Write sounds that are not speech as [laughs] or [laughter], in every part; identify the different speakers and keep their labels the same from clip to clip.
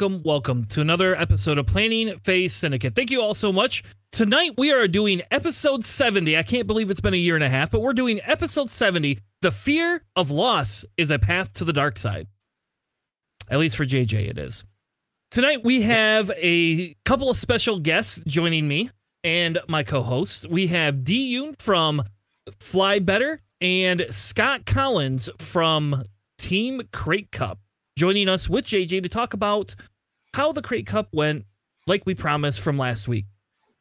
Speaker 1: welcome, welcome, to another episode of Planning Phase Syndicate. Thank you all so much. Tonight we are doing episode 70. I can't believe it's been a year and a half, but we're doing episode 70. The fear of loss is a path to the dark side. At least for JJ, it is. Tonight we have a couple of special guests joining me and my co-hosts. We have D Yoon from Fly Better and Scott Collins from Team Crate Cup joining us with JJ to talk about how the Crate Cup went, like we promised from last week.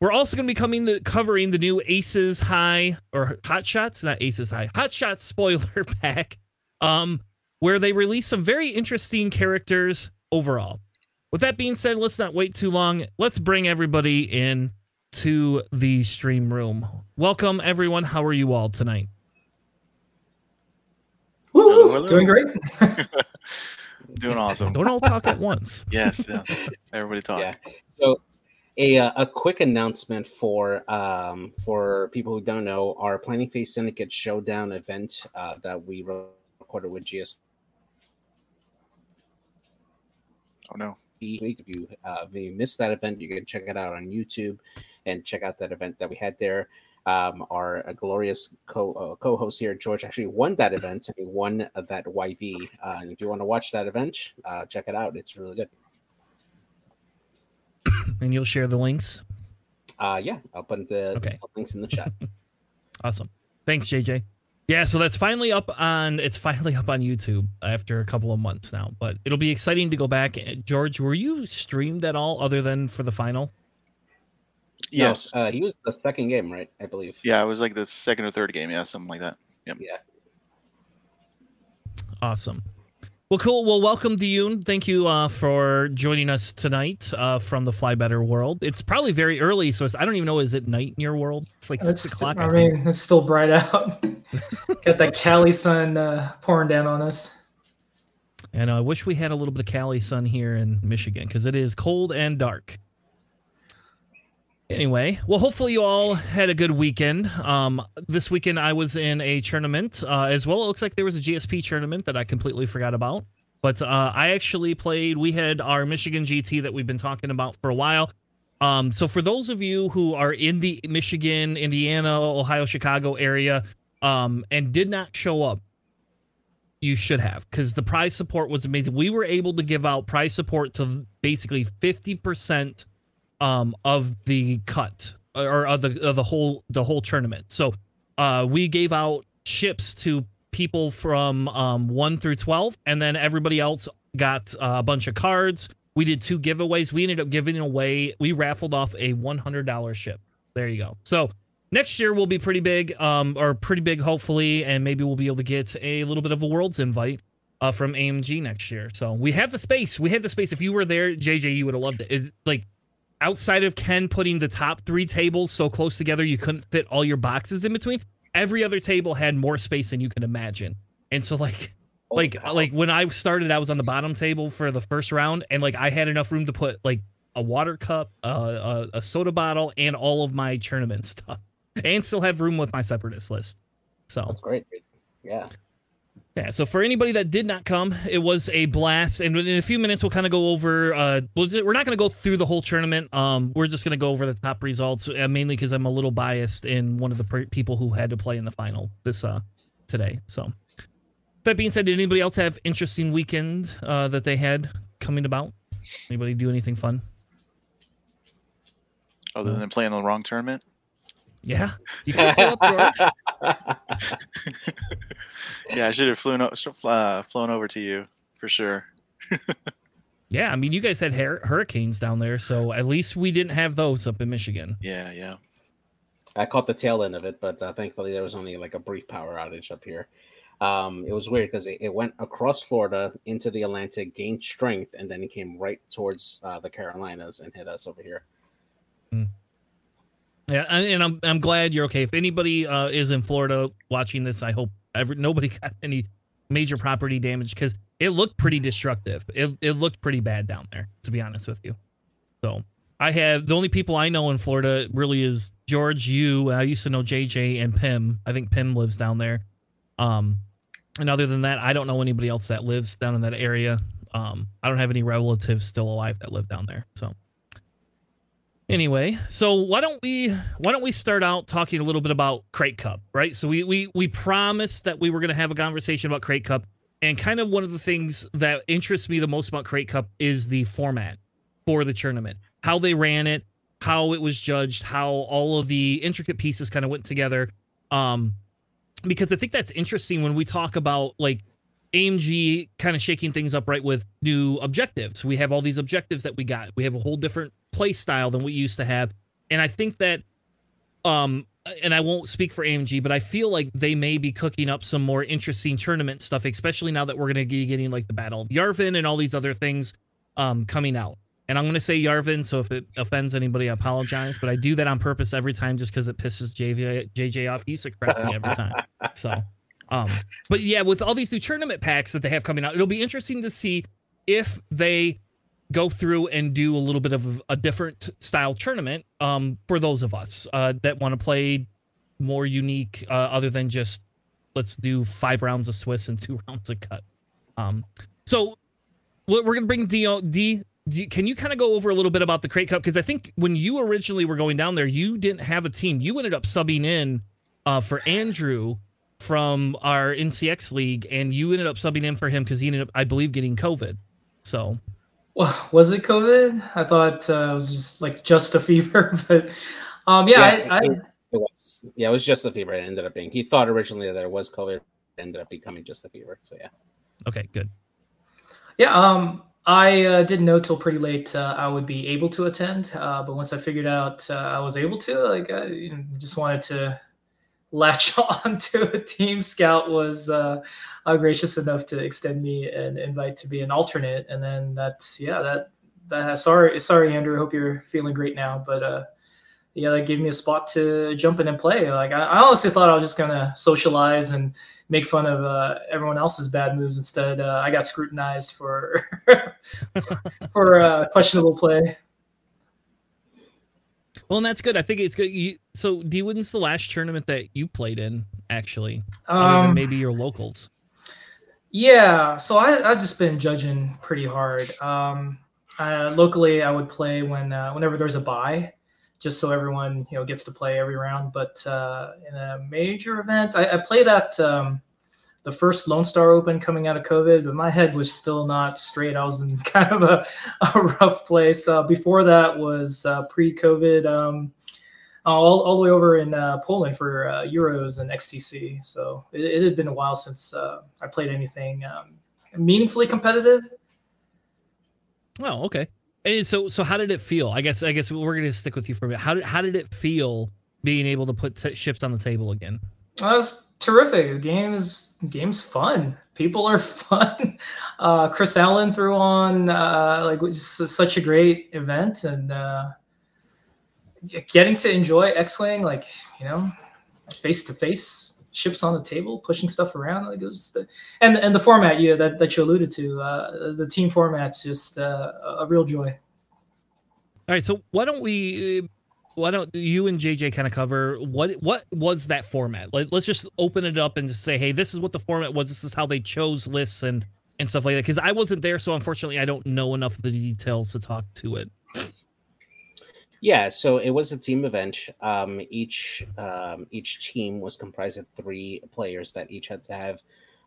Speaker 1: We're also going to be coming the, covering the new Aces High or Hot Shots, not Aces High, Hot Shots spoiler [laughs] pack, um, where they release some very interesting characters overall. With that being said, let's not wait too long. Let's bring everybody in to the stream room. Welcome, everyone. How are you all tonight?
Speaker 2: Woo, doing great. [laughs] [laughs]
Speaker 3: Doing awesome.
Speaker 1: Don't all talk at once. [laughs]
Speaker 3: yes, yeah. Everybody talk.
Speaker 4: Yeah. So a, uh, a quick announcement for um, for people who don't know our Planning Phase Syndicate Showdown event uh, that we recorded with GS.
Speaker 3: Oh no!
Speaker 4: If you uh, if you missed that event, you can check it out on YouTube and check out that event that we had there. Um, our glorious co uh, co-host here, George, actually won that event. He won that YV. Uh, if you want to watch that event, uh, check it out. It's really good. [coughs]
Speaker 1: And you'll share the links.
Speaker 4: Uh, yeah, I'll put the,
Speaker 1: Okay.
Speaker 4: the links in the chat. [laughs]
Speaker 1: Awesome. Thanks, JJ. Yeah, so that's finally up on it's finally up on YouTube after a couple of months now. But it'll be exciting to go back. Uh, George, were you streamed at all other than for the final?
Speaker 3: Yes.
Speaker 4: No, uh, he was the second game, right? I believe.
Speaker 3: yeah, it was like the second or third game. Yeah, something like that. Yep.
Speaker 4: Yeah.
Speaker 1: Awesome. Well, cool. Well, welcome, Diyun. Thank you uh, for joining us tonight uh, from the Fly Better world. It's probably very early, so it's, I don't even know. Is it night in your world? It's like
Speaker 2: It's,
Speaker 1: six o'clock.
Speaker 2: I
Speaker 1: I think.
Speaker 2: mean, it's still bright out. [laughs] Got that Cali sun uh, pouring down on us.
Speaker 1: And I wish we had a little bit of Cali sun here in Michigan because it is cold and dark. Anyway, well, hopefully you all had a good weekend. Um, this weekend I was in a tournament uh, as well. It looks like there was a GSP tournament that I completely forgot about. But uh, I actually played. We had our Michigan GT that we've been talking about for a while. Um, so for those of you who are in the Michigan, Indiana, Ohio, Chicago area, um, and did not show up, you should have because the prize support was amazing. We were able to give out prize support to basically fifty percent um, of the cut or of the of the whole the whole tournament. So uh, we gave out ships to people from um, one through twelve, and then everybody else got uh, a bunch of cards. We did two giveaways. We ended up giving away. We raffled off a one hundred dollar ship. There you go. So next year will be pretty big, um, or pretty big hopefully, and maybe we'll be able to get a little bit of a world's invite uh, from AMG next year. So we have the space. We have the space. If you were there, JJ, you would have loved it. It's like outside of Ken putting the top three tables so close together you couldn't fit all your boxes in between. Every other table had more space than you can imagine. And so like
Speaker 4: Holy
Speaker 1: like like when I started, I was on the bottom table for the first round, and like I had enough room to put like a water cup, uh, a, a soda bottle, and all of my tournament [laughs] stuff, and still have room with my separatist list. So
Speaker 4: That's great. Yeah.
Speaker 1: Yeah, so for anybody that did not come, it was a blast. And in a few minutes, we'll kind of go over. Uh, we'll ju- we're not going to go through the whole tournament. Um, we're just going to go over the top results, uh, mainly because I'm a little biased in one of the per- people who had to play in the final this uh today. So that being said, did anybody else have interesting weekend uh, that they had coming about? Anybody do anything fun?
Speaker 3: Other than playing the wrong tournament.
Speaker 1: Yeah, you can fill up, [laughs]
Speaker 3: Yeah, I should have flown o- uh, flown over to you for sure. [laughs]
Speaker 1: Yeah, I mean, you guys had hur- hurricanes down there, so at least we didn't have those up in Michigan.
Speaker 3: Yeah, yeah.
Speaker 4: I caught the tail end of it, but uh, thankfully there was only like a brief power outage up here. Um, it was weird because it, it went across Florida into the Atlantic, gained strength, and then it came right towards uh, the Carolinas and hit us over here.
Speaker 1: Yeah, and I'm I'm glad you're okay. If anybody uh, is in Florida watching this, I hope every, nobody [laughs] got any major property damage because it looked pretty destructive. It it looked pretty bad down there, to be honest with you. So I have the only people I know in Florida really is George, you. I used to know JJ and Pim. I think Pim lives down there. Um, and other than that, I don't know anybody else that lives down in that area. Um, I don't have any relatives still alive that live down there. So anyway, so why don't we why don't we start out talking a little bit about Crate Cup, right? So we we we promised that we were going to have a conversation about Crate Cup, and kind of one of the things that interests me the most about Crate Cup is the format for the tournament, how they ran it, how it was judged, how all of the intricate pieces kind of went together. Um, because I think that's interesting when we talk about like AMG kind of shaking things up right with new objectives. We have all these objectives that we got. We have a whole different play style than we used to have. And I think that um and I won't speak for AMG, but I feel like they may be cooking up some more interesting tournament stuff, especially now that we're going to be getting like the Battle of Yarvin and all these other things um, coming out. And I'm going to say Yarvin, so if it offends anybody, I apologize. But I do that on purpose every time just because it pisses JJ, JJ off. He's correct me every time. So, um, but yeah, with all these new tournament packs that they have coming out, it'll be interesting to see if they go through and do a little bit of a different style tournament um, for those of us uh, that want to play more unique, uh, other than just let's do five rounds of Swiss and [laughs] two rounds of cut. Um, so we're going to bring D, D can you kind of go over a little bit about the crate cup because i think when you originally were going down there you didn't have a team you ended up subbing in uh, for andrew from our ncx league and you ended up subbing in for him because he ended up i believe getting covid so
Speaker 2: well, [laughs] was it covid i thought uh, it was just like just a fever [laughs] but um yeah,
Speaker 4: Yeah,
Speaker 2: I, I,
Speaker 4: it- It was, yeah, it was just the fever. It ended up being. He thought originally that it was COVID. It ended up becoming just the fever. So yeah.
Speaker 1: okay good
Speaker 2: Yeah, um, I uh, didn't know till pretty late uh, I would be able to attend, uh, but once I figured out uh, I was able to, like, I you know, just wanted to latch [laughs] on to a team. Scout was uh, uh, gracious enough to extend me an invite to be an alternate, and then that's yeah, that that sorry, sorry, Andrew. Hope you're feeling great now, but uh, yeah, that gave me a spot to jump in and play. Like, I, I honestly thought I was just gonna socialize and make fun of uh, everyone else's bad moves. Instead, uh, I got scrutinized for [laughs] for uh, questionable play.
Speaker 1: Well and that's good i think it's good you, so d when's the last tournament that you played in actually
Speaker 2: Um,
Speaker 1: maybe your locals
Speaker 2: Yeah, so I I've just been judging pretty hard. Um, uh, locally, I would play when uh, whenever there's a buy, just so everyone you know gets to play every round. But uh, in a major event, I, I played at um, the first Lone Star Open coming out of COVID, but my head was still not straight. I was in [laughs] kind of a, a rough place. Uh, before that was uh, pre-COVID. Um, all, all the way over in uh, Poland for uh, Euros and XTC. So it, it had been a while since uh, I played anything um, meaningfully competitive.
Speaker 1: oh okay and so so how did it feel i guess i guess we're gonna stick with you for a bit how did how did it feel being able to put t- ships on the table again
Speaker 2: That was terrific. The game is game's fun. People are [laughs] fun. Uh, Chris Allen threw on uh, like such a great event, and uh, getting to enjoy X-wing, like you know, face to face, ships on the table, pushing stuff around. Like it was, and and the format you that, that you alluded to, uh, the team format's just uh, a real joy.
Speaker 1: All right, so why don't we? Why don't you and JJ kind of cover what what was that format? Let, let's just open it up and just say, hey, this is what the format was. This is how they chose lists and and stuff like that. Because I wasn't there, so unfortunately, I don't know enough of the details to talk to it.
Speaker 4: Yeah, so it was a team event. Um, each um, each team was comprised of three players that each had to have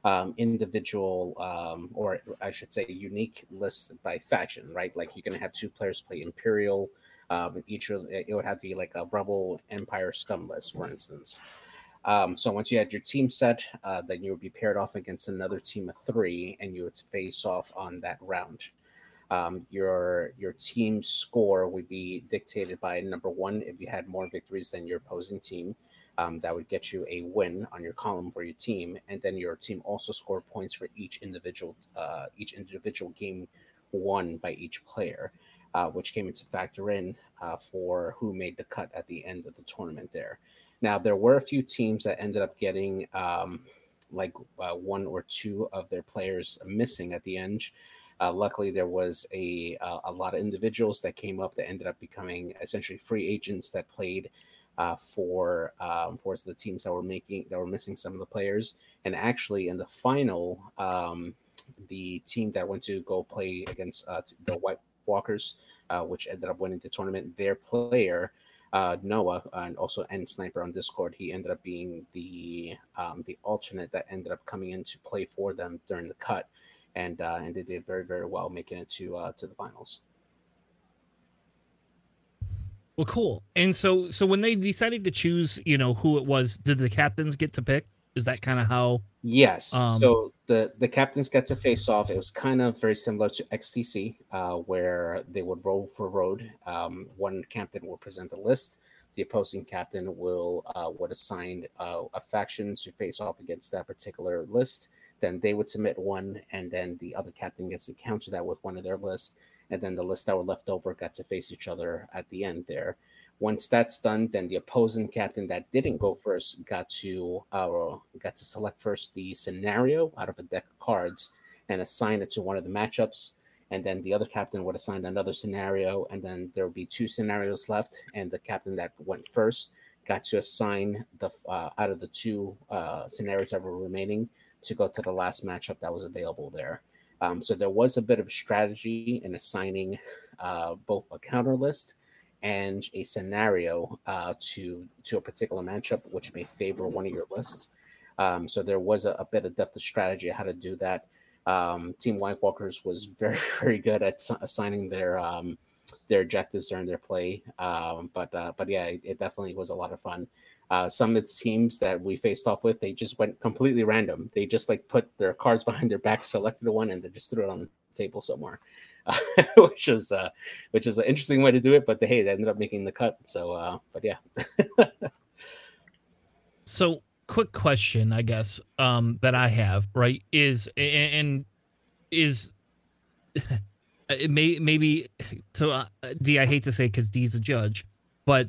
Speaker 4: um, individual, um, or I should say, unique lists by faction. Right, like you're gonna have two players play Imperial. Um, each of- it would have to be like a Rebel, Empire, Scum list, for instance. Um, so once you had your team set, uh, then you would be paired off against another team of three, and you would face off on that round. Um, your your team score would be dictated by number one. If you had more victories than your opposing team um, that would get you a win on your column for your team. And then your team also scored points for each individual uh, each individual game won by each player uh, which came into factor in uh, for who made the cut at the end of the tournament there now there were a few teams that ended up getting um, like uh, one or two of their players missing at the end uh, luckily, there was a uh, a lot of individuals that came up that ended up becoming essentially free agents that played uh, for um, for the teams that were making that were missing some of the players. And actually, in the final, um, the team that went to go play against uh, the White Walkers, uh, which ended up winning the tournament. Their player, uh, Noah, and also N Sniper on Discord, he ended up being the um, the alternate that ended up coming in to play for them during the cut, and uh, and they did very very well, making it to uh, to the finals.
Speaker 1: Well, cool. And so, so when they decided to choose, you know, who it was, did the captains get to pick? Is that kind of how?
Speaker 4: Yes.
Speaker 1: Um,
Speaker 4: so the the captains got to face off. It was kind of very similar to XTC, uh, where they would roll for road. Um, one captain will present a list. The opposing captain will uh, would assign uh, a faction to face off against that particular list. Then they would submit one, and then the other captain gets to counter that with one of their lists. And then the list that were left over got to face each other at the end there. Once that's done, then the opposing captain that didn't go first got to uh, got to select first the scenario out of a deck of cards and assign it to one of the matchups. And then the other captain would assign another scenario, and then there would be two scenarios left. And the captain that went first got to assign the uh, out of the two uh, scenarios that were remaining to go to the last matchup that was available there. Um, so there was a bit of strategy in assigning uh, both a counter list and a scenario uh, to to a particular matchup, which may favor one of your lists. Um, so there was a, a, bit of depth of strategy how to do that. Um, Team White Walkers was very [laughs] very good at assigning their um, their objectives during their play. Um, but uh, but yeah, it, it, definitely was a lot of fun. Uh, some of the teams that we faced off with, they just went completely random. They just like put their cards [laughs] behind their back, selected one, and they just threw it on the table somewhere. [laughs] which is uh, which is an interesting way to do it. But hey, they ended up making the cut. So, uh, but yeah. [laughs]
Speaker 1: so, quick question, I guess, um, that I have right is and, is [laughs] it may maybe so uh, D. I hate to say because D's a judge, but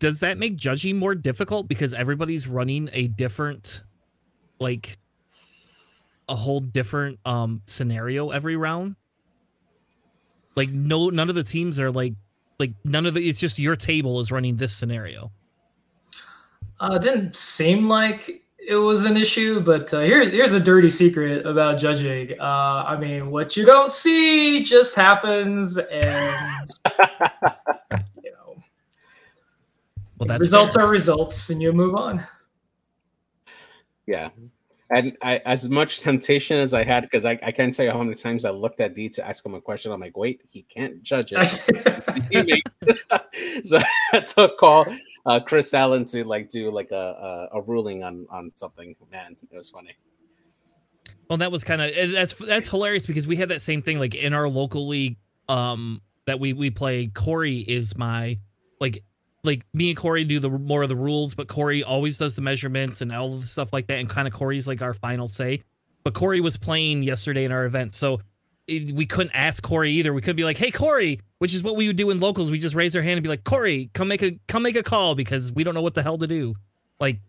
Speaker 1: does that make judging more difficult because everybody's running a different like a whole different um scenario every round like no, none of the teams are like like none of the. It's just your table is running this scenario.
Speaker 2: Uh, it didn't seem like it was an issue, but uh, here's here's a dirty secret about judging. Uh, I mean, what you don't see just happens, and [laughs] you know, well, that's results fair. are results, and you move on.
Speaker 4: Yeah, and I, as much temptation as I had, because I, I can't tell you how many times I looked at D to ask him a question. I'm like, wait, he can't judge it. [laughs] [laughs] so I took call uh, Chris Allen to like do like a, a, a ruling on on something. Man, it was funny.
Speaker 1: Well, that was kind of eh, that's that's hilarious because we had that same thing like in our local league um that we we play. Corey is my like like me and Corey do the more of the rules, but Corey always does the measurements and all the stuff like that. And kind of Corey's like our final say. But Corey was playing yesterday in our event, so it, we couldn't ask Corey either. We could be like, "Hey, Corey," which is what we would do in locals. We just raise our hand and be like, "Corey, come make a come make a call," because we don't know what the hell to do. Like,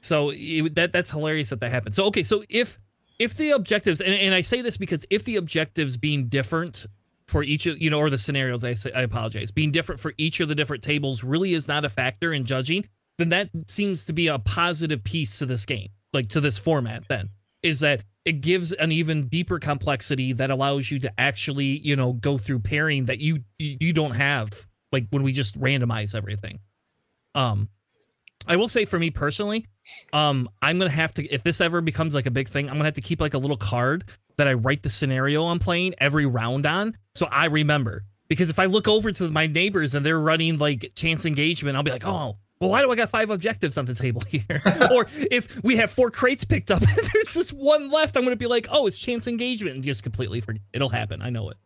Speaker 1: so it, that that's hilarious that that happened. So okay, so if if the objectives, and, and I say this because if the objectives being different for each of you know or the scenarios I I apologize. Being different for each of the different tables really is not a factor in judging then that seems to be a positive piece to this game like to this format then is that it gives an even deeper complexity that allows you to actually you know go through pairing that you you don't have like when we just randomize everything. Um I will say for me personally, um, I'm gonna have to if this ever becomes like a big thing, I'm gonna have to keep like a little card that I write the scenario I'm playing every round on, so I remember. Because if I look over to my neighbors and they're running like chance engagement, I'll be like, oh, well, why do I got five objectives on the table [laughs] here? [laughs] or if we have four crates picked up [laughs] and there's just one left, I'm gonna be like, oh, it's chance engagement, and just completely forget. It'll happen. I know it.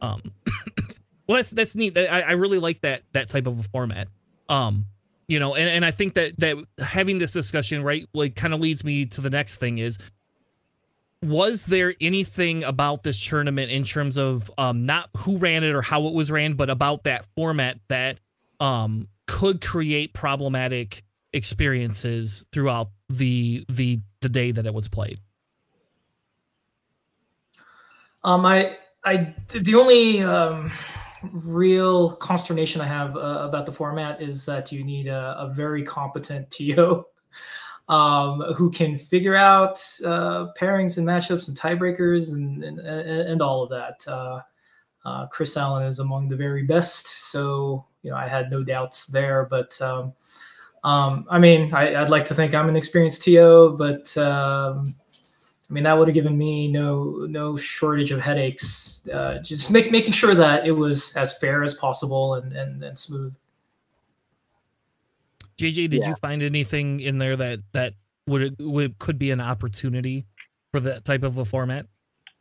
Speaker 1: Um, [coughs] well, that's that's neat. I, I really like that that type of a format. Um, you know, and, and I think that that having this discussion, right, like kind of leads me to the next thing is was there anything about this tournament in terms of um not who ran it or how it was ran but about that format that um could create problematic experiences throughout the the the day that it was played?
Speaker 2: Um i i the only um real consternation i have uh, about the format is that you need a, a very competent to um, who can figure out uh, pairings and matchups and tiebreakers and and, and all of that. Uh, uh, Chris Allen is among the very best, so you know I had no doubts there. But um, um, I mean, I, would like to think I'm an experienced TO, but um, I mean that would have given me no no shortage of headaches. Uh, just make, making sure that it was as fair as possible and and, and smooth.
Speaker 1: JJ, did yeah. you find anything in there that that would would could be an opportunity for that type of a format?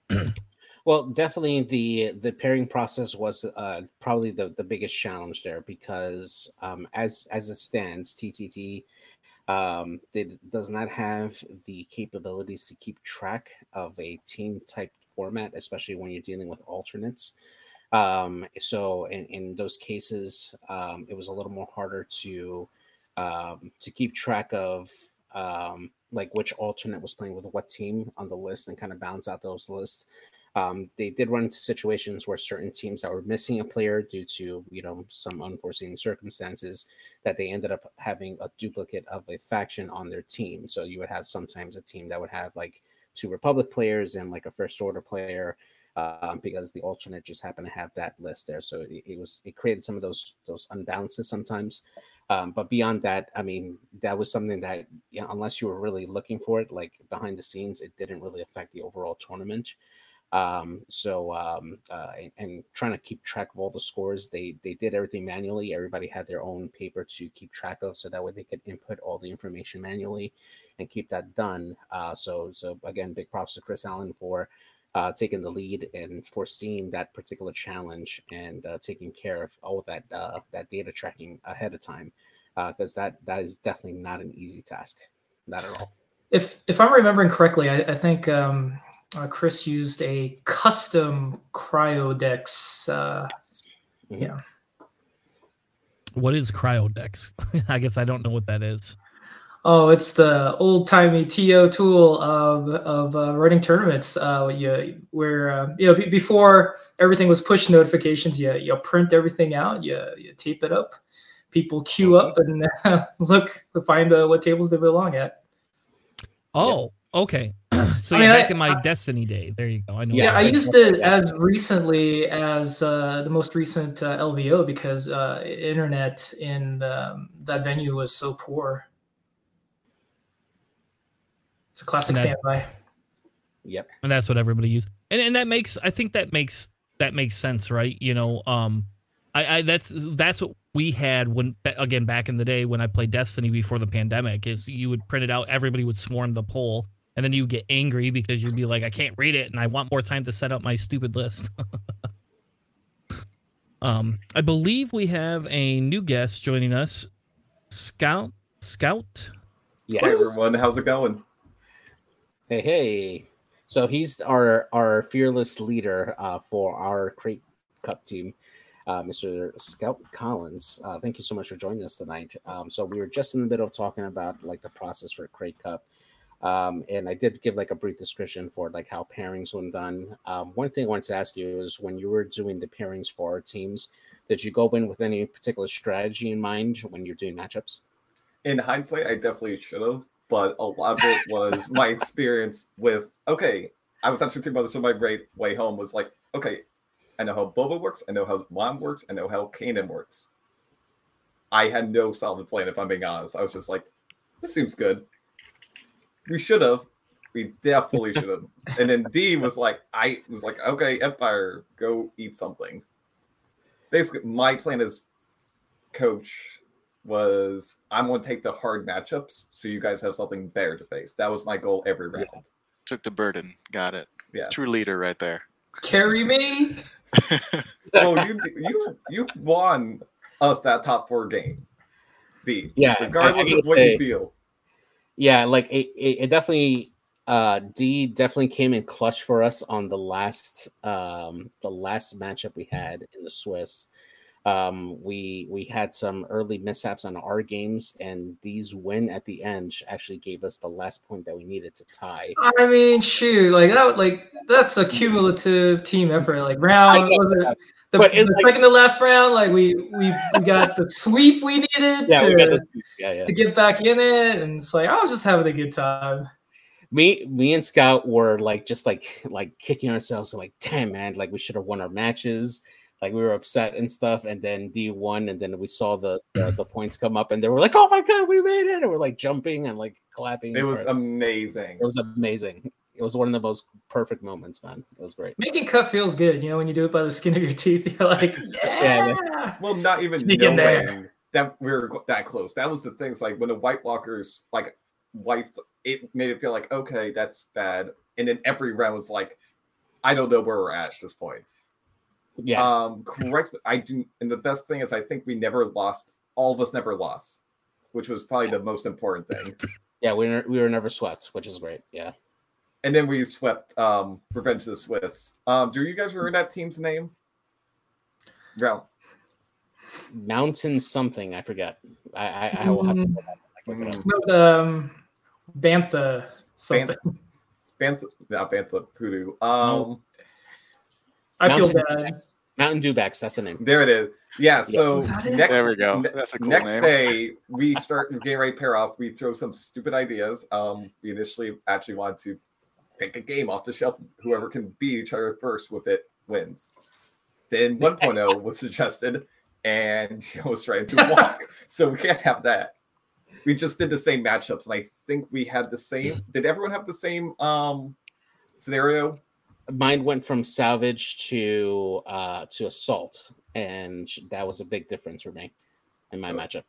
Speaker 1: [clears throat]
Speaker 4: well, definitely the the pairing process was uh, probably the the biggest challenge there because um, as as it stands, TTT um, did, does not have the capabilities to keep track of a team type format, especially when you're dealing with alternates. Um, so in, in those cases, um, it was a little more harder to um, to keep track of um, like which alternate was playing with what team on the list and kind of balance out those lists. Um, they did run into situations where certain teams that were missing a player due to you know some unforeseen circumstances that they ended up having a duplicate of a faction on their team. So you would have sometimes a team that would have like two Republic players and like a First Order player. Um, because the alternate just happened to have that list there, so it, it was it created some of those those unbalances sometimes. Um, but beyond that, I mean, that was something that, you know, unless you were really looking for it, like behind the scenes, it didn't really affect the overall tournament. Um, so, um, uh, and, and, trying to keep track of all the scores, they they did everything manually. Everybody had their own paper to keep track of, so that way they could input all the information manually and keep that done. Uh, so, so again, big props to Chris Allen for uh, taking the lead and foreseeing that particular challenge and uh, taking care of all of that uh, that data tracking ahead of time because uh, that that is definitely not an easy task, not at all.
Speaker 2: If if I'm remembering correctly, I, I think um, uh, Chris used a custom cryodex. Uh, mm-hmm. Yeah.
Speaker 1: What is cryodex? [laughs] I guess I don't know what that is.
Speaker 2: Oh, it's the old timey TO tool of of uh, running tournaments. Uh, you, where uh, you know b- before everything was push notifications, you you print everything out, you you tape it up, people queue up and uh, [laughs] look find uh, what tables they belong at.
Speaker 1: Oh, yeah. okay. [clears throat] so I mean, back I, in my I, Destiny day. There you go.
Speaker 2: I know. Yeah, I used it as recently as uh, the most recent uh, LVO because uh, internet in the, that venue was so poor. It's a classic standby.
Speaker 4: Yep.
Speaker 1: And that's what everybody uses. And and that makes I think that makes that makes sense, right? You know, um I, I that's that's what we had when again back in the day when I played Destiny before the pandemic is you would print it out, everybody would swarm the poll, and then you get angry because you'd be like, I can't read it and I want more time to set up my stupid list. [laughs] um I believe we have a new guest joining us. Scout Scout.
Speaker 5: Yes. Hey everyone, how's it going?
Speaker 4: Hey, hey. So he's our our fearless leader uh, for our Crate Cup team, uh, Mr. Scout Collins. Uh, thank you so much for joining us tonight. Um, so we were just in the middle of talking about like the process for Crate Cup, um, and I did give like a brief description for like how pairings were done. Um, one thing I wanted to ask you is when you were doing the pairings for our teams, did you go in with any particular strategy in mind when you're doing matchups?
Speaker 5: In hindsight, I definitely should have but a lot of it was my experience with okay. I was actually thinking about this on my way, way home. Was like, okay, I know how Boba works. I know how Mom works. I know how Kanan works. I had no solid plan, if I'm being honest. I was just like, this seems good. We should have. We definitely should have. [laughs] and then D was like, I was like, okay, Empire, go eat something. Basically, my plan is coach was I'm going to take the hard matchups so you guys have something better to face. That was my goal every round. Yeah.
Speaker 3: Took the burden. Got it. Yeah. True leader right there.
Speaker 2: Carry me. [laughs]
Speaker 5: oh, you you you won us that top four game. D.
Speaker 4: Yeah.
Speaker 5: Regardless of what say, you feel.
Speaker 4: Yeah, like it, it, it definitely uh D definitely came in clutch for us on the last um the last matchup we had in the Swiss Um, we we had some early mishaps on our games, and these win at the end actually gave us the last point that we needed to tie.
Speaker 2: I mean, shoot, like that, like that's a cumulative team effort. Like round, was it the,
Speaker 4: But it's
Speaker 2: the
Speaker 4: like-
Speaker 2: second to last round? Like we we we got the sweep we needed
Speaker 4: Yeah,
Speaker 2: to,
Speaker 4: this- yeah, yeah.
Speaker 2: to get back in it, and it's like I was just having a good time.
Speaker 4: me me and scout were like just like like kicking ourselves like damn man like we should have won our matches like we were upset and stuff and then d won and then we saw the, [clears throat] the the points come up and they were like oh my god we made it and we're like jumping and like clapping
Speaker 5: It was
Speaker 4: for-
Speaker 5: amazing.
Speaker 4: it was amazing it was one of the most perfect moments man it was great
Speaker 2: Making cut feels good, you know, when you do it by the skin of your teeth. [laughs] You're like, [laughs]
Speaker 4: Yeah,
Speaker 2: yeah.
Speaker 5: Well, not even
Speaker 2: Sneak in there.
Speaker 5: knowing that we were that close. That was the thing. It's like when the White Walkers like wiped, it made it feel like okay, that's bad. And then every round was like, I don't know where we're at at this point.
Speaker 4: Yeah
Speaker 5: Um, correct. I do, and the best thing is I think we never lost. All of us never lost, which was probably the most important thing. [laughs]
Speaker 4: yeah we were, we were never swept which is great yeah
Speaker 5: And then we swept um Revenge of the Swiss. Um, do you guys remember that team's name? Round.
Speaker 4: mountain something i forget i i, I will have to go back and look it up.
Speaker 2: No, um, Bantha something.
Speaker 5: Bantha, not Bantha Poodoo. Um,
Speaker 2: I feel
Speaker 4: Mountain
Speaker 2: bad.
Speaker 4: mountain dewbacks that's the name
Speaker 5: there it is. Yeah. So
Speaker 2: Was
Speaker 5: next,
Speaker 3: There we go. That's a cool
Speaker 5: next
Speaker 3: name.
Speaker 5: day we start getting ready to pair off. We throw some stupid ideas. Um, we initially actually wanted to pick a game off the shelf. Whoever can beat each other first with it wins. Then [laughs] 1.0 was suggested, and [laughs] it was trying to walk. so we can't have that. We just did the same matchups, and I think we had the same. Did everyone have the same um scenario?
Speaker 4: Mine went from salvage to uh to assault and that was a big difference for me in my
Speaker 5: Oh.
Speaker 4: matchup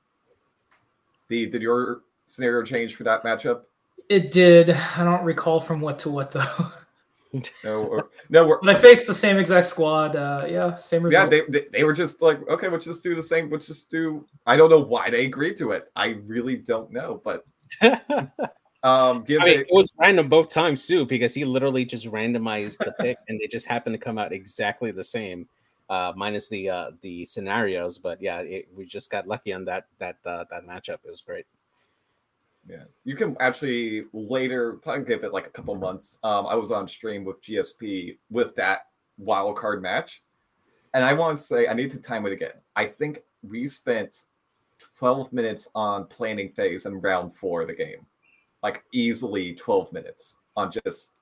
Speaker 5: The did your scenario change for that matchup?
Speaker 2: It did. I don't recall from what to what though. [laughs]
Speaker 5: No, or, no. We're,
Speaker 2: But I faced the same exact squad. Uh, yeah, same
Speaker 5: yeah,
Speaker 2: result.
Speaker 5: they, they they were just like, okay, let's just do the same. Let's just do. I don't know why they agreed to it. I really don't know, but [laughs] um, give
Speaker 4: I mean,
Speaker 5: it.
Speaker 4: it was random both times too because he literally just randomized the pick and they just happened to come out exactly the same uh minus the uh the scenarios but yeah it, we just got lucky on that that uh, that matchup it was great
Speaker 5: Yeah, you can actually later probably give it like a couple months. Um, I was on stream with GSP with that wild card match, and I want to say I need to time it again. I think we spent twelve minutes on planning phase in round four of the game, like easily twelve minutes on just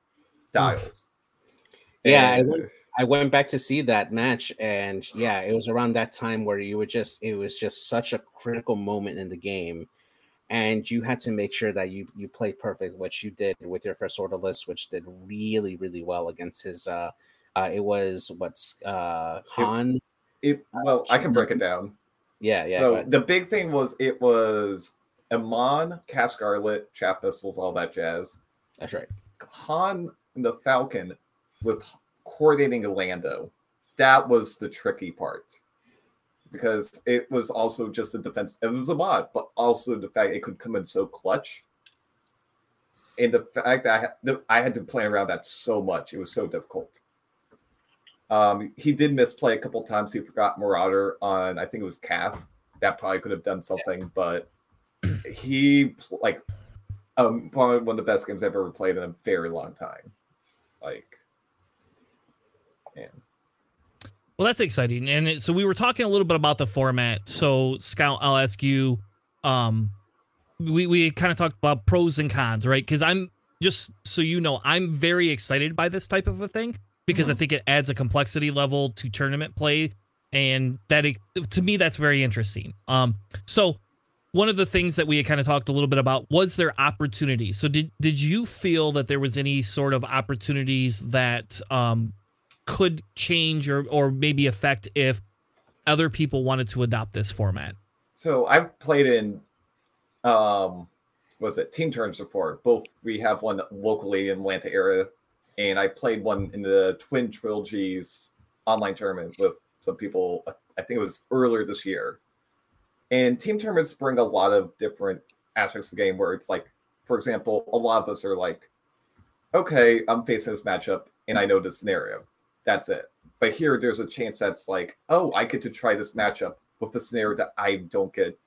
Speaker 5: dials.
Speaker 4: Yeah, I went- I went back to see that match, and yeah, it was around that time where you were just it was just such a critical moment in the game, and you had to make sure that you you played perfect, which you did with your first order list, which did really really well against his. uh uh It was what's uh Han.
Speaker 5: it, well, I can break it down.
Speaker 4: Yeah, yeah.
Speaker 5: so the big thing was it was Amon, Kath Scarlet, Chaff Pistols, all that jazz.
Speaker 4: that's right.
Speaker 5: Han and the Falcon with coordinating Lando. That was the tricky part. Because it was also just a defense. It was a mod, but also the fact it could come in so clutch. And the fact that I had, the, I had to play around that so much, it was so difficult. Um, he did misplay a couple times. He forgot Marauder on, I think it was Kath. That probably could have done something, but he like um probably one of the best games I've ever played in a very long time. Like, man,
Speaker 1: Well, that's exciting. And it, so we were talking a little bit about the format. So Scout, I'll ask you. Um, we we kind of talked about pros and cons, right? Because I'm just so you know, I'm very excited by this type of a thing because I think it adds a complexity level to tournament play, and that it, to me that's very interesting. Um, so one of the things that we had kind of talked a little bit about was there opportunity. So did did you feel that there was any sort of opportunities that um could change or or maybe affect if other people wanted to adopt this format?
Speaker 5: so I've played in um was it team tournaments before. Both we have one locally in Atlanta area, and I played one in the Twin Trilogies online tournament with some people. I think it was earlier this year. And team tournaments bring a lot of different aspects of the game where it's like, for example, a lot of us are like, okay, I'm facing this matchup and I know the scenario. That's it. But here, there's a chance that's like, oh, I get to try this matchup with the scenario that I don't get,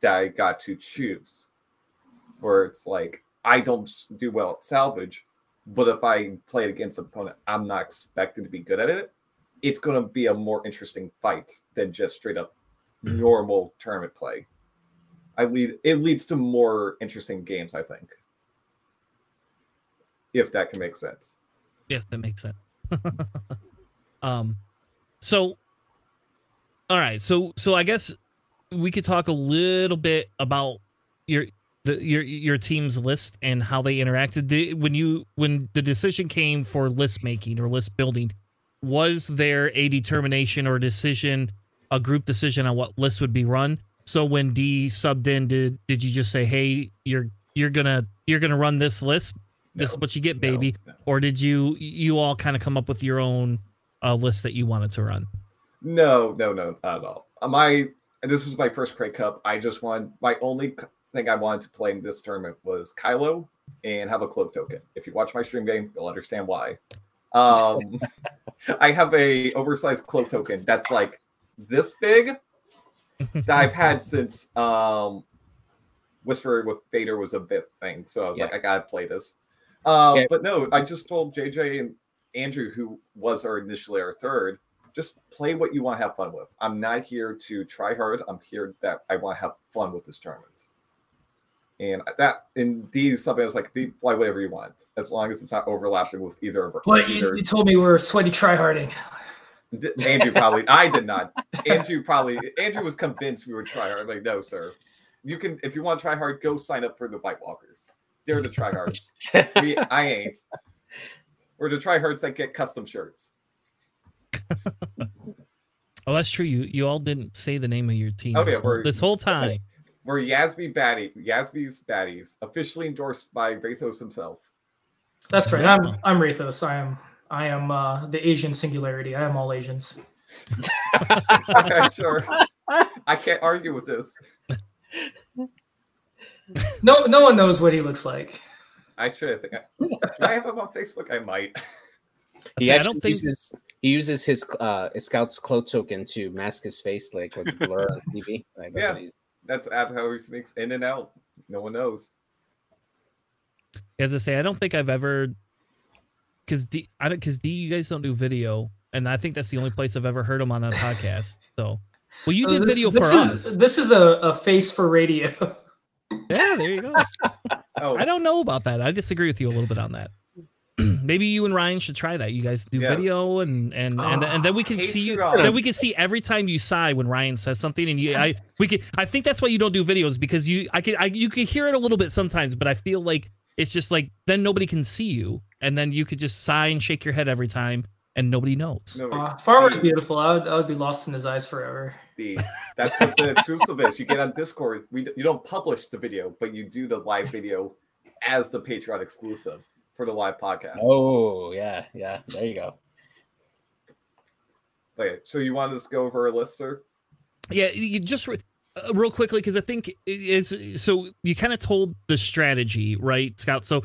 Speaker 5: that I got to choose. Where it's like, I don't do well at salvage, but if I play it against an opponent, I'm not expected to be good at it. It's going to be a more interesting fight than just straight up normal tournament play. I lead it leads to more interesting games, I think. If that can make sense.
Speaker 1: Yes, that makes sense. [laughs] um, so, all right, so so I guess we could talk a little bit about your the your your team's list and how they interacted. When you when the decision came for list making or list building, was there a determination or decision, a group decision on what list would be run? So when D subbed in, did did you just say, "Hey, you're you're gonna you're gonna run this list this is what you get, baby.
Speaker 5: no.
Speaker 1: Or did you you all kind of come up with your own uh, list that you wanted to run?
Speaker 5: No, no, no, not at all. Uh, My this was my first Crate Cup. I just wanted my only thing I wanted to play in this tournament was Kylo and have a cloak token. If you watch my stream game, you'll understand why. Um, [laughs] I have a oversized cloak token that's like this big that I've had since um, Whisper with Vader was a bit thing. So I was
Speaker 4: Yeah.
Speaker 5: like, I gotta play this. Um,
Speaker 4: Yeah.
Speaker 5: But no, I just told JJ and Andrew, who was our initially our third, just play what you want to have fun with. I'm not here to try hard. I'm here that I want to have fun with this tournament. And that indeed these something I was like, "D, fly whatever you want, as long as it's not overlapping with either of our
Speaker 2: But you,
Speaker 5: either
Speaker 2: you told me we're sweaty tryharding.
Speaker 5: D- Andrew probably. I did not. Andrew probably. Andrew was convinced we would try hard. I'm like, no, sir. You can, if you want to try hard, go sign up for the White Walkers. They're the tryhards. [laughs] we, I ain't. We're the tryhards that get custom shirts. [laughs]
Speaker 1: Oh, that's true. You you all didn't say the name of your team
Speaker 5: Oh,
Speaker 1: this,
Speaker 5: yeah,
Speaker 1: whole, this whole time.
Speaker 5: We're Yasby Baddie, Yasby's Baddies, officially endorsed by Rathos himself.
Speaker 2: That's right. I'm I'm Rathos. I am I am uh, the Asian singularity. I am all Asians.
Speaker 5: okay, sure. I can't argue with this.
Speaker 2: No no one knows what he looks like.
Speaker 5: I should think. I, do I have him on Facebook? I might.
Speaker 4: He
Speaker 1: See, I
Speaker 4: actually
Speaker 1: don't think-
Speaker 4: he uses his uh his scout's cloak token to mask his face like with the blur on [laughs] TV. Like, that's
Speaker 5: Yeah. That's how he sneaks in and out. No one knows.
Speaker 1: As I say, I don't think I've ever because D I don't because D you guys don't do video, and I think that's the only place I've ever heard him on a podcast. So, well, you
Speaker 2: Uh,
Speaker 1: did
Speaker 2: this,
Speaker 1: video
Speaker 2: this
Speaker 1: for
Speaker 2: is,
Speaker 1: us.
Speaker 2: This is a, a face for radio.
Speaker 1: Yeah, there you go.
Speaker 5: Oh,
Speaker 1: I don't know about that. I disagree with you a little bit on that. [clears throat] Maybe you and Ryan should try that. You guys do
Speaker 5: Yes.
Speaker 1: video and and and,
Speaker 2: Oh,
Speaker 1: and then we can see you. Then we can see every time you sigh when Ryan says something, and you, I, we can. I think that's why you don't do videos because you, I can, I, you can hear it a little bit sometimes, but I feel like it's just like then nobody can see you, and then you could just sigh and shake your head every time, and nobody knows.
Speaker 5: no,
Speaker 2: Uh, Farmer's beautiful. I would, I would be lost in his eyes forever.
Speaker 5: the [laughs] that's what the exclusive is. You get on Discord. We you don't publish the video, but you do the live video as the Patreon exclusive for the live podcast.
Speaker 4: Oh yeah, yeah. There you go.
Speaker 5: Okay, so you want us to go over a list, sir?
Speaker 1: Yeah, you just re- uh, real quickly because I think is so you kind of told the strategy, right, Scout? So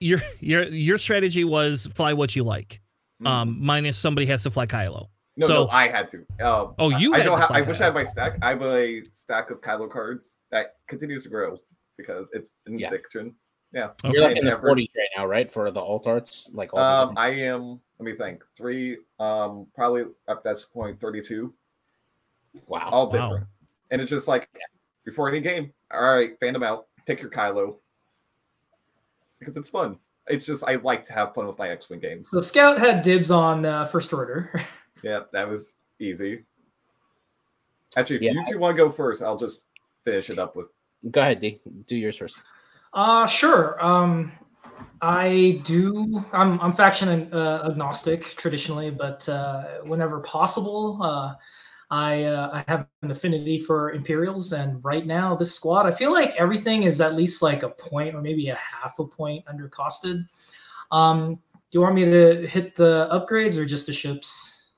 Speaker 1: your your your strategy was fly what you like, um, minus somebody has to fly Kylo.
Speaker 5: no,
Speaker 1: so-
Speaker 5: no, I had to. Um,
Speaker 1: Oh, you
Speaker 5: I, I don't
Speaker 1: to
Speaker 5: have.
Speaker 1: fly
Speaker 5: I wish
Speaker 1: Kylo.
Speaker 5: I had my stack. I have a stack of Kylo cards that continues to grow because it's in
Speaker 4: Yeah.
Speaker 5: fiction. Yeah.
Speaker 1: Okay.
Speaker 4: You're like in the 40s right now, right? For the alt arts, like all
Speaker 5: Um, I am. Let me think. Three. Um, probably at that point thirty-two.
Speaker 4: wow.
Speaker 5: all
Speaker 1: Wow.
Speaker 5: different. And it's just like before any game, all right, fan them out, pick your Kylo. Because it's fun. It's just I like to have fun with my X-Wing games.
Speaker 2: So Scout had dibs on uh, first order. [laughs]
Speaker 5: Yeah, that was easy. Actually, if
Speaker 4: Yeah.
Speaker 5: you two want to go first, I'll just finish it up with
Speaker 4: Go ahead, D. Do yours first.
Speaker 2: Uh sure. Um I do I'm I'm faction uh, agnostic traditionally, but uh whenever possible, uh I uh, I have an affinity for Imperials and right now this squad, I feel like everything is at least like a point or maybe a half a point under costed. Um do you want me to hit the upgrades or just the ships?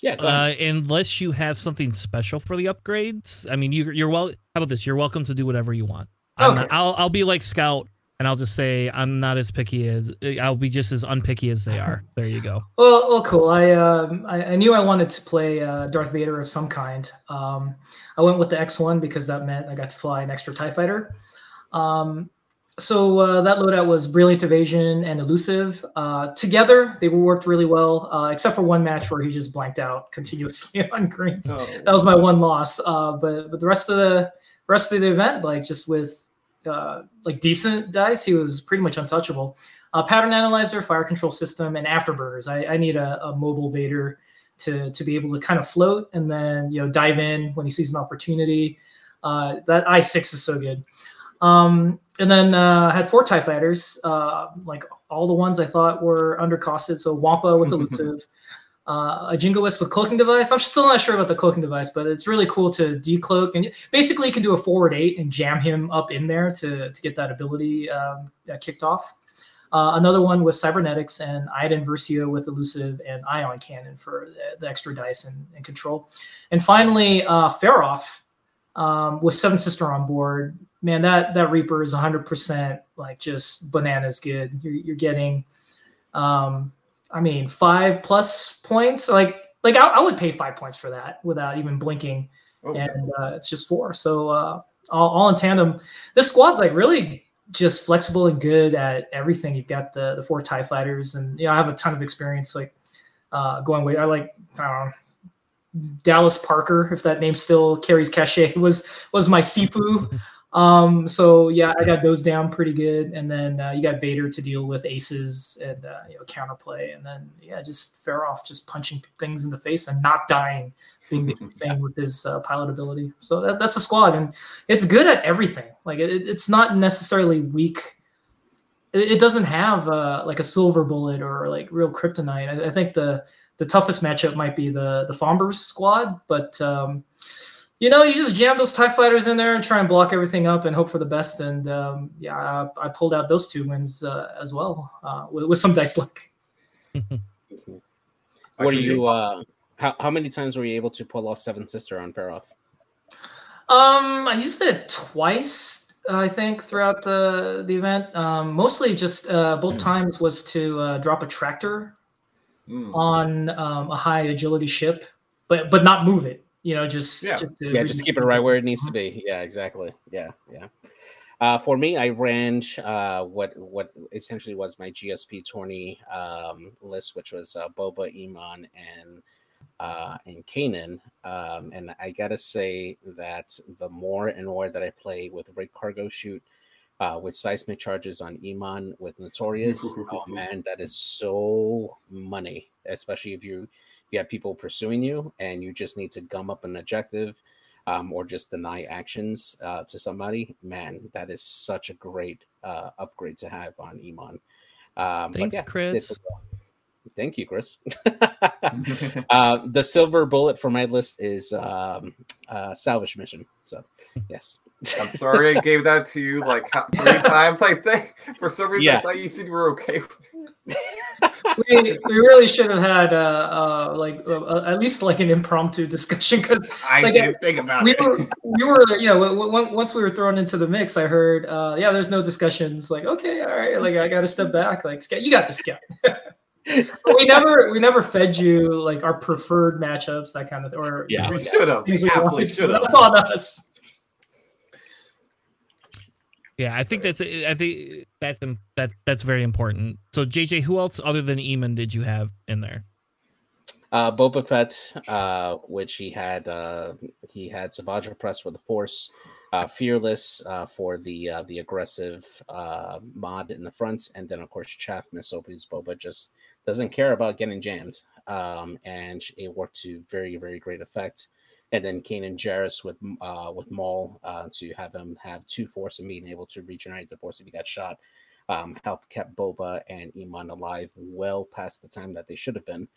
Speaker 4: Yeah, go.
Speaker 1: Uh, unless you have something special for the upgrades, I mean, you, you're well. How about this? You're welcome to do whatever you want.
Speaker 2: Okay.
Speaker 1: not- I'll I'll be like Scout. And I'll just say I'm not as picky as I'll be just as unpicky as they are. There you go. [laughs]
Speaker 2: Well, well, cool. I, um, I I knew I wanted to play uh, Darth Vader of some kind. Um, I went with the X1 because that meant I got to fly an extra Tie Fighter. Um, so uh, that loadout was Brilliant Evasion and Elusive. Uh, together, they worked really well, uh, except for one match where he just blanked out [laughs] continuously on greens.
Speaker 5: Oh.
Speaker 2: That was my one loss. Uh, but but the rest of the rest of the event, like just with uh, like decent dice, he was pretty much untouchable. Uh, pattern analyzer, fire control system, and afterburners. I, I need a, a mobile Vader to to be able to kind of float and then you know dive in when he sees an opportunity. Uh, that I six is so good. Um, and then uh, had four Tie Fighters, uh, like all the ones I thought were undercosted. So Wampa with elusive, [laughs] uh, a Jingoist with cloaking device. I'm still not sure about the cloaking device, but it's really cool to decloak and basically you can do a forward eight and jam him up in there to to get that ability um, kicked off. Uh, another one was cybernetics and Iden Versio with elusive and ion cannon for the, the extra dice and, and control. And finally, uh, Feroph um, with Seven Sister on board. Man, that that Reaper is 100% like just bananas good. You're, you're getting, um, I mean, five plus points. Like like I, I would pay five points for that without even blinking,
Speaker 5: Oh,
Speaker 2: and uh, it's just four. So uh, all, all in tandem, this squad's like really just flexible and good at everything. You've got the the four Tie fighters, and you know I have a ton of experience like uh, going way. I like I don't know, Dallas Parker, if that name still carries cachet, [laughs] was was my Sifu. Um, so yeah, I got those down pretty good, and then uh, you got Vader to deal with aces and uh, you know counterplay, and then yeah, just Feroph, just punching things in the face and not dying, being the [laughs] key thing with his uh, pilot ability. So that, that's a squad, and it's good at everything. Like it, it's not necessarily weak. It, it doesn't have uh, like a silver bullet or like real kryptonite. I, I think the the toughest matchup might be the the Fombers squad, but um, you know, you just jam those Tie Fighters in there and try and block everything up and hope for the best. And um, yeah, I, I pulled out those two wins uh, as well uh, with, with some dice luck. [laughs]
Speaker 4: What are you? Uh, how how many times were you able to pull off Seven Sister on Feroph?
Speaker 2: Um, I used it twice, I think, throughout the the event. Um, mostly just uh, both times was to uh, drop a tractor
Speaker 5: Mm.
Speaker 2: on um, a high agility ship, but but not move it. You know, just
Speaker 5: Yeah.
Speaker 2: just to
Speaker 4: Yeah, just keep it right where it needs to be. Yeah, exactly. Yeah, yeah. Uh, for me, I ran uh, what what essentially was my GSP tourney um, list, which was uh, Boba, Emon, and uh, and Kanan. Um, and I gotta say that the more and more that I play with Rig Cargo Chute, uh, with seismic charges on Emon, with Notorious, [laughs] oh man, that is so money, especially if you you have people pursuing you and you just need to gum up an objective um, or just deny actions uh, to somebody, man, that is such a great uh, upgrade to have on Emon. Um,
Speaker 1: Thanks,
Speaker 4: yeah,
Speaker 1: Chris.
Speaker 4: it- Thank you, Chris. [laughs] uh, the silver bullet for my list is um, uh, salvage mission. So, yes.
Speaker 5: I'm sorry I gave that to you like three [laughs] times. I think for some reason
Speaker 4: Yeah.
Speaker 5: I thought you said you were okay. with it.
Speaker 2: We, we really should have had uh, uh, like uh, at least like an impromptu discussion because
Speaker 5: I
Speaker 2: Like,
Speaker 5: didn't think about
Speaker 2: we
Speaker 5: it.
Speaker 2: were we were you know w- w- once we were thrown into the mix i heard uh yeah there's no discussions like okay all right like i gotta step back like Scout, you got the scout [laughs] we never we never fed you like our preferred matchups that kind of or
Speaker 4: Yeah.
Speaker 5: we should have.
Speaker 2: things we
Speaker 5: Absolutely
Speaker 2: wanted to.
Speaker 5: should have.
Speaker 2: On us
Speaker 1: Yeah, I think that's I think that's im- that's very important. So JJ, who else other than Emon did you have in there?
Speaker 4: Uh, Boba Fett, uh, which he had, uh, he had Savage Opress for the Force, uh, Fearless uh, for the uh, the aggressive uh, mod in the front, and then of course Chaff Miss because Boba just doesn't care about getting jammed, um, and it worked to very very great effect. And then Kanan Jarrus with uh, with Maul uh, to have him have two Force and being able to regenerate the Force if he got shot, um, helped kept Boba and Emon alive well past the time that they should have been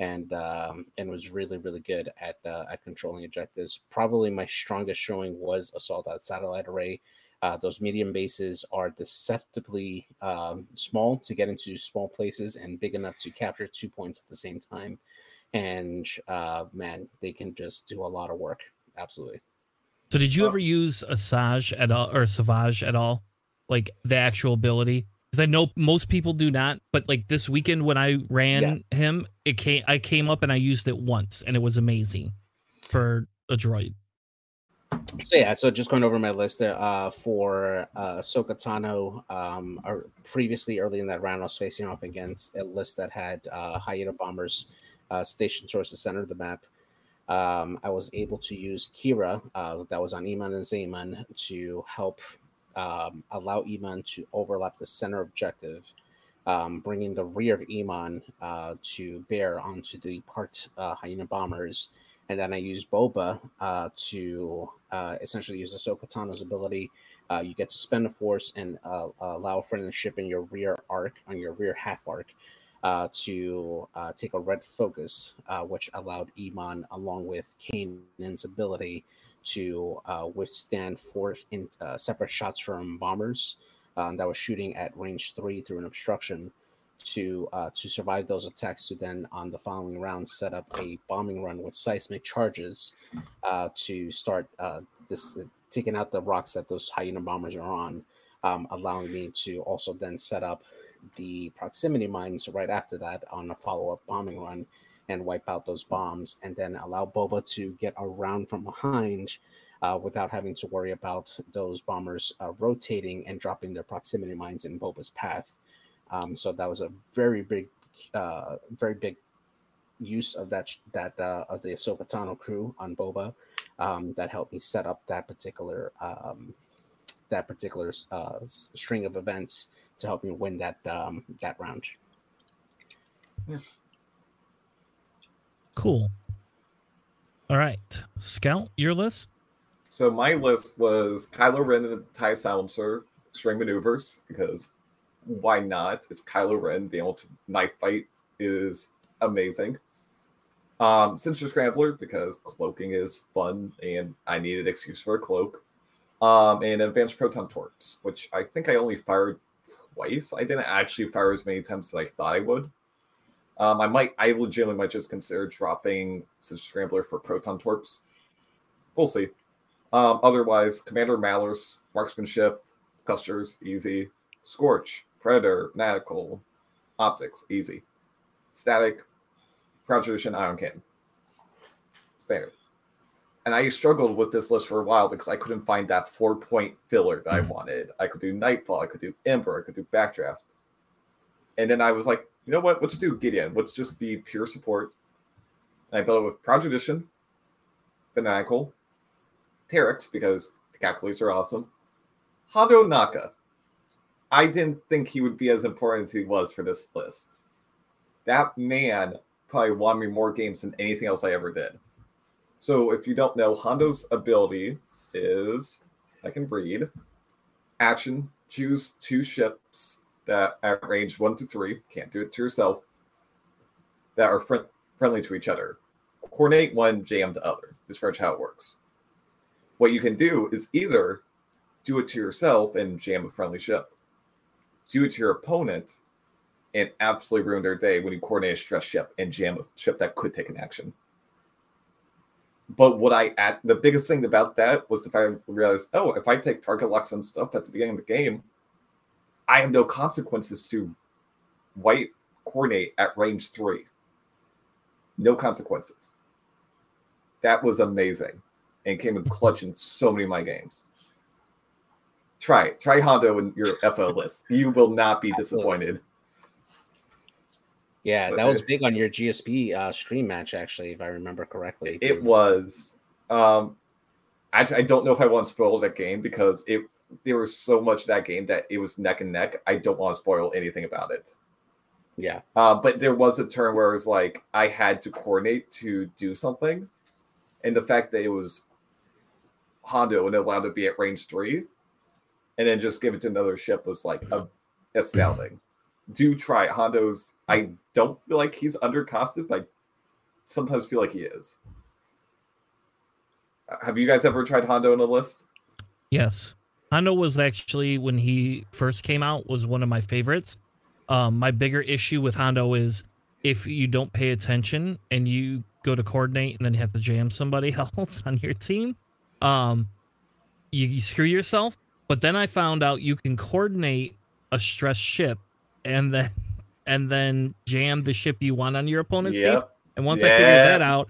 Speaker 4: and um, and was really really good at uh, at controlling objectives. Probably my strongest showing was assault at satellite array. Uh, those medium bases are deceptively um, small to get into small places and big enough to capture two points at the same time. And uh, man, they can just do a lot of work. Absolutely.
Speaker 1: So did you
Speaker 5: Oh.
Speaker 1: ever use Asajj at all or Savage at all? like the actual ability because I know most people do not. But like this weekend when I ran him, it came I came up and I used it once and it was amazing for a droid.
Speaker 4: So yeah, so just going over my list there uh, for uh, Ahsoka Tano. Um, or previously, early in that round, I was facing off against a list that had uh, Hyena bombers uh, stationed towards the center of the map. Um, I was able to use Qi'ra, uh, that was on Emon and Zayman, to help um, allow Emon to overlap the center objective, um, bringing the rear of Emon uh, to bear onto the parked uh, Hyena bombers and then I used Boba uh, to uh, essentially use Ahsoka Tano's ability. Uh, you get to spend a force and allow a friendly ship in your rear arc, on your rear half arc, uh, to uh, take a red focus, which allowed Emon, along with Kanan's ability, to withstand four in, separate shots from bombers um, that were shooting at range three through an obstruction to uh, to survive those attacks to then on the following round set up a bombing run with seismic charges uh, to start uh, this taking out the rocks that those hyena bombers are on um, allowing me to also then set up the proximity mines right after that on a follow-up bombing run and wipe out those bombs and then allow boba to get around from behind uh, without having to worry about those bombers uh, rotating and dropping their proximity mines in boba's path. Um, so that was a very big, uh, very big use of that that uh, of the Ahsoka Tano crew on Boba um, that helped me set up that particular um, that particular uh, string of events to help you win that um, that round.
Speaker 1: Yeah. Cool. All right, Scout, your list.
Speaker 5: So my list was Kylo Ren and TIE Silencer, String Maneuvers, because why not? It's Kylo Ren. The ultimate knife fight is amazing. Um, Sinister Scrambler because cloaking is fun and I needed excuse for a cloak. Um, and Advanced Proton Torps, which I think I only fired twice. I didn't actually fire as many times as I thought I would. Um, I might, I legitimately might just consider dropping Sinister Scrambler for Proton Torps. We'll see. Um, otherwise, Commander Malor's Marksmanship, Clusters, easy. Scorch, Predator, Fanatical, Optics, easy. Static, Tradition, Ion Cannon. Standard. And I struggled with this list for a while because I couldn't find that four point filler that I hmm. wanted. I could do Nightfall, I could do Ember, I could do Backdraft. And then I was like, you know what? Let's do Gideon. Let's just be pure support. And I built it with Proud Tradition, Fanatical, Terex, because the calculators are awesome, Hondo Ohnaka. I didn't think he would be as important as he was for this list. That man probably won me more games than anything else I ever did. So if you don't know, Hondo's ability is I can read action, choose two ships that are at range one to three, can't do it to yourself, that are fr- friendly to each other. Coordinate one, jam the other, is pretty much how it works. What you can do is either do it to yourself and jam a friendly ship, do it to your opponent and absolutely ruin their day when you coordinate a stress ship and jam a ship that could take an action. But what I at the biggest thing about that was the fact I realized, oh, if I take target locks and stuff at the beginning of the game, I have no consequences to white coordinate at range three. No consequences. That was amazing and came in clutch in so many of my games try it. Try Hondo in your FO list. You will not be disappointed.
Speaker 4: Yeah, but that was big on your GSP uh, stream match, actually, if I remember correctly.
Speaker 5: It was. Um, actually, I don't know if I want to spoil that game because it there was so much that game that it was neck and neck. I don't want to spoil anything about it.
Speaker 4: Yeah.
Speaker 5: Uh, but there was a turn where it was like I had to coordinate to do something, and the fact that it was Hondo and allowed to be at range three and then just give it to another ship was like a, astounding. Do try. Hondo's. I don't feel like he's undercosted, but I sometimes feel like he is. Uh, have you guys ever tried Hondo in a list?
Speaker 1: Yes. Hondo was actually when he first came out was one of my favorites. Um, my bigger issue with Hondo is if you don't pay attention and you go to coordinate and then you have to jam somebody [laughs] else on your team, um, you, you screw yourself But then I found out you can coordinate a stress ship and then and then jam the ship you want on your opponent's team.
Speaker 5: Yep.
Speaker 1: And once I figured that out,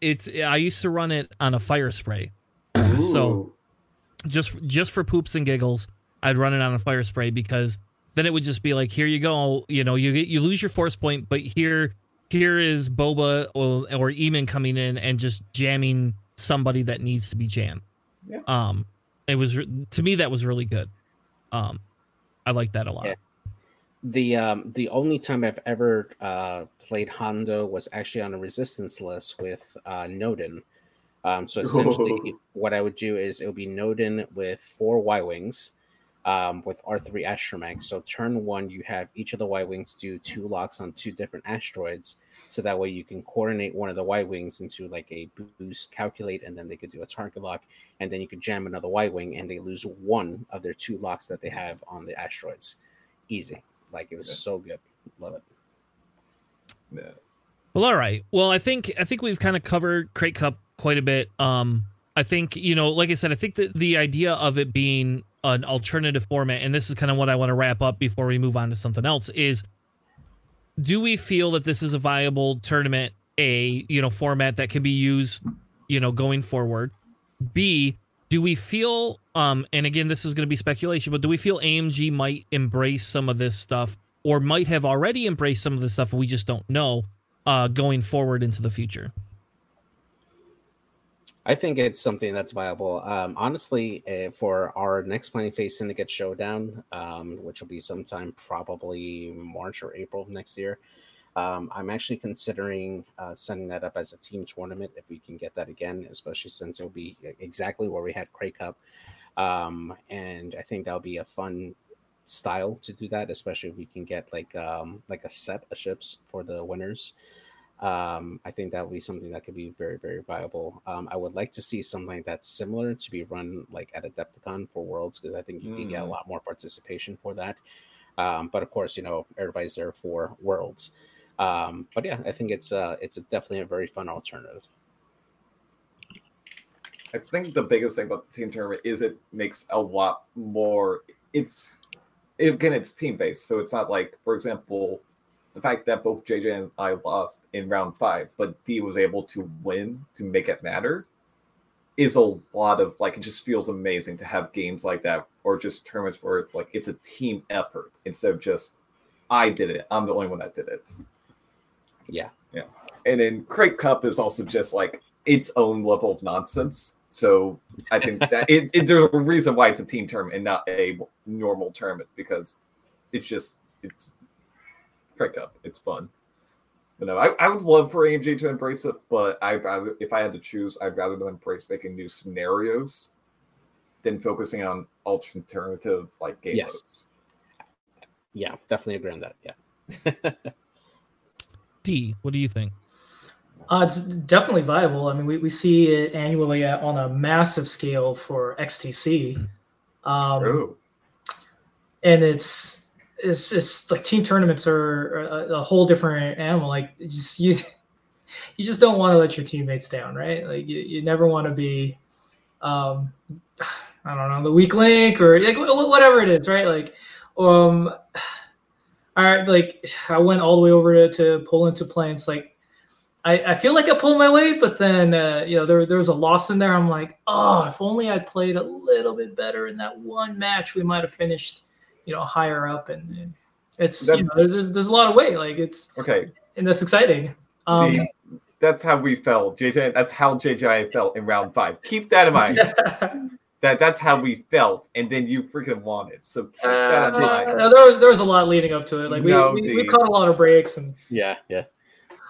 Speaker 1: it's I used to run it on a fire spray. So just just for poops and giggles, I'd run it on a fire spray because then it would just be like, here you go, you know, you get you lose your force point, but here here is Boba or, or Emon coming in and just jamming somebody that needs to be jammed.
Speaker 5: Yeah.
Speaker 1: Um, it was to me that was really good. Um, I like that a lot.
Speaker 4: Yeah. The um the only time I've ever uh played Hondo was actually on a resistance list with uh Nodin. Um so essentially [laughs] what I would do is it would be Nodin with four Y Wings um with R3 astromech. So turn one you have each of the Y Wings do two locks on two different asteroids. So that way you can coordinate one of the Y Wings into like a boost calculate and then they could do a target lock and then you could jam another Y Wing and they lose one of their two locks that they have on the asteroids. Easy. Like it was
Speaker 5: Yeah.
Speaker 4: so good. Love it.
Speaker 5: Yeah.
Speaker 1: Well, all right. Well, I think I think we've kind of covered Crate Cup quite a bit. Um, I think you know, like I said, I think that the idea of it being an alternative format, and this is kind of what I want to wrap up before we move on to something else, is do we feel that this is a viable tournament? A you know format that can be used, you know, going forward. B do we feel um and again this is going to be speculation but do we feel amg might embrace some of this stuff or might have already embraced some of this stuff we just don't know uh going forward into the future
Speaker 4: I think it's something that's viable. Um, honestly, uh, for our next Planning Phase Syndicate Showdown, um, which will be sometime probably March or April next year, um, I'm actually considering uh, setting that up as a team tournament if we can get that again, especially since it'll be exactly where we had Crate Cup. Um, and I think that'll be a fun style to do that, especially if we can get like um, like a set of ships for the winners um, I think that would be something that could be very, very viable. Um, I would like to see something that's similar to be run like at Adepticon for Worlds because I think you can get a
Speaker 5: Mm.
Speaker 4: lot more participation for that. Um, but of course, you know everybody's there for Worlds. Um, but yeah, I think it's uh, it's a, definitely a very fun alternative.
Speaker 5: I think the biggest thing about the team tournament is it makes a lot more. It's again, it's team based, so it's not like, for example, the fact that both JJ and I lost in round five, but D was able to win to make it matter, is a lot of like. It just feels amazing to have games like that, or just tournaments where it's like it's a team effort instead of just I did it. I'm the only one that did it.
Speaker 4: Yeah, Yeah.
Speaker 5: And then Crate Cup is also just like its own level of nonsense. So I think that [laughs] it, it, there's a reason why it's a team term and not a normal term because it's just it's Crate Cup. It's fun. But no, I, I would love for AMG to embrace it, but I'd rather if I had to choose, I'd rather them embrace making new scenarios than focusing on alternative like game
Speaker 4: Yes.
Speaker 5: modes.
Speaker 4: yeah, definitely agree on that. Yeah. [laughs]
Speaker 1: d what do you think
Speaker 2: Uh, it's definitely viable. I mean, we, we see it annually at, on a massive scale for XTC. Um,
Speaker 5: True.
Speaker 2: and it's it's it's like team tournaments are a, a whole different animal. Like you just you [laughs] you just don't want to let your teammates down, right? Like you, you never want to be, um, [sighs] I don't know, the weak link or like whatever it is, right? Like, um, all right, like I went all the way over to, to pull into play. and It's like I, I feel like I pulled my weight, but then uh, you know there there was a loss in there. I'm like, oh, if only I played a little bit better in that one match, we might have finished, you know, higher up. And, and it's you know, there's, there's there's a lot of weight. Like it's
Speaker 5: Okay.
Speaker 2: and that's exciting. Um,
Speaker 5: The- that's how we felt, JJ. That's how JJ felt in round five. Keep that in mind. [laughs] That that's how we felt, and then you freaking won it. So keep that in mind.
Speaker 2: Uh, there was there was a lot leading up to it. Like we,
Speaker 5: No,
Speaker 2: we, we caught a lot of breaks and
Speaker 4: Yeah, yeah.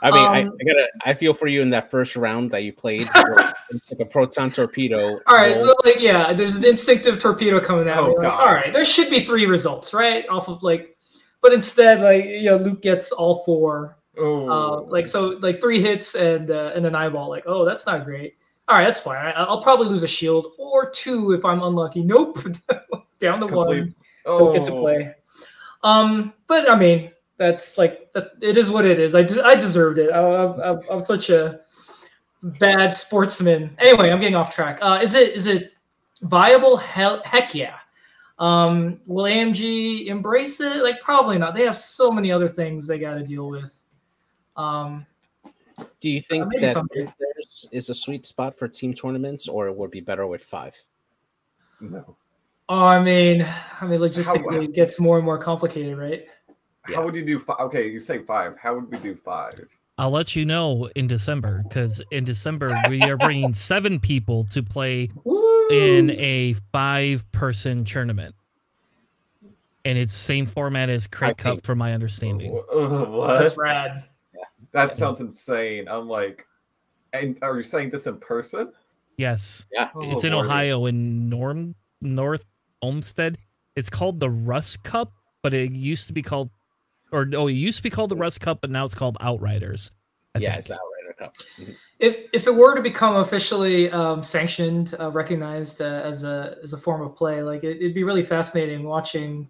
Speaker 4: I mean, I,
Speaker 2: Um,
Speaker 4: I gotta. I feel for you in that first round that you played. it's [laughs] like a proton torpedo.
Speaker 2: all right.
Speaker 4: roll.
Speaker 2: So like yeah, there's an instinctive torpedo coming out.
Speaker 5: Oh,
Speaker 2: like,
Speaker 5: God.
Speaker 2: all right, there should be three results, right? Off of like, but instead like you know Luke gets all four.
Speaker 5: Oh,
Speaker 2: Uh, like so like three hits and uh, and an eyeball. Like oh that's not great. All right, that's fine. I, I'll probably lose a shield or two if I'm unlucky. Nope, [laughs] down to one.
Speaker 5: complete.
Speaker 2: don't get to
Speaker 5: Oh.
Speaker 2: play. Um, but I mean, that's like that's it is what it is. I, de- I deserved it. I, I'm such a bad sportsman. Anyway, I'm getting off track. Uh, is it is it viable? Hell, heck yeah. Um, will AMG embrace it? Like probably not. They have so many other things they got to deal with. Um,
Speaker 4: Do you think
Speaker 2: maybe
Speaker 4: that
Speaker 2: someday.
Speaker 4: there is a sweet spot for team tournaments, or it would be better with five?
Speaker 5: No.
Speaker 2: oh, I mean, I mean, logistically, it gets more and more complicated, right?
Speaker 4: Yeah.
Speaker 5: How would you do five? Okay, you say five. How would we do five?
Speaker 1: I'll let you know in December because in December we are bringing [laughs] seven people to play
Speaker 2: Woo!
Speaker 1: in a five-person tournament, and it's same format as Crate
Speaker 4: I think-
Speaker 1: Cup, from my understanding.
Speaker 5: Uh, [laughs] what?
Speaker 2: That's rad.
Speaker 5: That sounds insane. I'm like, and are you saying this in person?
Speaker 1: Yes,
Speaker 4: Yeah.
Speaker 1: it's
Speaker 5: Oh,
Speaker 1: in
Speaker 5: Lord.
Speaker 1: Ohio in Norm North Olmsted. It's called the Rust Cup, but it used to be called, or no, it used to be called the Rust Cup, but now it's called Outriders. I
Speaker 4: yeah,
Speaker 1: think.
Speaker 4: it's Outrider Cup.
Speaker 2: If if it were to become officially um, sanctioned, uh, recognized uh, as a as a form of play, like it, it'd be really fascinating watching,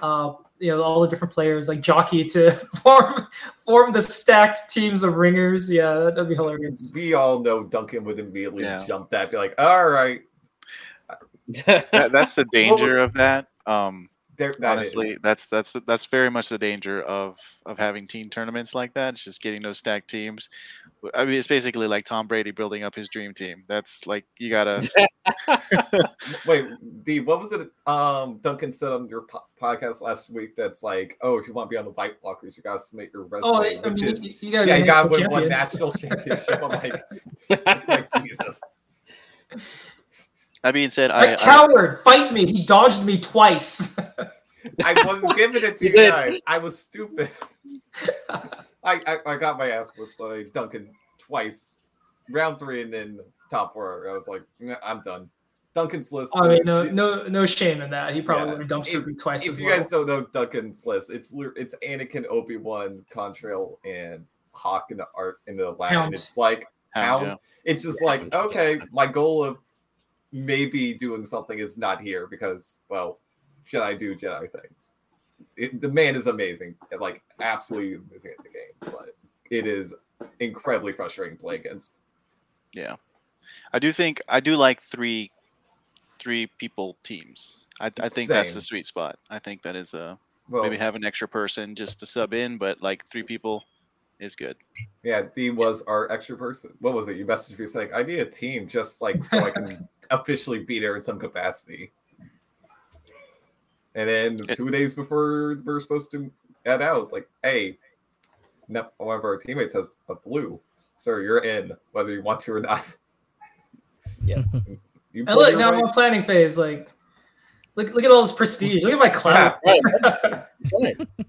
Speaker 2: uh, you know, all the different players like jockey to [laughs] form form the stacked teams of ringers. Yeah, that, that'd be hilarious.
Speaker 5: We all know Duncan would immediately
Speaker 3: Yeah.
Speaker 5: jump that, be like, all right,
Speaker 3: That, that's the [laughs] danger of that. Um,
Speaker 5: there. that
Speaker 3: honestly,
Speaker 5: is.
Speaker 3: that's that's that's very much the danger of of having team tournaments like that. It's just getting those stacked teams. I mean, it's basically like Tom Brady building up his dream team. That's like you gotta. [laughs]
Speaker 5: Wait, D, what was it? Um, Duncan said on your po- podcast last week. That's like, oh, if you want to be on the White Blockers, you gotta submit your resume,
Speaker 2: Oh, I,
Speaker 5: I
Speaker 2: mean,
Speaker 5: is,
Speaker 2: you, you gotta
Speaker 5: yeah, you gotta win
Speaker 2: champion.
Speaker 5: one national championship. I'm like, [laughs] [laughs] like Jesus.
Speaker 3: That being said, I,
Speaker 2: That
Speaker 3: I
Speaker 2: coward, fight me! He dodged me twice. [laughs]
Speaker 5: I wasn't giving it to [laughs]
Speaker 4: You
Speaker 5: you guys. I was stupid. [laughs] I, I I got my ass whipped by Duncan twice, round three, and then top four. I was like, "Nah, I'm done. Duncan's list.
Speaker 2: I mean, no, no, no shame in that. He probably
Speaker 5: Yeah.
Speaker 2: would have dumpstered me twice
Speaker 5: If
Speaker 2: as
Speaker 5: you
Speaker 2: well.
Speaker 5: guys don't know Duncan's list, it's it's Anakin, Obi Wan, Contrail, and Hawk in the art in the Latin.
Speaker 2: Hound.
Speaker 5: It's like
Speaker 3: Hound,
Speaker 5: Hound. it's just
Speaker 4: Yeah,
Speaker 5: like
Speaker 4: Hound, yeah.
Speaker 5: okay, my goal of maybe doing something is not here because well, Jedi do Jedi things. It, the man is amazing, like absolutely amazing at the game, but it is incredibly frustrating to play against.
Speaker 3: yeah. I do think I do like three three people teams. I, I think that's the sweet spot. I think that is a
Speaker 5: Well,
Speaker 3: maybe have an extra person just to sub in, but like three people is good.
Speaker 5: Yeah, D was our extra person. What was it? You messaged me saying, I need a team just like so I can [laughs] officially be there in some capacity. And then
Speaker 3: It-
Speaker 5: two days before we're supposed to head out, it's like, hey, no, one of our teammates has a blue. Sir, you're in, whether you want to or not.
Speaker 4: Yeah. [laughs]
Speaker 5: You
Speaker 2: And look,
Speaker 5: your
Speaker 2: now I'm
Speaker 5: weight?
Speaker 2: on planning phase. Like, look, look at all this prestige. Look at my clout.
Speaker 4: Right. Right. [laughs]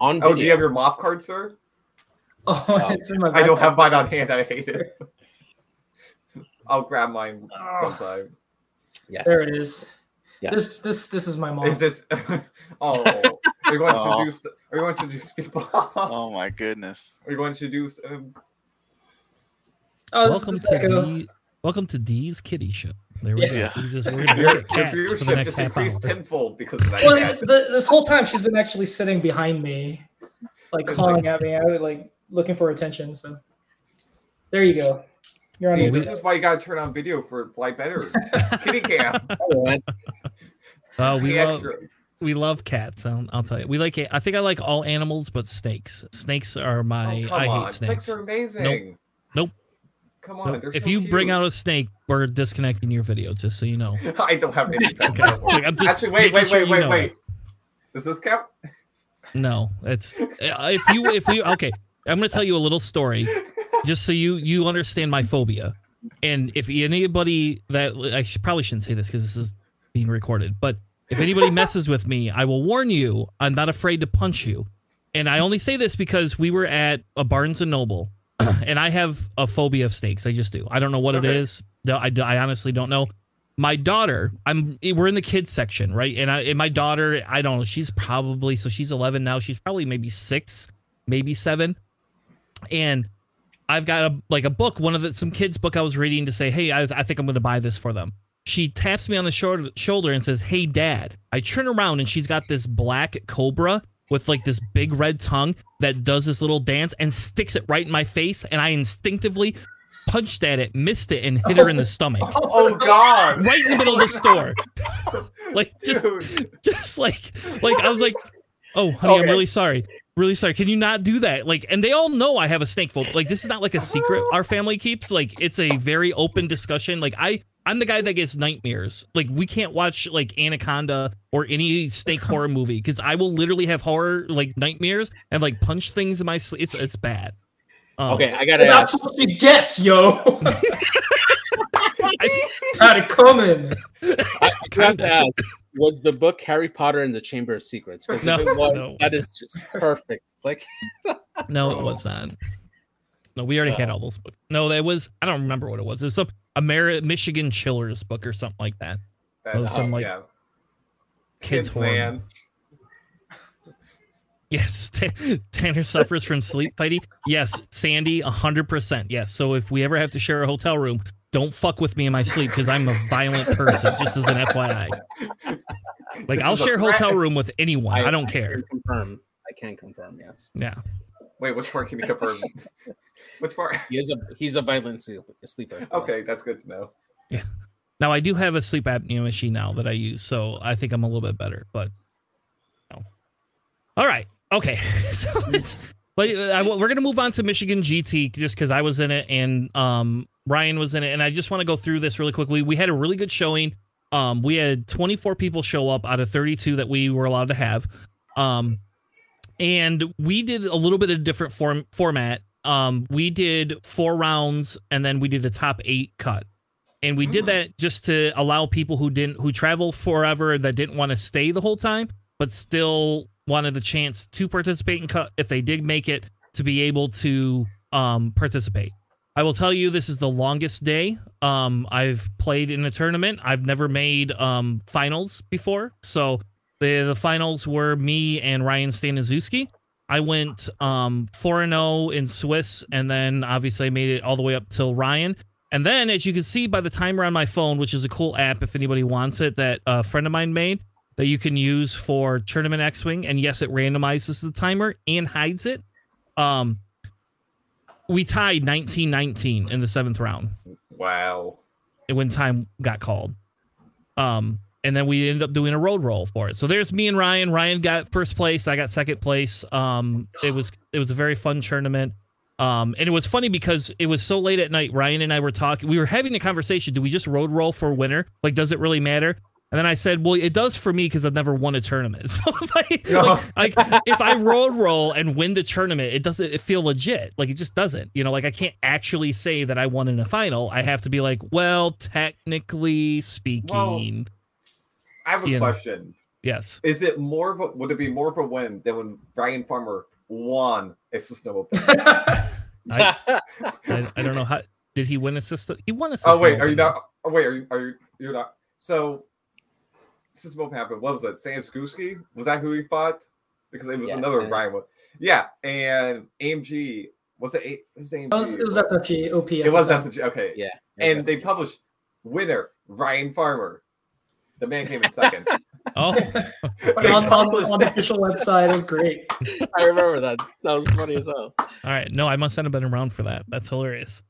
Speaker 4: Oh, on
Speaker 5: Oh, do you have your MOF card, sir? [laughs]
Speaker 2: oh, it's in my.
Speaker 5: I don't have mine on hand. I hate it. [laughs] I'll grab mine
Speaker 2: Oh.
Speaker 5: sometime.
Speaker 4: yes.
Speaker 2: There it is.
Speaker 4: Yes.
Speaker 2: This, this, this is my mom.
Speaker 5: Is this? [laughs] oh, are you going to
Speaker 3: Oh.
Speaker 5: introduce? Are you going to introduce people?
Speaker 3: Oh my goodness.
Speaker 5: Are you going to introduce? Um,
Speaker 2: oh, this
Speaker 1: welcome
Speaker 2: is
Speaker 1: to
Speaker 2: Echo.
Speaker 1: D, welcome to D's Kitty Show. There we
Speaker 2: Yeah.
Speaker 1: go. He's just, we're gonna
Speaker 5: your,
Speaker 1: look
Speaker 5: your
Speaker 1: cats for the next
Speaker 5: just
Speaker 1: half hour.
Speaker 5: increased tenfold because of that.
Speaker 2: Well, the, this whole time she's been actually sitting behind me, like
Speaker 5: It's
Speaker 2: clawing
Speaker 5: like-
Speaker 2: at me. I was like looking for attention. So there you go. You're on.
Speaker 5: See,
Speaker 2: the
Speaker 5: this is why you gotta turn on video for fly better. [laughs] Kitty cam. [laughs]
Speaker 4: Oh,
Speaker 1: Uh, we love we love cats. I'll, I'll tell you. We like. I think I like all animals, but snakes. Snakes are my.
Speaker 5: oh, come
Speaker 1: I hate
Speaker 5: on.
Speaker 1: snakes.
Speaker 5: Snakes are amazing.
Speaker 1: Nope.
Speaker 5: Come on.
Speaker 1: Nope.
Speaker 5: They're
Speaker 1: if
Speaker 5: so
Speaker 1: you bring out a snake, we're disconnecting your video. Just so you know. [laughs]
Speaker 5: I don't have any pets.
Speaker 1: Okay. Like, I'm just
Speaker 5: Actually, wait,
Speaker 1: making
Speaker 5: wait,
Speaker 1: sure
Speaker 5: wait, wait, wait. Does this count?
Speaker 1: No, it's uh, if you if you okay. I'm gonna tell you a little story, just so you you understand my phobia. And if anybody that I should, probably shouldn't say this because this is being recorded, but if anybody [laughs] messes with me, I will warn you. I'm not afraid to punch you. And I only say this because we were at a Barnes and Noble, [clears throat] and I have a phobia of snakes. I just do. I don't know what it
Speaker 5: Okay.
Speaker 1: is. No, I, I honestly don't know. My daughter, I'm we're in the kids section, right? And I and my daughter, I don't know, she's probably so she's 11 now. She's probably maybe 6, maybe 7. And I've got a like a book, one of the some kids book I was reading to say, "Hey, I, I think I'm going to buy this for them." She taps me on the shoulder, shoulder and says, "Hey, Dad." I turn around and she's got this black cobra with like this big red tongue that does this little dance and sticks it right in my face, and I instinctively punched at it, missed it, and hit her in the stomach. [laughs]
Speaker 5: Oh, oh God!
Speaker 1: Right in the middle of the store. [laughs] Like just
Speaker 5: Dude.
Speaker 1: just like like I was like, oh honey, I'm really sorry. Really sorry. Can you not do that? Like, and they all know I have a snake phobia. Like, this is not like a secret our family keeps. Like, it's a very open discussion. Like, I I'm the guy that gets nightmares. Like, we can't watch like Anaconda or any snake [laughs] horror movie because I will literally have horror like nightmares and like punch things in my sleep. It's it's bad. Um,
Speaker 4: Okay, I gotta
Speaker 2: That's
Speaker 4: ask.
Speaker 2: what she gets, yo. [laughs] [laughs]
Speaker 1: I,
Speaker 2: Had it coming.
Speaker 4: I got to ask. Was the book Harry Potter and the Chamber of Secrets? Because
Speaker 1: No,
Speaker 4: was,
Speaker 1: no.
Speaker 4: that is just perfect. Like, [laughs]
Speaker 1: no, it was not. No, we already had all those books. No, that was I don't remember what it was. It was some Ameri- Michigan Chillers book or something like that.
Speaker 5: That-
Speaker 1: Oh, some, like,
Speaker 5: yeah.
Speaker 1: Kids,
Speaker 5: Kids,
Speaker 1: horror.
Speaker 5: man.
Speaker 1: Yes, [laughs] Tanner suffers from sleep fighting. Yes, Sandy, hundred percent. Yes. So if we ever have to share a hotel room, don't fuck with me in my sleep because I'm a violent person. Just as an FYI, [laughs] like
Speaker 5: This
Speaker 1: I'll share a hotel room with anyone. I, don't
Speaker 4: I
Speaker 1: care.
Speaker 4: can confirm. I can confirm. Yes,
Speaker 1: Yeah.
Speaker 5: Wait, which part can you confirm? [laughs] which part?
Speaker 4: he is a he's a violent sleep, sleeper. yes.
Speaker 5: Okay, that's good to know. Yeah.
Speaker 1: Now I do have a sleep apnea machine now that I use, so I think I'm a little bit better. But no. All right. Okay. [laughs] so mm. it's, but uh, I, we're gonna move on to Michigan GT just because I was in it and um Ryan was in it, and I just want to go through this really quickly. We had a really good showing. Um, we had 24 people show up out of 32 that we were allowed to have. Um, and we did a little bit of different form format. Um, we did four rounds, and then we did a top eight cut and we did
Speaker 5: Mm.
Speaker 1: that just to allow people who didn't who travel forever that didn't want to stay the whole time but still wanted the chance to participate and cut if they did make it to be able to um participate. I will tell you this is the longest day um i've played in a tournament. I've never made um finals before. So the the finals were me and ryan staniszewski I went um 4 0 in Swiss, and then obviously I made it all the way up till Ryan. And then, as you can see by the timer on my phone, which is a cool app if anybody wants it, that a friend of mine made that you can use for Tournament X Wing. And yes, it randomizes the timer and hides it. Um, we tied 19 19 in the seventh round
Speaker 5: Wow.
Speaker 1: when time got called. Um, and then we ended up doing a road roll for it. So there's me and Ryan. Ryan got first place. I got second place. Um, it was it was a very fun tournament. Um, and it was funny because it was so late at night. Ryan and I were talking. We were having a conversation. Do we just road roll for winner? Like, does it really matter? And then I said, "Well, it does for me because I've never won a tournament. [laughs] So if I [laughs] oh. like, like, if I road roll and win the tournament, it doesn't it feel legit. Like it just doesn't. You know, like I can't actually say that I won in a final. I have to be like, well, technically speaking,
Speaker 5: I have a
Speaker 1: You know.
Speaker 5: question.
Speaker 1: yes.
Speaker 5: Is it more of a would it be more of a win than when Brian Farmer won a system open? [laughs]
Speaker 1: I, I don't know how did he win a system? He won a system.
Speaker 5: oh wait, are you not oh, wait, are you are you you're not so system open happened. What was that? Sam Skuski? Was that who he fought? Because it was
Speaker 4: Yeah,
Speaker 5: another
Speaker 4: Sam.
Speaker 5: Brian one. Yeah, and AMG was it, A- it was AMG?
Speaker 2: It was, it was FFG, OP.
Speaker 5: It
Speaker 2: the
Speaker 5: was
Speaker 2: time.
Speaker 5: FFG. Okay.
Speaker 4: Yeah.
Speaker 5: And they published winner Ryan Farmer. The man came in second. [laughs]
Speaker 1: Oh, [laughs]
Speaker 2: on, on,
Speaker 5: published
Speaker 2: on the official website. It was great.
Speaker 4: I remember that. That was funny as hell.
Speaker 1: all right. No, I must not have been around for that. That's hilarious.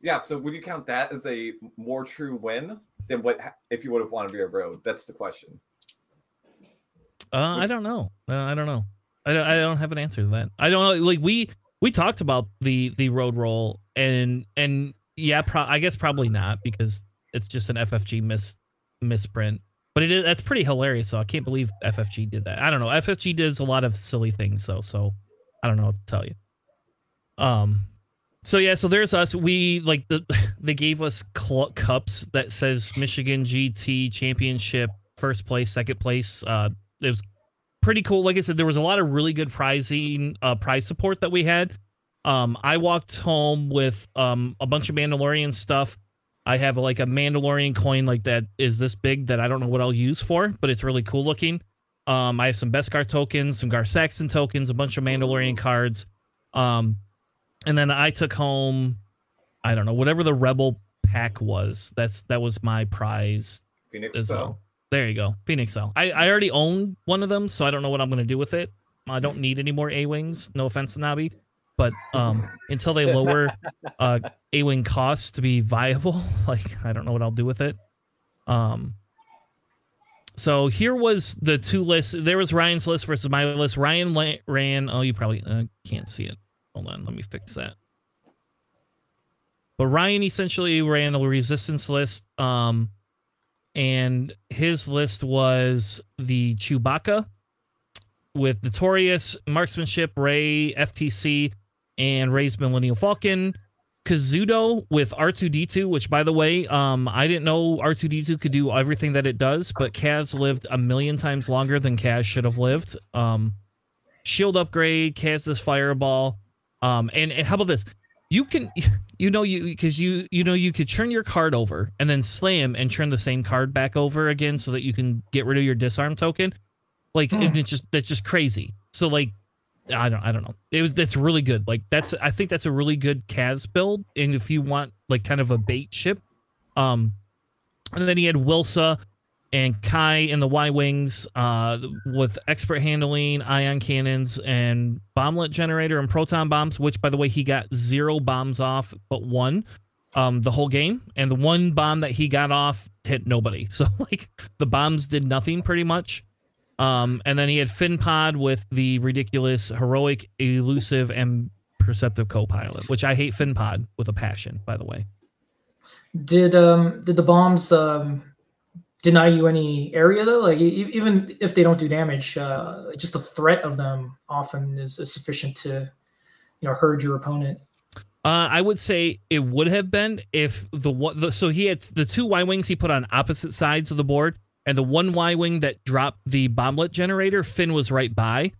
Speaker 5: Yeah, so would you count that as a more true win than what if you would have wanted to be a road? That's the question.
Speaker 1: Uh, I don't know. Uh, I don't know. I don't, I don't have an answer to that. I don't know. Like we we talked about the the road roll and and yeah, pro- I guess probably not because it's just an FFG mis misprint. But it is that's pretty hilarious. So I can't believe FFG did that. I don't know. FFG does a lot of silly things though. So I don't know what to tell you. Um. So yeah, so there's us. We like the [laughs] they gave us cl- cups that says Michigan GT Championship, first place, second place. Uh, it was pretty cool. Like I said, there was a lot of really good prizing, uh, prize support that we had. Um, I walked home with um a bunch of Mandalorian stuff. I have like a Mandalorian coin like that is this big that I don't know what I'll use for, but it's really cool looking. Um, I have some Beskar tokens, some Gar Saxon tokens, a bunch of Mandalorian cards. Um, and then I took home, I don't know, whatever the Rebel pack was. That's that was my prize
Speaker 5: Phoenix
Speaker 1: as
Speaker 5: so.
Speaker 1: well. There you go, Phoenix Cell. I, I already own one of them, so I don't know what I'm gonna do with it. I don't need any more A wings. No offense to Nabi. but um, [laughs] until they lower uh, A wing costs to be viable, [laughs] like I don't know what I'll do with it. Um, so here was the two lists. There was Ryan's list versus my list. Ryan la- ran. Oh, you probably uh, can't see it. Hold on, let me fix that. But Ryan essentially ran a resistance list. Um, and his list was the Chewbacca with Notorious, Marksmanship, Rey, FTC, and Rey's Millennium Falcon. Kazuda with R2D2, which by the way, um, I didn't know R2D2 could do everything that it does, but Kaz lived a million times longer than Kaz should have lived. Um, shield upgrade, Kaz's fireball. Um, and, and how about this? You can, [laughs] you know, you because you you know you could turn your card over and then slam and turn the same card back over again so that you can get rid of your disarm token. Like and it's just that's just crazy. So like I don't I don't know. It was that's really good. Like that's I think that's a really good Kaz build. And if you want like kind of a bait ship, um, and then he had Wilsa and Kai in the Y wings, uh, with expert handling, ion cannons, and bomblet generator and proton bombs. Which by the way, he got zero bombs off, but one, um, the whole game. And the one bomb that he got off hit nobody. [laughs] So like the bombs did nothing pretty much. Um, and then he had Finn Pod with the ridiculous, heroic, elusive, and perceptive co-pilot, which I hate Finn Pod with a passion, by the way.
Speaker 2: Did um did the bombs um deny you any area though? Like even if they don't do damage, uh, just the threat of them often is, is sufficient to you know hurt your opponent.
Speaker 1: Uh, I would say it would have been if the one. The, so he had the two Y wings he put on opposite sides of the board, and the one Y wing that dropped the bomblet generator, Finn was right by,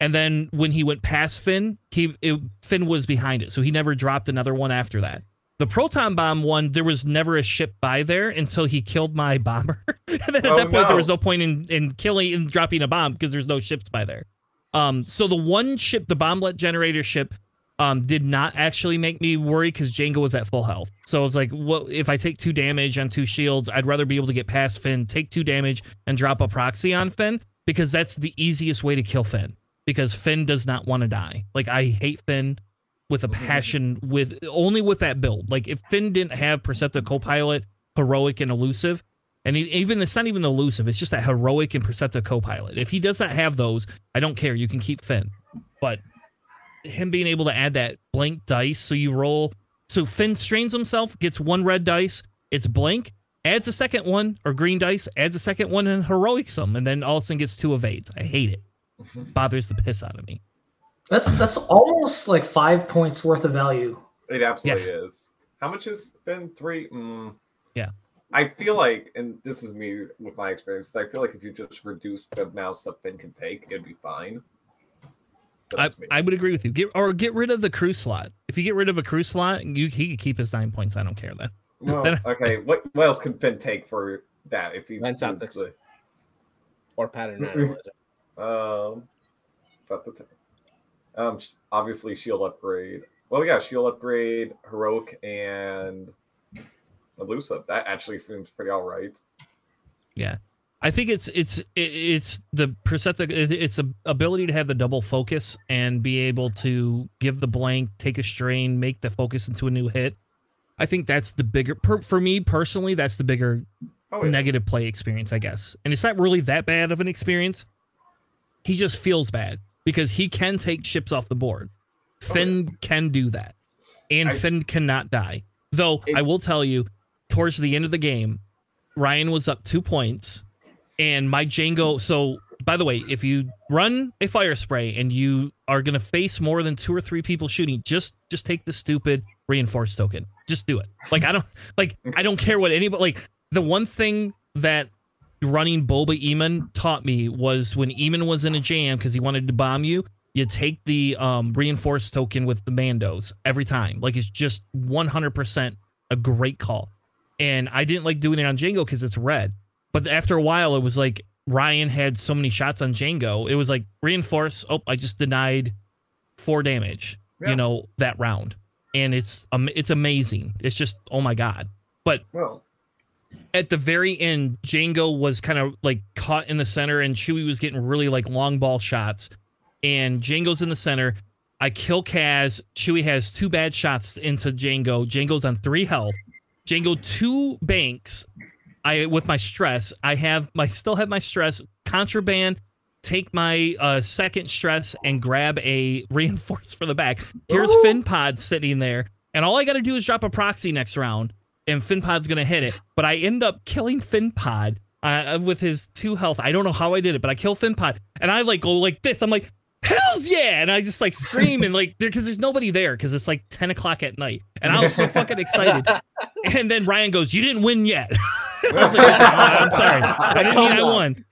Speaker 1: and then when he went past Finn, he it, Finn was behind it, so he never dropped another one after that. The proton bomb one, there was never a ship by there until he killed my bomber, [laughs] and then at
Speaker 5: Oh,
Speaker 1: that point there was no point in in killing and dropping a bomb because there's no ships by there. Um, so the one ship, the bomblet generator ship, um, did not actually make me worry because Jango was at full health. So I was like, what if I take two damage on two shields? I'd rather be able to get past Finn, take two damage, and drop a proxy on Finn because that's the easiest way to kill Finn. Because Finn does not want to die. Like I hate Finn with a passion. With only with that build. Like if Finn didn't have Perceptive Copilot, heroic and elusive, and even it's not even elusive. It's just that heroic and Perceptive Copilot. If he does not have those, I don't care. You can keep Finn, but him being able to add that blank dice so you roll so Finn strains himself, gets one red dice, it's blank, adds a second one, or green dice, adds a second one and heroic some, and then all of a sudden gets two evades. I hate it. Bothers the piss out of me.
Speaker 2: That's that's almost like five points worth of value.
Speaker 5: It absolutely is. How much has been three? Mm.
Speaker 1: Yeah.
Speaker 5: I feel like, and this is me with my experience, I feel like if you just reduce the amount of stuff Ben can take, it'd be fine.
Speaker 1: I. I would agree with you. Get or get rid of the crew slot. If you get rid of a crew slot, you he could keep his nine points. I don't care then.
Speaker 5: Well, [laughs]
Speaker 1: then-
Speaker 5: okay, what what else could Ben take for that? If he
Speaker 4: Lens
Speaker 5: does
Speaker 4: optics.
Speaker 5: the-
Speaker 4: or pattern analyzer.
Speaker 5: Um, but the t- um, obviously shield upgrade. Well, yeah, shield upgrade, heroic, and elusive. That actually seems pretty all right.
Speaker 1: Yeah, I think it's it's it's the perceptive it's a ability to have the double focus and be able to give the blank, take a strain, make the focus into a new hit. I think that's the bigger per, for me personally. That's the bigger
Speaker 5: Oh, yeah.
Speaker 1: negative play experience, I guess. And it's not really that bad of an experience. He just feels bad because he can take ships off the board. Oh, Finn can do that. And
Speaker 5: I-
Speaker 1: Finn cannot die. Though
Speaker 5: It-
Speaker 1: I will tell you, towards the end of the game, Ryan was up two points. And my Jango. So, by the way, if you run a fire spray and you are gonna face more than two or three people shooting, just just take the stupid reinforced token. Just do it. Like I don't like I don't care what anybody like the one thing that running Boba Emon taught me was when Emon was in a jam because he wanted to bomb you, you take the um, reinforced token with the Mandos every time. Like it's just 100% a great call. And I didn't like doing it on Jango because it's red. But after a while, it was like Ryan had so many shots on Jango. It was like reinforce. Oh, I just denied four damage.
Speaker 5: Yeah.
Speaker 1: You know that round, and it's um, it's amazing. It's just oh my god. But
Speaker 5: Well,
Speaker 1: at the very end, Jango was kind of like caught in the center, and Chewie was getting really like long ball shots. And Jango's in the center. I kill Kaz. Chewie has two bad shots into Jango. Jango's on three health. Jango two banks. I with my stress. I have my still have my stress. Contraband. Take my uh, second stress and grab a [laughs] reinforce for the back. Here's
Speaker 2: Ooh.
Speaker 1: Finpod sitting there, and all I got to do is drop a proxy next round, and Finpod's gonna hit it. But I end up killing Finpod uh, with his two health. I don't know how I did it, but I kill Finpod, and I like go like this. I'm like, hell's yeah! And I just like scream and like there because there's nobody there because it's like 10 o'clock at night, and I was so fucking excited. [laughs] And then Ryan goes, "You didn't win yet." [laughs] I was like, [laughs] "Oh, I'm sorry, I didn't mean I won.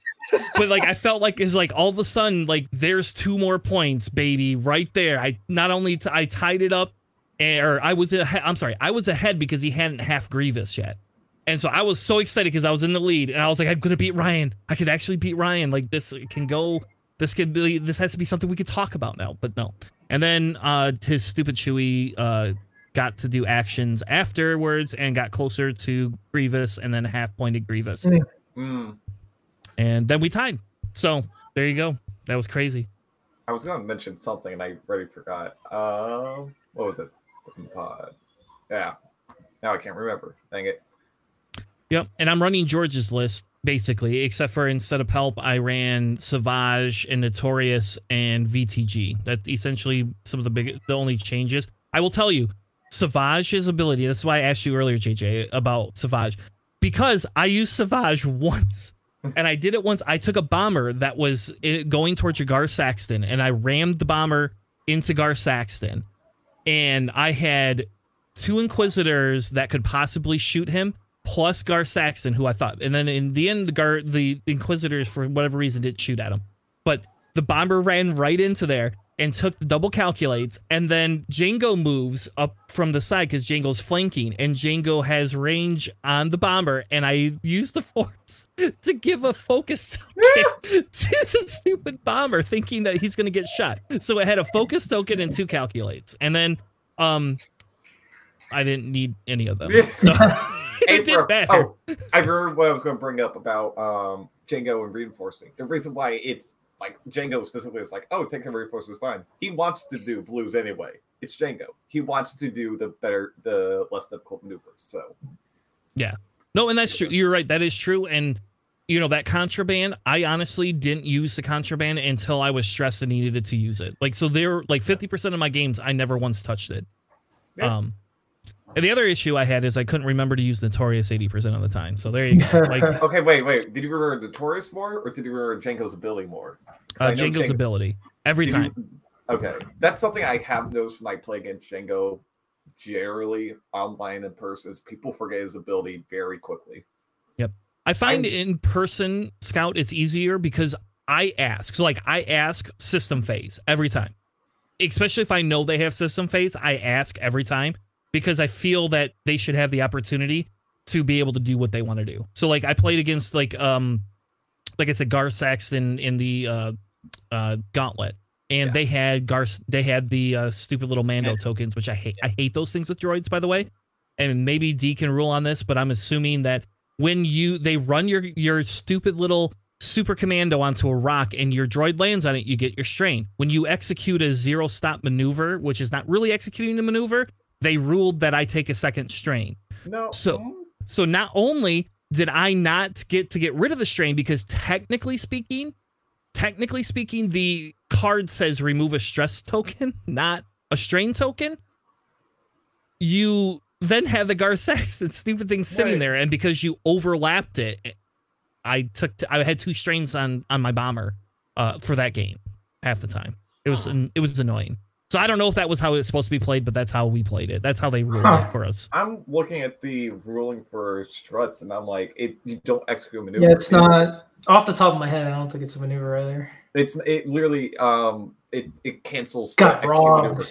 Speaker 1: But like I felt like is like all of a sudden like there's two more points, baby, right there. I not only t- I tied it up, and, or I was ahead. I'm sorry, I was ahead because he hadn't half Grievous yet. And so I was so excited because I was in the lead, and I was like, I'm gonna beat Ryan. I could actually beat Ryan. Like this can go. This could be. This has to be something we could talk about now. But no. And then uh, his stupid Chewie uh, got to do actions afterwards and got closer to Grievous, and then half pointed Grievous,
Speaker 2: Mm.
Speaker 5: Mm,
Speaker 1: and then we tied. So there you go. That was crazy.
Speaker 5: I was going to mention something and I already forgot. Uh, what was it? Pod. Yeah. Now I can't remember. Dang it.
Speaker 1: Yep. And I'm running George's list basically, except for instead of help, I ran Savage and Notorious and VTG. That's essentially some of the big, the only changes. I will tell you, Savage's ability. That's why I asked you earlier, JJ, about Savage, because I used Savage [laughs] once. And I did it once. I took a bomber that was eh, going towards Gar Saxon, and I rammed the bomber into Gar Saxon. And I had two Inquisitors that could possibly shoot him, plus Gar Saxon, who I thought. And then in the end, the Gar, the Inquisitors, for whatever reason, didn't shoot at him. But the bomber ran right into there and took the double calculates. And then Jango moves up from the side because Jango's flanking, and Jango has range on the bomber. And I use the [laughs] force to give a focus [laughs] token [laughs] to the stupid bomber, thinking that he's going to get shot. So it had a focus token and two calculates. And then, um, I didn't need any of them. So it did better.
Speaker 5: Oh, I remember what I was going to bring up about um, Jango and reinforcing. The reason why it's like Jango specifically is like, oh, taking reinforcing is fine. He wants to do blues anyway. It's Jango. He wants to do the better, the less difficult maneuvers. So yeah,
Speaker 1: No, and that's true. You're right. That is true. And you know that contraband. I honestly didn't use the contraband until I was stressed and needed it to use it. Like so, there like 50 percent of my games, I never once touched it.
Speaker 5: Yeah.
Speaker 1: Um, and the other issue I had is I couldn't remember to use Notorious 80 percent of the time. So there you go. [laughs] Like
Speaker 5: okay, wait, wait. Did you remember Notorious more, or did you remember Jango's ability more? 'Cause
Speaker 1: uh, Jango's
Speaker 5: Jango-
Speaker 1: ability every time.
Speaker 5: you- okay, that's something I have noticed when I play against Jango. Generally, online in person, is people forget his ability very quickly. Yep.
Speaker 1: I find
Speaker 5: I'm-
Speaker 1: in person scout it's easier because I ask. So like I ask system phase every time. Especially if I know they have system phase, I ask every time because I feel that they should have the opportunity to be able to do what they want to do. So like I played against like um like I said Gar Saxon in the uh uh gauntlet and
Speaker 5: Yeah.
Speaker 1: they had Gar they had the uh, stupid little Mando
Speaker 5: And-
Speaker 1: tokens which I hate. I hate those things with droids by the way. And maybe D can rule on this, but I'm assuming that when you they run your your stupid little super commando onto a rock and your droid lands on it, you get your strain. When you execute a zero stop maneuver, which is not really executing the maneuver, they ruled that I take a second strain.
Speaker 5: No,
Speaker 1: So- So not only did I not get to get rid of the strain because technically speaking, technically speaking, the card says remove a stress token, [laughs] not a strain token. You then have the Gar and stupid thing sitting
Speaker 5: Right.
Speaker 1: there, and because you overlapped it, I took t- I had two strains on on my bomber uh, for that game half the time. It was it was annoying. So I don't know if that was how it's supposed to be played, but that's how we played it. That's how they ruled
Speaker 2: Huh.
Speaker 1: it for us.
Speaker 5: I'm looking at the ruling for struts, and I'm like, it you don't execute a maneuver.
Speaker 2: Yeah, it's not off the top of my head. I don't think it's a maneuver either.
Speaker 5: It's it literally um it it cancels.
Speaker 2: Got
Speaker 5: the
Speaker 2: wrong.
Speaker 5: maneuver.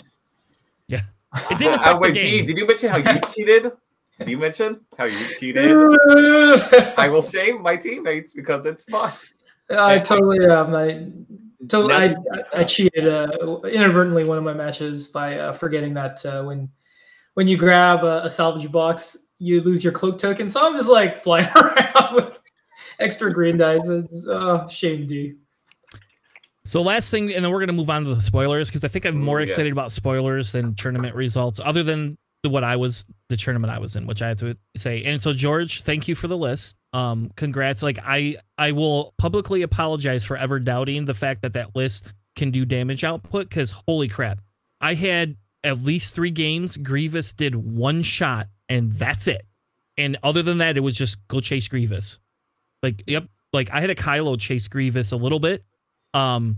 Speaker 1: Yeah, it [laughs] didn't
Speaker 5: Uh,
Speaker 1: affect
Speaker 5: wait,
Speaker 1: the
Speaker 5: D,
Speaker 1: game.
Speaker 5: did you mention how you [laughs] cheated? Did you mention how you cheated? [laughs] I will shame my teammates because it's fun.
Speaker 2: I totally am. I totally I, I- I cheated uh, inadvertently one of my matches by uh, forgetting that uh, when when you grab a, a salvage box you lose your cloak token. So I'm just like [laughs] flying around with extra green dice. It's uh, shame D.
Speaker 1: So last thing, and then we're gonna move on to the spoilers because I think I'm more
Speaker 5: Ooh,
Speaker 1: excited
Speaker 5: yes.
Speaker 1: about spoilers than tournament results, other than the- what I was the tournament I was in, which I have to say. And so George, thank you for the list. Um, congrats. Like I, I will publicly apologize for ever doubting the fact that that list can do damage output because holy crap, I had at least three games. Grievous did one shot and that's it. And other than that, it was just go chase Grievous. Like, yep. Like I had a Kylo chase Grievous a little bit. Um,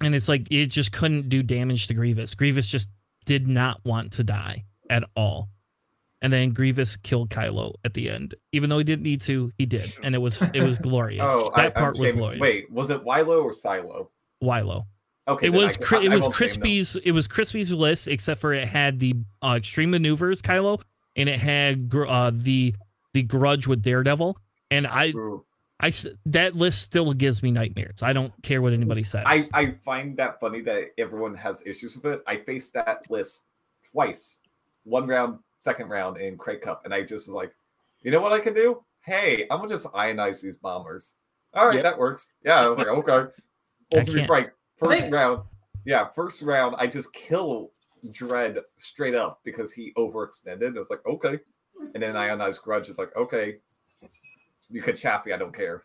Speaker 1: and it's like it just couldn't do damage to Grievous. Grievous just did not want to die at all. And then Grievous killed Kylo at the end. Even though he didn't need to, he did. And it was it was [laughs] glorious.
Speaker 5: Oh,
Speaker 1: that part
Speaker 5: I'm
Speaker 1: was glorious.
Speaker 5: Wait, was it Wilo or Silo?
Speaker 1: Wilo.
Speaker 5: Okay,
Speaker 1: It was
Speaker 5: I, I-
Speaker 1: it
Speaker 5: I
Speaker 1: was
Speaker 5: won't shame them.
Speaker 1: Crispy's it was Crispy's list except for it had the uh, extreme maneuvers Kylo and it had uh, the the grudge with Daredevil and I
Speaker 5: Ooh.
Speaker 1: I that list still gives me nightmares. I don't care what anybody says.
Speaker 5: I, I find that funny that everyone has issues with it. I faced that list twice, one round, second round in Crate Cup, and I just was like, you know what I can do? Hey, I'm gonna just ionize these bombers. All right,
Speaker 4: Yep.
Speaker 5: that works. Yeah, I was like, okay. Ultimate
Speaker 1: can't-
Speaker 5: first round. Yeah, first round, I just kill Dread straight up because he overextended. I was like, okay. And then ionized Grudge is like, okay, you could chaff me, I don't care.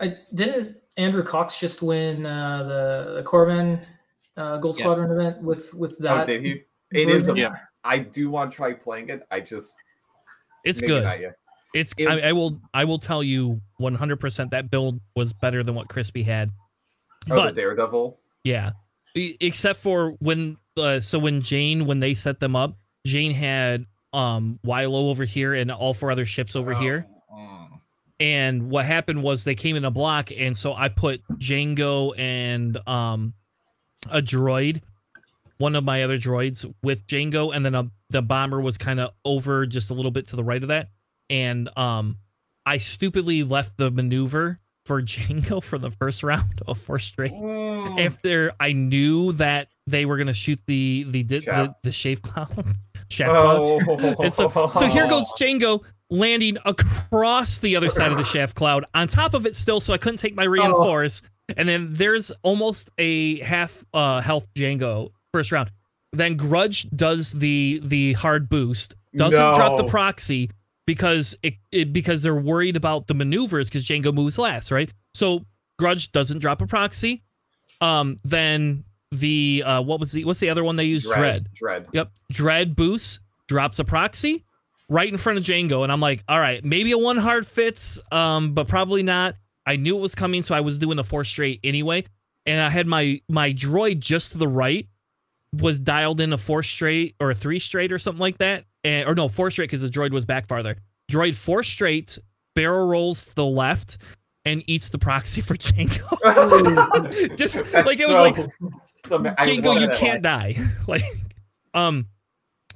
Speaker 2: I didn't Andrew Cox just win uh, the the Corvin uh, Gold
Speaker 4: Yes.
Speaker 2: Squadron event with with that.
Speaker 5: oh, did he? It is. A.
Speaker 3: Yeah.
Speaker 5: I do want to try playing it. I just
Speaker 1: it's good. It's
Speaker 5: It-
Speaker 1: I, I will I will tell you 100% that build was better than what Crispy had.
Speaker 5: Oh,
Speaker 1: But
Speaker 5: the Daredevil.
Speaker 1: yeah, except for when uh, so when Jane when they set them up, Jane had um Wilo over here and all four other ships over here.
Speaker 5: Mm.
Speaker 1: And what happened was they came in a block, and so I put Jango and um a droid, one of my other droids with Jango, and then a, the bomber was kind of over just a little bit to the right of that. And um I stupidly left the maneuver for [laughs] Jango for the first round of four straight.
Speaker 5: Mm.
Speaker 1: After I knew that they were gonna shoot the the the, the,
Speaker 5: Shaft.
Speaker 1: the chaff cloud. [laughs]
Speaker 5: Oh.
Speaker 1: And so, so here goes Jango landing across the other side of the chaff cloud, on top of it still, so I couldn't take my reinforce. And then there's almost a half uh, health Jango first round. Then Grudge does the the hard boost, doesn't drop the proxy because it, it because they're worried about the maneuvers because Jango moves last, right? So Grudge doesn't drop a proxy. Um, then the uh, what was the what's the other one they used? Dread.
Speaker 5: Dread.
Speaker 1: Yep. Dread boost drops a proxy right in front of Jango. And I'm like, all right, maybe a one hard fits, um, but probably not. I knew it was coming, so I was doing the four straight anyway. And I had my my droid just to the right was dialed in a four straight or a three straight or something like that. And or no, four straight because the droid was back farther. Droid four straight, barrel rolls to the left, and eats the proxy for Jango. [laughs] just
Speaker 5: That's
Speaker 1: like it was
Speaker 5: so-
Speaker 1: like
Speaker 5: I
Speaker 1: Jango,
Speaker 5: love
Speaker 1: you can't die. [laughs] like, um,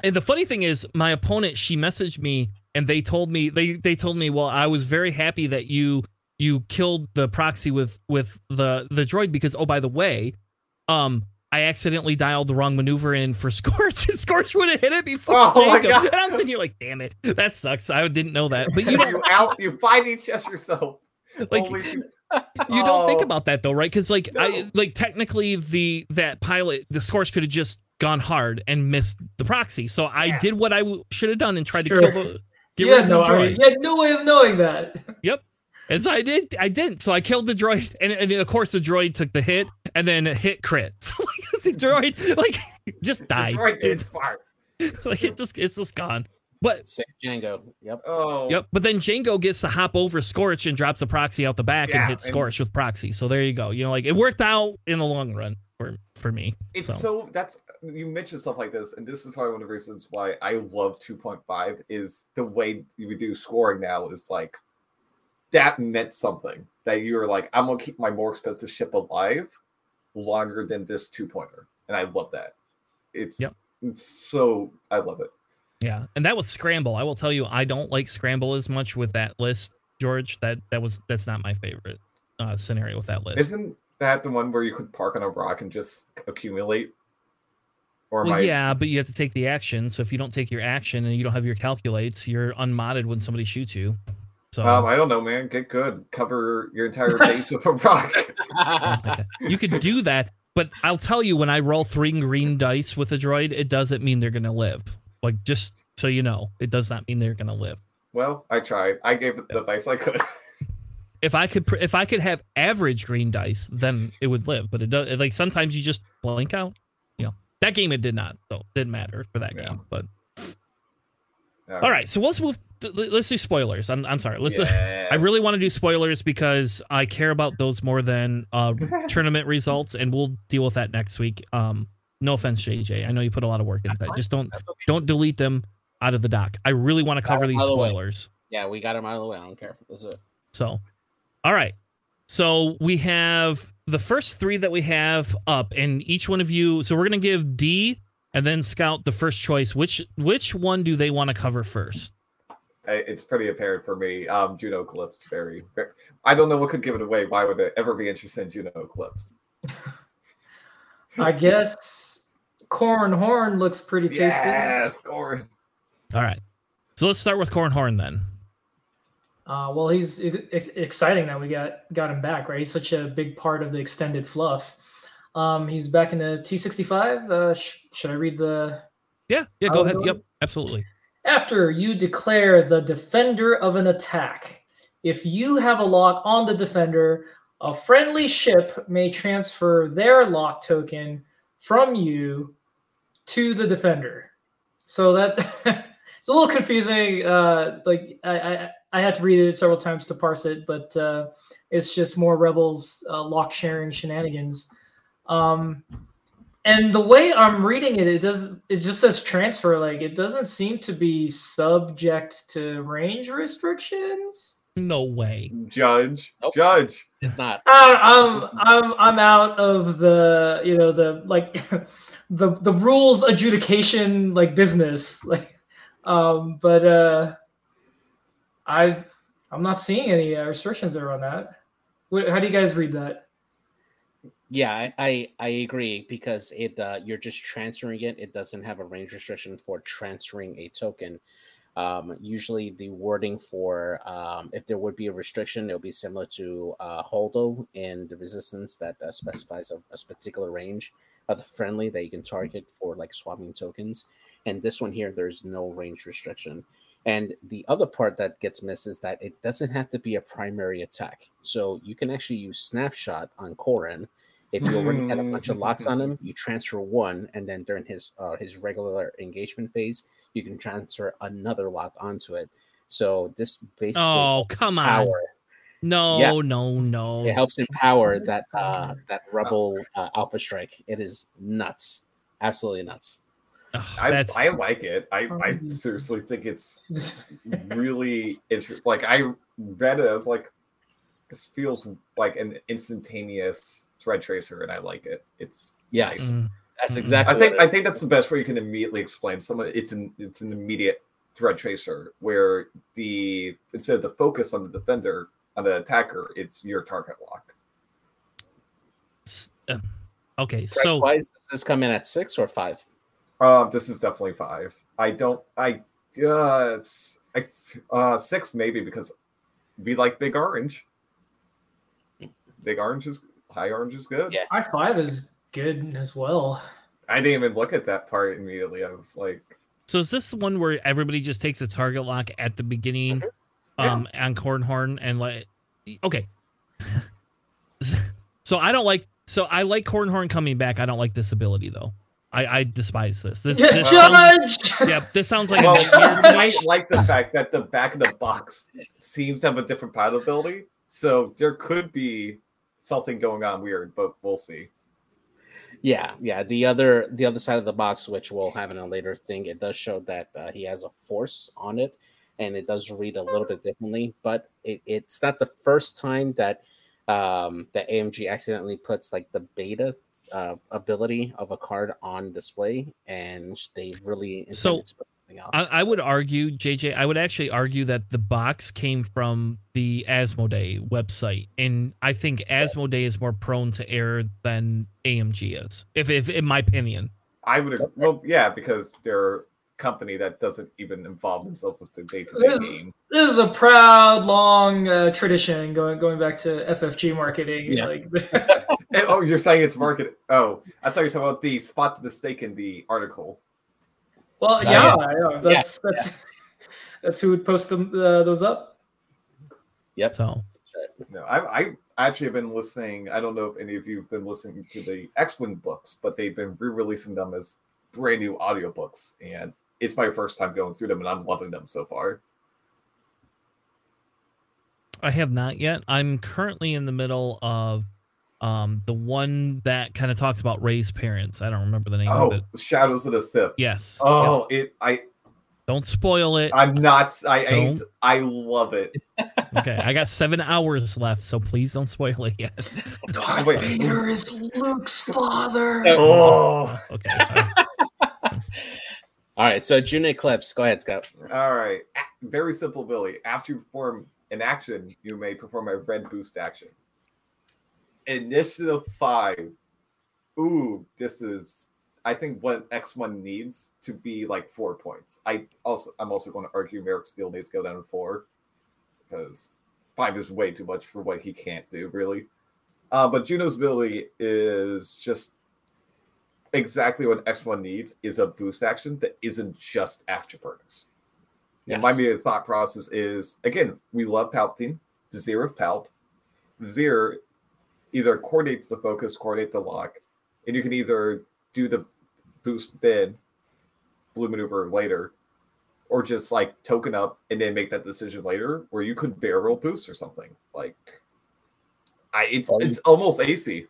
Speaker 1: and the funny thing is, my opponent she messaged me and they told me they they told me, well, I was very happy that you you killed the proxy with with the the droid because oh by the way, um. I accidentally dialed the wrong maneuver in for [laughs] Scorch. and Scorch would have hit it before
Speaker 5: Oh my
Speaker 1: Jacob.
Speaker 5: God.
Speaker 1: And I'm sitting here like, damn it, that sucks. I didn't know that. But you [laughs]
Speaker 5: You,
Speaker 1: don't
Speaker 5: out. You find each chest yourself.
Speaker 1: like
Speaker 5: Holy-
Speaker 1: you don't think
Speaker 5: Oh.
Speaker 1: about that though, right? Because like I like technically the that pilot the Scorch could have just gone hard and missed the proxy. So I
Speaker 5: Yeah.
Speaker 1: did what I w- should have done and tried
Speaker 2: Sure.
Speaker 1: to kill the get
Speaker 2: you
Speaker 1: rid of
Speaker 2: no,
Speaker 1: the
Speaker 2: I
Speaker 1: droid.
Speaker 2: mean, you had no way of knowing that.
Speaker 1: And so I did. I didn't. So I killed the droid, and, and of course the droid took the hit and then hit crit. [laughs] So like, the droid like just died.
Speaker 5: Right, it's fire. [laughs]
Speaker 1: like it's just it's just gone. But
Speaker 4: Save Jango. Yep.
Speaker 5: Oh.
Speaker 1: Yep. But then Jango gets to hop over Scorch and drops a proxy out the back
Speaker 5: Yeah,
Speaker 1: and hits
Speaker 5: and-
Speaker 1: Scorch with proxy. So there you go. You know, like it worked out in the long run for for me.
Speaker 5: It's
Speaker 1: so.
Speaker 5: so. that's you mentioned stuff like this, and this is probably one of the reasons why I love 2.5 is the way you do scoring now is like that meant something that you were like, I'm gonna keep my more expensive ship alive longer than this two pointer, and I love that. It's
Speaker 1: Yep.
Speaker 5: it's so I love it.
Speaker 1: Yeah, and that was scramble. I will tell you, I don't like scramble as much with that list, George. That that was that's not my favorite uh, scenario with that list.
Speaker 5: Isn't that the one where you could park on a rock and just accumulate? Or
Speaker 1: well,
Speaker 5: I?
Speaker 1: yeah, but you have to take the action. So if you don't take your action and you don't have your calculates, you're unmodded when somebody shoots you. So
Speaker 5: Um, I don't know, man. Get good. Cover your entire base with a rock.
Speaker 1: like. [laughs] [laughs] You could do that, but I'll tell you, when I roll three green dice with a droid, it doesn't mean they're gonna live. Like just so you know, it does not mean they're gonna live.
Speaker 5: Well, I tried. I gave it the advice I could.
Speaker 1: If I could, if I could have average green dice, then it would live. But it does. Like sometimes you just blink out. You know that game it did not, so it didn't matter for that
Speaker 5: Yeah.
Speaker 1: game. But all right, so let's move. To, let's do spoilers. I'm I'm sorry. Let's. [laughs] I really want to do spoilers because I care about those more than uh, [laughs] tournament results, and we'll deal with that next week. Um, no offense, JJ. I know you put a lot of work into
Speaker 4: That's
Speaker 1: that.
Speaker 4: fine.
Speaker 1: Just don't
Speaker 4: okay.
Speaker 1: don't delete them out of the doc. I really want to cover these
Speaker 4: of the
Speaker 1: spoilers.
Speaker 4: Yeah, we got them out of the way. I don't care. It.
Speaker 1: So, all right. So we have the first three that we have up, and each one of you. So we're gonna give D and then Scout the first choice. Which which one do they want to cover first?
Speaker 5: It's pretty apparent for me. Um, Juno Eclipse, very, very. I don't know what could give it away. Why would it ever be interested in Juno Eclipse?
Speaker 2: I guess Corran Horn looks pretty tasty.
Speaker 5: Yes, Gordon.
Speaker 1: All right. So let's start with Corran Horn then.
Speaker 2: Uh, well, he's it, it's exciting that we got got him back, right? He's such a big part of the extended fluff. Um, he's back in the T65. Uh, sh- should I read the?
Speaker 1: Yeah. Yeah. Go ahead. Yep. Absolutely.
Speaker 2: After you declare the defender of an attack, if you have a lock on the defender, a friendly ship may transfer their lock token from you to the defender. So that [laughs] it's a little confusing. Uh, like I, I, I had to read it several times to parse it, but uh, it's just more rebels uh, lock sharing shenanigans. Um, and the way I'm reading it, it does it just says transfer. Like it doesn't seem to be subject to range restrictions.
Speaker 1: No way.
Speaker 5: Judge,
Speaker 4: Nope.
Speaker 5: Judge.
Speaker 4: It's not.
Speaker 2: I, I'm I'm I'm out of the you know the like [laughs] the the rules adjudication like business [laughs] like um but uh I I'm not seeing any uh, restrictions there on that. What, how do you guys read that?
Speaker 4: Yeah, I, I agree because it uh, you're just transferring it. It doesn't have a range restriction for transferring a token. Um, usually, the wording for um, if there would be a restriction, it'll be similar to uh, Holdo and the Resistance that uh, specifies a, a particular range of the friendly that you can target for like swapping tokens. And this one here, there's no range restriction. And the other part that gets missed is that it doesn't have to be a primary attack. So you can actually use Snapshot on Corran. If you already had a bunch of locks on him, you transfer one, and then during his uh, his regular engagement phase, you can transfer another lock onto it. So this basically
Speaker 1: Oh come on.
Speaker 4: power.
Speaker 1: No.
Speaker 4: Yeah.
Speaker 1: No. No.
Speaker 4: It helps empower that uh, that rebel uh, alpha strike. It is nuts, absolutely nuts.
Speaker 1: Ugh,
Speaker 5: I, I like it. I, I
Speaker 2: Um,
Speaker 5: seriously think it's [laughs] really interesting. Like I read it, I was like, this feels like an instantaneous thread tracer, and I like it. It's
Speaker 4: Yes,
Speaker 1: Mm.
Speaker 4: that's exactly.
Speaker 5: I think
Speaker 4: what
Speaker 5: I think that's the best way you can immediately explain someone. It's an it's an immediate thread tracer where the instead of the focus on the defender on the attacker, it's your target lock.
Speaker 1: uh, okay.
Speaker 4: price
Speaker 1: So
Speaker 4: wise, does this come in at six or five?
Speaker 5: Um, this is definitely five. I don't. I uh, it's, I uh six maybe because we like big orange. Big orange is high orange is good.
Speaker 4: Yeah.
Speaker 2: I five is good as well.
Speaker 5: I didn't even look at that part immediately. I was like,
Speaker 1: so is this the one where everybody just takes a target lock at the beginning,
Speaker 5: Yeah.
Speaker 1: um, on Corran Horn and like, okay. [laughs] so I don't like. So I like Corran Horn coming back. I don't like this ability though. I I despise this. This, this [laughs] sounds,
Speaker 2: Judge. [laughs]
Speaker 1: yeah. This sounds like
Speaker 5: well,
Speaker 1: a nightmare
Speaker 5: you
Speaker 1: to me.
Speaker 5: might like the fact that the back of the box seems to have a different pilot ability, so there could be something going on weird, but we'll see.
Speaker 4: Yeah, yeah. The other the other side of the box, which we'll have in a later thing, it does show that uh, he has a force on it, and it does read a little bit differently. But it, it's not the first time that um, that AMG accidentally puts like the beta uh, ability of a card on display, and they really
Speaker 1: So,
Speaker 4: to put something else.
Speaker 1: I, I would argue, JJ, I would actually argue that the box came from the Asmodee website, and I think Asmodee is more prone to error than AMG is. If, if in my opinion,
Speaker 5: I would, well, yeah, because they're company that doesn't even involve themselves with the day to
Speaker 2: This-
Speaker 5: day game.
Speaker 2: This is a proud, long uh, tradition going going back to FFG marketing.
Speaker 4: Yeah.
Speaker 2: Like, [laughs] [laughs]
Speaker 5: oh, you're saying it's market? Oh, I thought you were talking about the spot the mistake in the article.
Speaker 2: Well,
Speaker 4: yeah.
Speaker 2: yeah, yeah, that's that's that's who would post them uh, those up.
Speaker 4: Yep.
Speaker 1: So
Speaker 5: No, I, I actually have been listening. I don't know if any of you have been listening to the X Wing books, but they've been re-releasing them as brand new audiobooks, and it's my first time going through them, and I'm loving them so far.
Speaker 1: I have not yet. I'm currently in the middle of um the one that kind of talks about Rey's parents. I don't remember the name
Speaker 5: Oh,
Speaker 1: of it.
Speaker 5: Shadows of the Sith.
Speaker 1: Yes. Yeah.
Speaker 5: Oh, it. I.
Speaker 1: Don't spoil it.
Speaker 5: I'm not. I. I,
Speaker 1: Don't.
Speaker 5: I love it.
Speaker 1: Okay. I got seven hours left, so please don't spoil it yet.
Speaker 2: Darth [laughs] [laughs]
Speaker 5: Wait.
Speaker 2: Vader is Luke's father.
Speaker 5: Oh.
Speaker 1: Okay. all right. [laughs]
Speaker 4: All right, so Juno Eclipse. Go ahead, Scott.
Speaker 5: All right. Very simple, Billy. After you perform an action, you may perform a red boost action. Initiative five. Ooh, this is I think what X1 needs to be like four points. I also I'm also going to argue Maarek Stele needs to go down to four because five is way too much for what he can't do, really. Uh, but Juno's ability is just exactly what X1 needs is a boost action that isn't just afterburners. And my
Speaker 4: Yes.
Speaker 5: immediate thought process is again, we love Palpatine, Vizier of Palp. Vizier either coordinates the focus, coordinate the lock, and you can either do the boost then, blue maneuver later, or just like token up and then make that decision later, where you could barrel boost or something. Like I it's
Speaker 4: you-
Speaker 5: it's almost AC.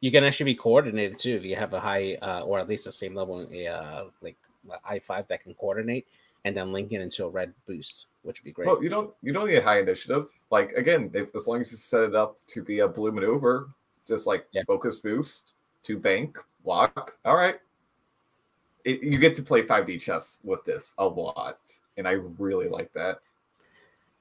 Speaker 4: You can actually be coordinated too if you have a high, uh, or at least the same level, uh, like I five that can coordinate, and then link it into a red boost, which would be great.
Speaker 5: Well, you don't you don't need high initiative. Like again, if, as long as you set it up to be a blue maneuver, just like
Speaker 4: Yeah.
Speaker 5: focus boost to bank lock. All right, it, you get to play five D chess with this a lot, and I really like that.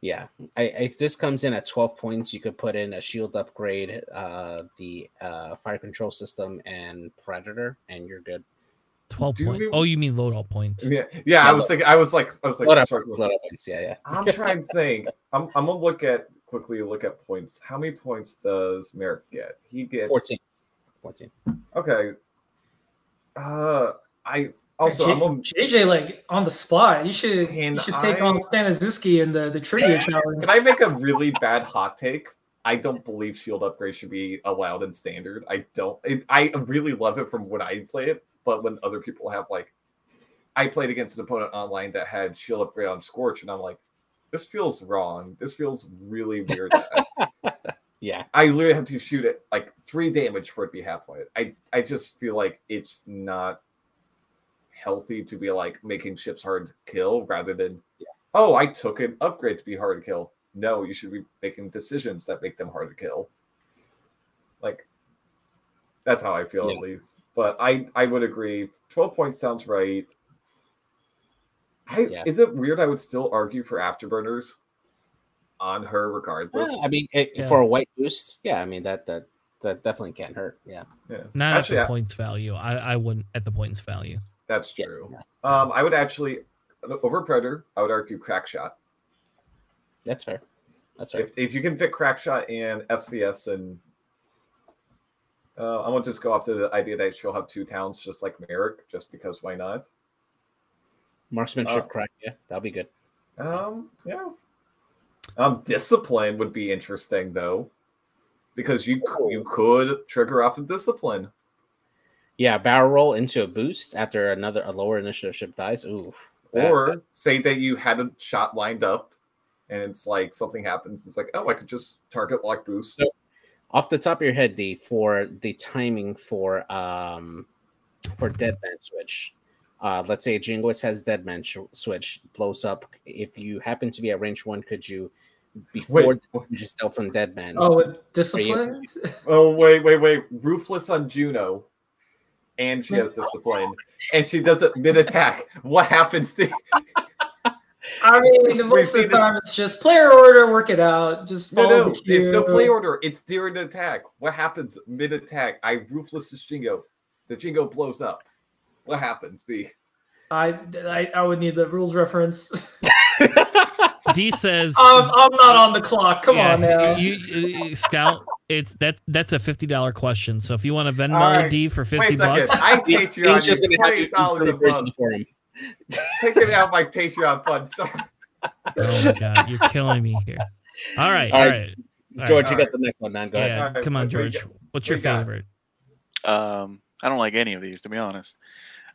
Speaker 4: Yeah, I, if this comes in at 12 points, you could put in a shield upgrade, uh, the uh, fire control system, and predator, and you're good.
Speaker 1: Twelve points.
Speaker 5: we-
Speaker 1: Oh, you mean loadout points?
Speaker 5: Yeah, yeah. I was thinking. I was like, I was like,
Speaker 4: Load up
Speaker 5: sorry,
Speaker 4: points, load up points. Yeah, yeah.
Speaker 5: I'm trying to [laughs] think. I'm I'm gonna look at quickly look at points. How many points does Maarek get? He gets
Speaker 4: 14. 14.
Speaker 5: Okay. Uh, I also
Speaker 2: J-
Speaker 5: I'm gonna
Speaker 2: JJ, like on the spot, you should
Speaker 5: Can
Speaker 2: you should take on
Speaker 5: I-
Speaker 2: Staniszewski in the the trivia challenge.
Speaker 5: Can I make a really bad hot take? I don't believe shield upgrade should be allowed in standard. I don't. It, I really love it from when I play it, but when other people have like, I played against an opponent online that had shield upgrade on Scorch, and I'm like, this feels wrong. This feels really weird. [laughs]
Speaker 4: Yeah.
Speaker 5: I literally have to shoot it like three damage for it to be halfway. I I just feel like it's not healthy to be like making ships hard to kill rather than oh I took an upgrade to be hard to kill. No, you should be making decisions that make them hard to kill. Like that's how I feel
Speaker 4: Yeah.
Speaker 5: at least. But I I would agree. Twelve points sounds right. I,
Speaker 4: Yeah.
Speaker 5: Is it weird? I would still argue for afterburners on her regardless.
Speaker 4: I mean, it,
Speaker 1: Yeah.
Speaker 4: for a white boost, yeah, I mean, that that that definitely can't hurt. Yeah.
Speaker 5: yeah.
Speaker 1: Not
Speaker 5: Actually,
Speaker 1: at
Speaker 5: I-
Speaker 1: the points value. I, I wouldn't at the points value.
Speaker 5: That's true.
Speaker 4: yeah.
Speaker 5: Um, I would actually over Predator. I would argue Crack Shot.
Speaker 4: That's fair. That's fair.
Speaker 5: If, if you can fit Crack Shot and FCS, and uh, I won't just go off to the idea that she'll have two towns just like Maarek, just because why not?
Speaker 4: Marksmanship
Speaker 5: uh,
Speaker 4: crack. Yeah, that'll be good.
Speaker 5: Um, yeah. Um, discipline would be interesting though, because you c- you could trigger off of discipline.
Speaker 4: Yeah, barrel roll into a boost after another a lower initiative ship dies. Oof. That-
Speaker 5: or
Speaker 4: that-
Speaker 5: say that you had a shot lined up and it's like something happens it's like oh i could just target lock boost
Speaker 4: So- off the top of your head, D, for the timing for um for dead man switch. Uh, let's say Jingwis has dead man sh- switch blows up. If you happen to be at range one, could you before
Speaker 5: Wait.
Speaker 4: the damage is dealt from dead man?
Speaker 2: Oh, with discipline. [laughs]
Speaker 5: oh wait wait wait ruthless on juno and she has discipline and she does it mid attack what happens to [laughs]
Speaker 2: I mean, the [laughs]
Speaker 5: most
Speaker 2: of the time it's just player order, work it out. Just
Speaker 5: no
Speaker 2: follow
Speaker 5: no
Speaker 2: the queue.
Speaker 5: it's no play order it's during the attack what happens mid attack i ruthless is jingo the jingo blows up what happens the
Speaker 2: I, I I would need the rules reference. [laughs]
Speaker 1: D says
Speaker 2: I'm, I'm not on the clock. Come
Speaker 1: yeah,
Speaker 2: on now.
Speaker 1: You, you- uh, Scout, it's that that's a fifty dollar question. So if you want to Venmo
Speaker 5: All right.
Speaker 1: D for fifty
Speaker 5: a second.
Speaker 1: bucks,
Speaker 5: I
Speaker 4: He-
Speaker 5: Patreon
Speaker 4: He's just
Speaker 5: you
Speaker 4: gonna have you
Speaker 5: dollars a month.
Speaker 4: For him.
Speaker 5: Take it out of my Patreon fund. Sorry.
Speaker 1: oh my god, you're killing me here. All right,
Speaker 4: All
Speaker 1: all
Speaker 4: right.
Speaker 1: right. All
Speaker 4: George, you got the next one, man. Go ahead.
Speaker 1: Yeah,
Speaker 5: All right,
Speaker 1: come on, George. What's your favorite?
Speaker 3: Um, I don't like any of these, to be honest.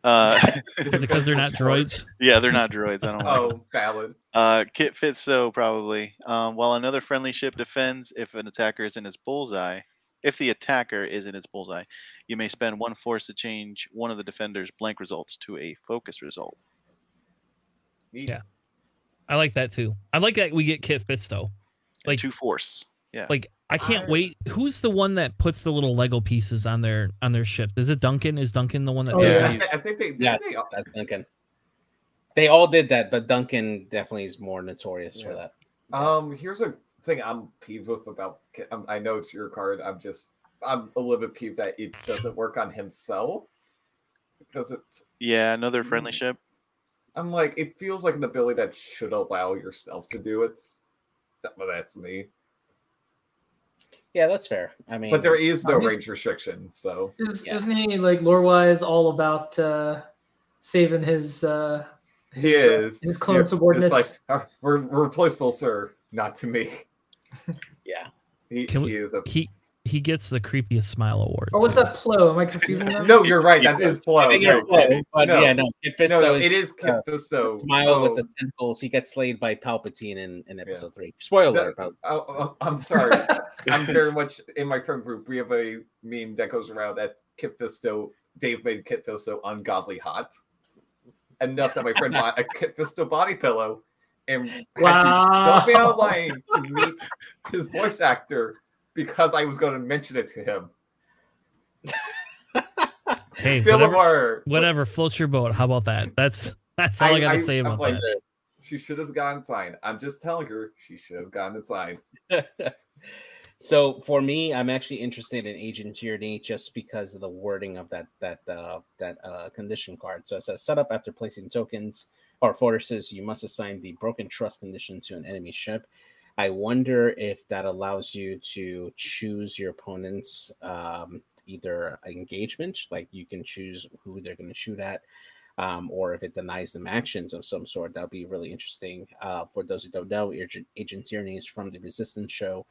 Speaker 3: Uh, [laughs]
Speaker 1: Is it because they're not [laughs] droids?
Speaker 3: yeah, they're not droids. I don't like.
Speaker 5: Oh, valid.
Speaker 3: Uh, Kit Fisto probably. Um, while another friendly ship defends, if an attacker is in its bullseye, if the attacker is in its bullseye, you may spend one force to change one of the defender's blank results to a focus result.
Speaker 5: Neat.
Speaker 1: Yeah. I like that too. I like that we get Kit Fisto.
Speaker 3: And
Speaker 1: Like-
Speaker 3: two force. Yeah.
Speaker 1: Like I can't
Speaker 5: I-
Speaker 1: wait. Who's the one that puts the little Lego pieces on their on their ship? Is it Duncan? Is Duncan the one that
Speaker 2: Oh,
Speaker 1: does
Speaker 3: yeah,
Speaker 1: that?
Speaker 5: I think they. didn't
Speaker 4: Yes,
Speaker 5: they-
Speaker 4: that's Duncan. They all did that, but Duncan definitely is more notorious for that.
Speaker 5: Um, here's a thing I'm peeved with about. um, I know it's your card. I'm just. I'm a little bit peeved that it doesn't work on himself because it's.
Speaker 3: Yeah, another friendly
Speaker 5: Mm.
Speaker 3: ship.
Speaker 5: I'm like, it feels like an ability that should allow yourself to do it. That, well, that's me.
Speaker 4: Yeah, that's fair. I mean,
Speaker 5: But there is no
Speaker 2: I'm
Speaker 5: range restriction, so
Speaker 2: Is,
Speaker 4: Yeah.
Speaker 2: Isn't he like lore wise all about uh, saving his uh,
Speaker 5: he
Speaker 2: his, uh,
Speaker 5: is.
Speaker 2: his clone
Speaker 5: Yeah,
Speaker 2: subordinates?
Speaker 5: It's like, "Uh, we're, we're replaceable, sir. Not to me.
Speaker 4: yeah.
Speaker 5: He,
Speaker 1: Can
Speaker 5: he is a.
Speaker 1: He he gets the creepiest smile award.
Speaker 2: or what's that Plo? Am I confusing [laughs] them?
Speaker 5: No, you're right. That is Plo.
Speaker 4: I think you're
Speaker 5: Sorry.
Speaker 4: right, but
Speaker 5: No.
Speaker 4: yeah, no. Kit Fisto
Speaker 5: No, no,
Speaker 4: is
Speaker 5: it is Kit
Speaker 4: uh,
Speaker 5: Fisto.
Speaker 4: smile with
Speaker 5: Oh,
Speaker 4: the tentacles. He gets slayed by Palpatine in, in episode three. Spoiler
Speaker 5: No,
Speaker 4: alert.
Speaker 5: Oh, oh, I'm sorry. [laughs] I'm very much in my friend group. We have a meme that goes around that Kit Fisto, Dave made Kit Fisto ungodly hot. Enough that my friend [laughs] bought a Kit Fisto body pillow and had to stop me
Speaker 2: Wow.
Speaker 5: online to meet his voice actor because I was going to mention it to him. [laughs]
Speaker 1: Hey,
Speaker 5: Phil
Speaker 1: whatever,
Speaker 5: Lamar,
Speaker 1: whatever floats your boat. How about that? That's that's all I, gotta say about
Speaker 5: like,
Speaker 1: that.
Speaker 5: She should have gotten signed. I'm just telling her she should have gotten it signed. [laughs]
Speaker 4: so for me, I'm actually interested in Agent Tierny just because of the wording of that that uh, that uh, condition card. So it says set up after placing tokens or forces, you must assign the broken trust condition to an enemy ship. I wonder if that allows you to choose your opponent's um, either engagement, like you can choose who they're going to shoot at, um, or if it denies them actions of some sort. That'll be really interesting. Uh, for those who don't know, Agent, Agent Tierny is from the Resistance show,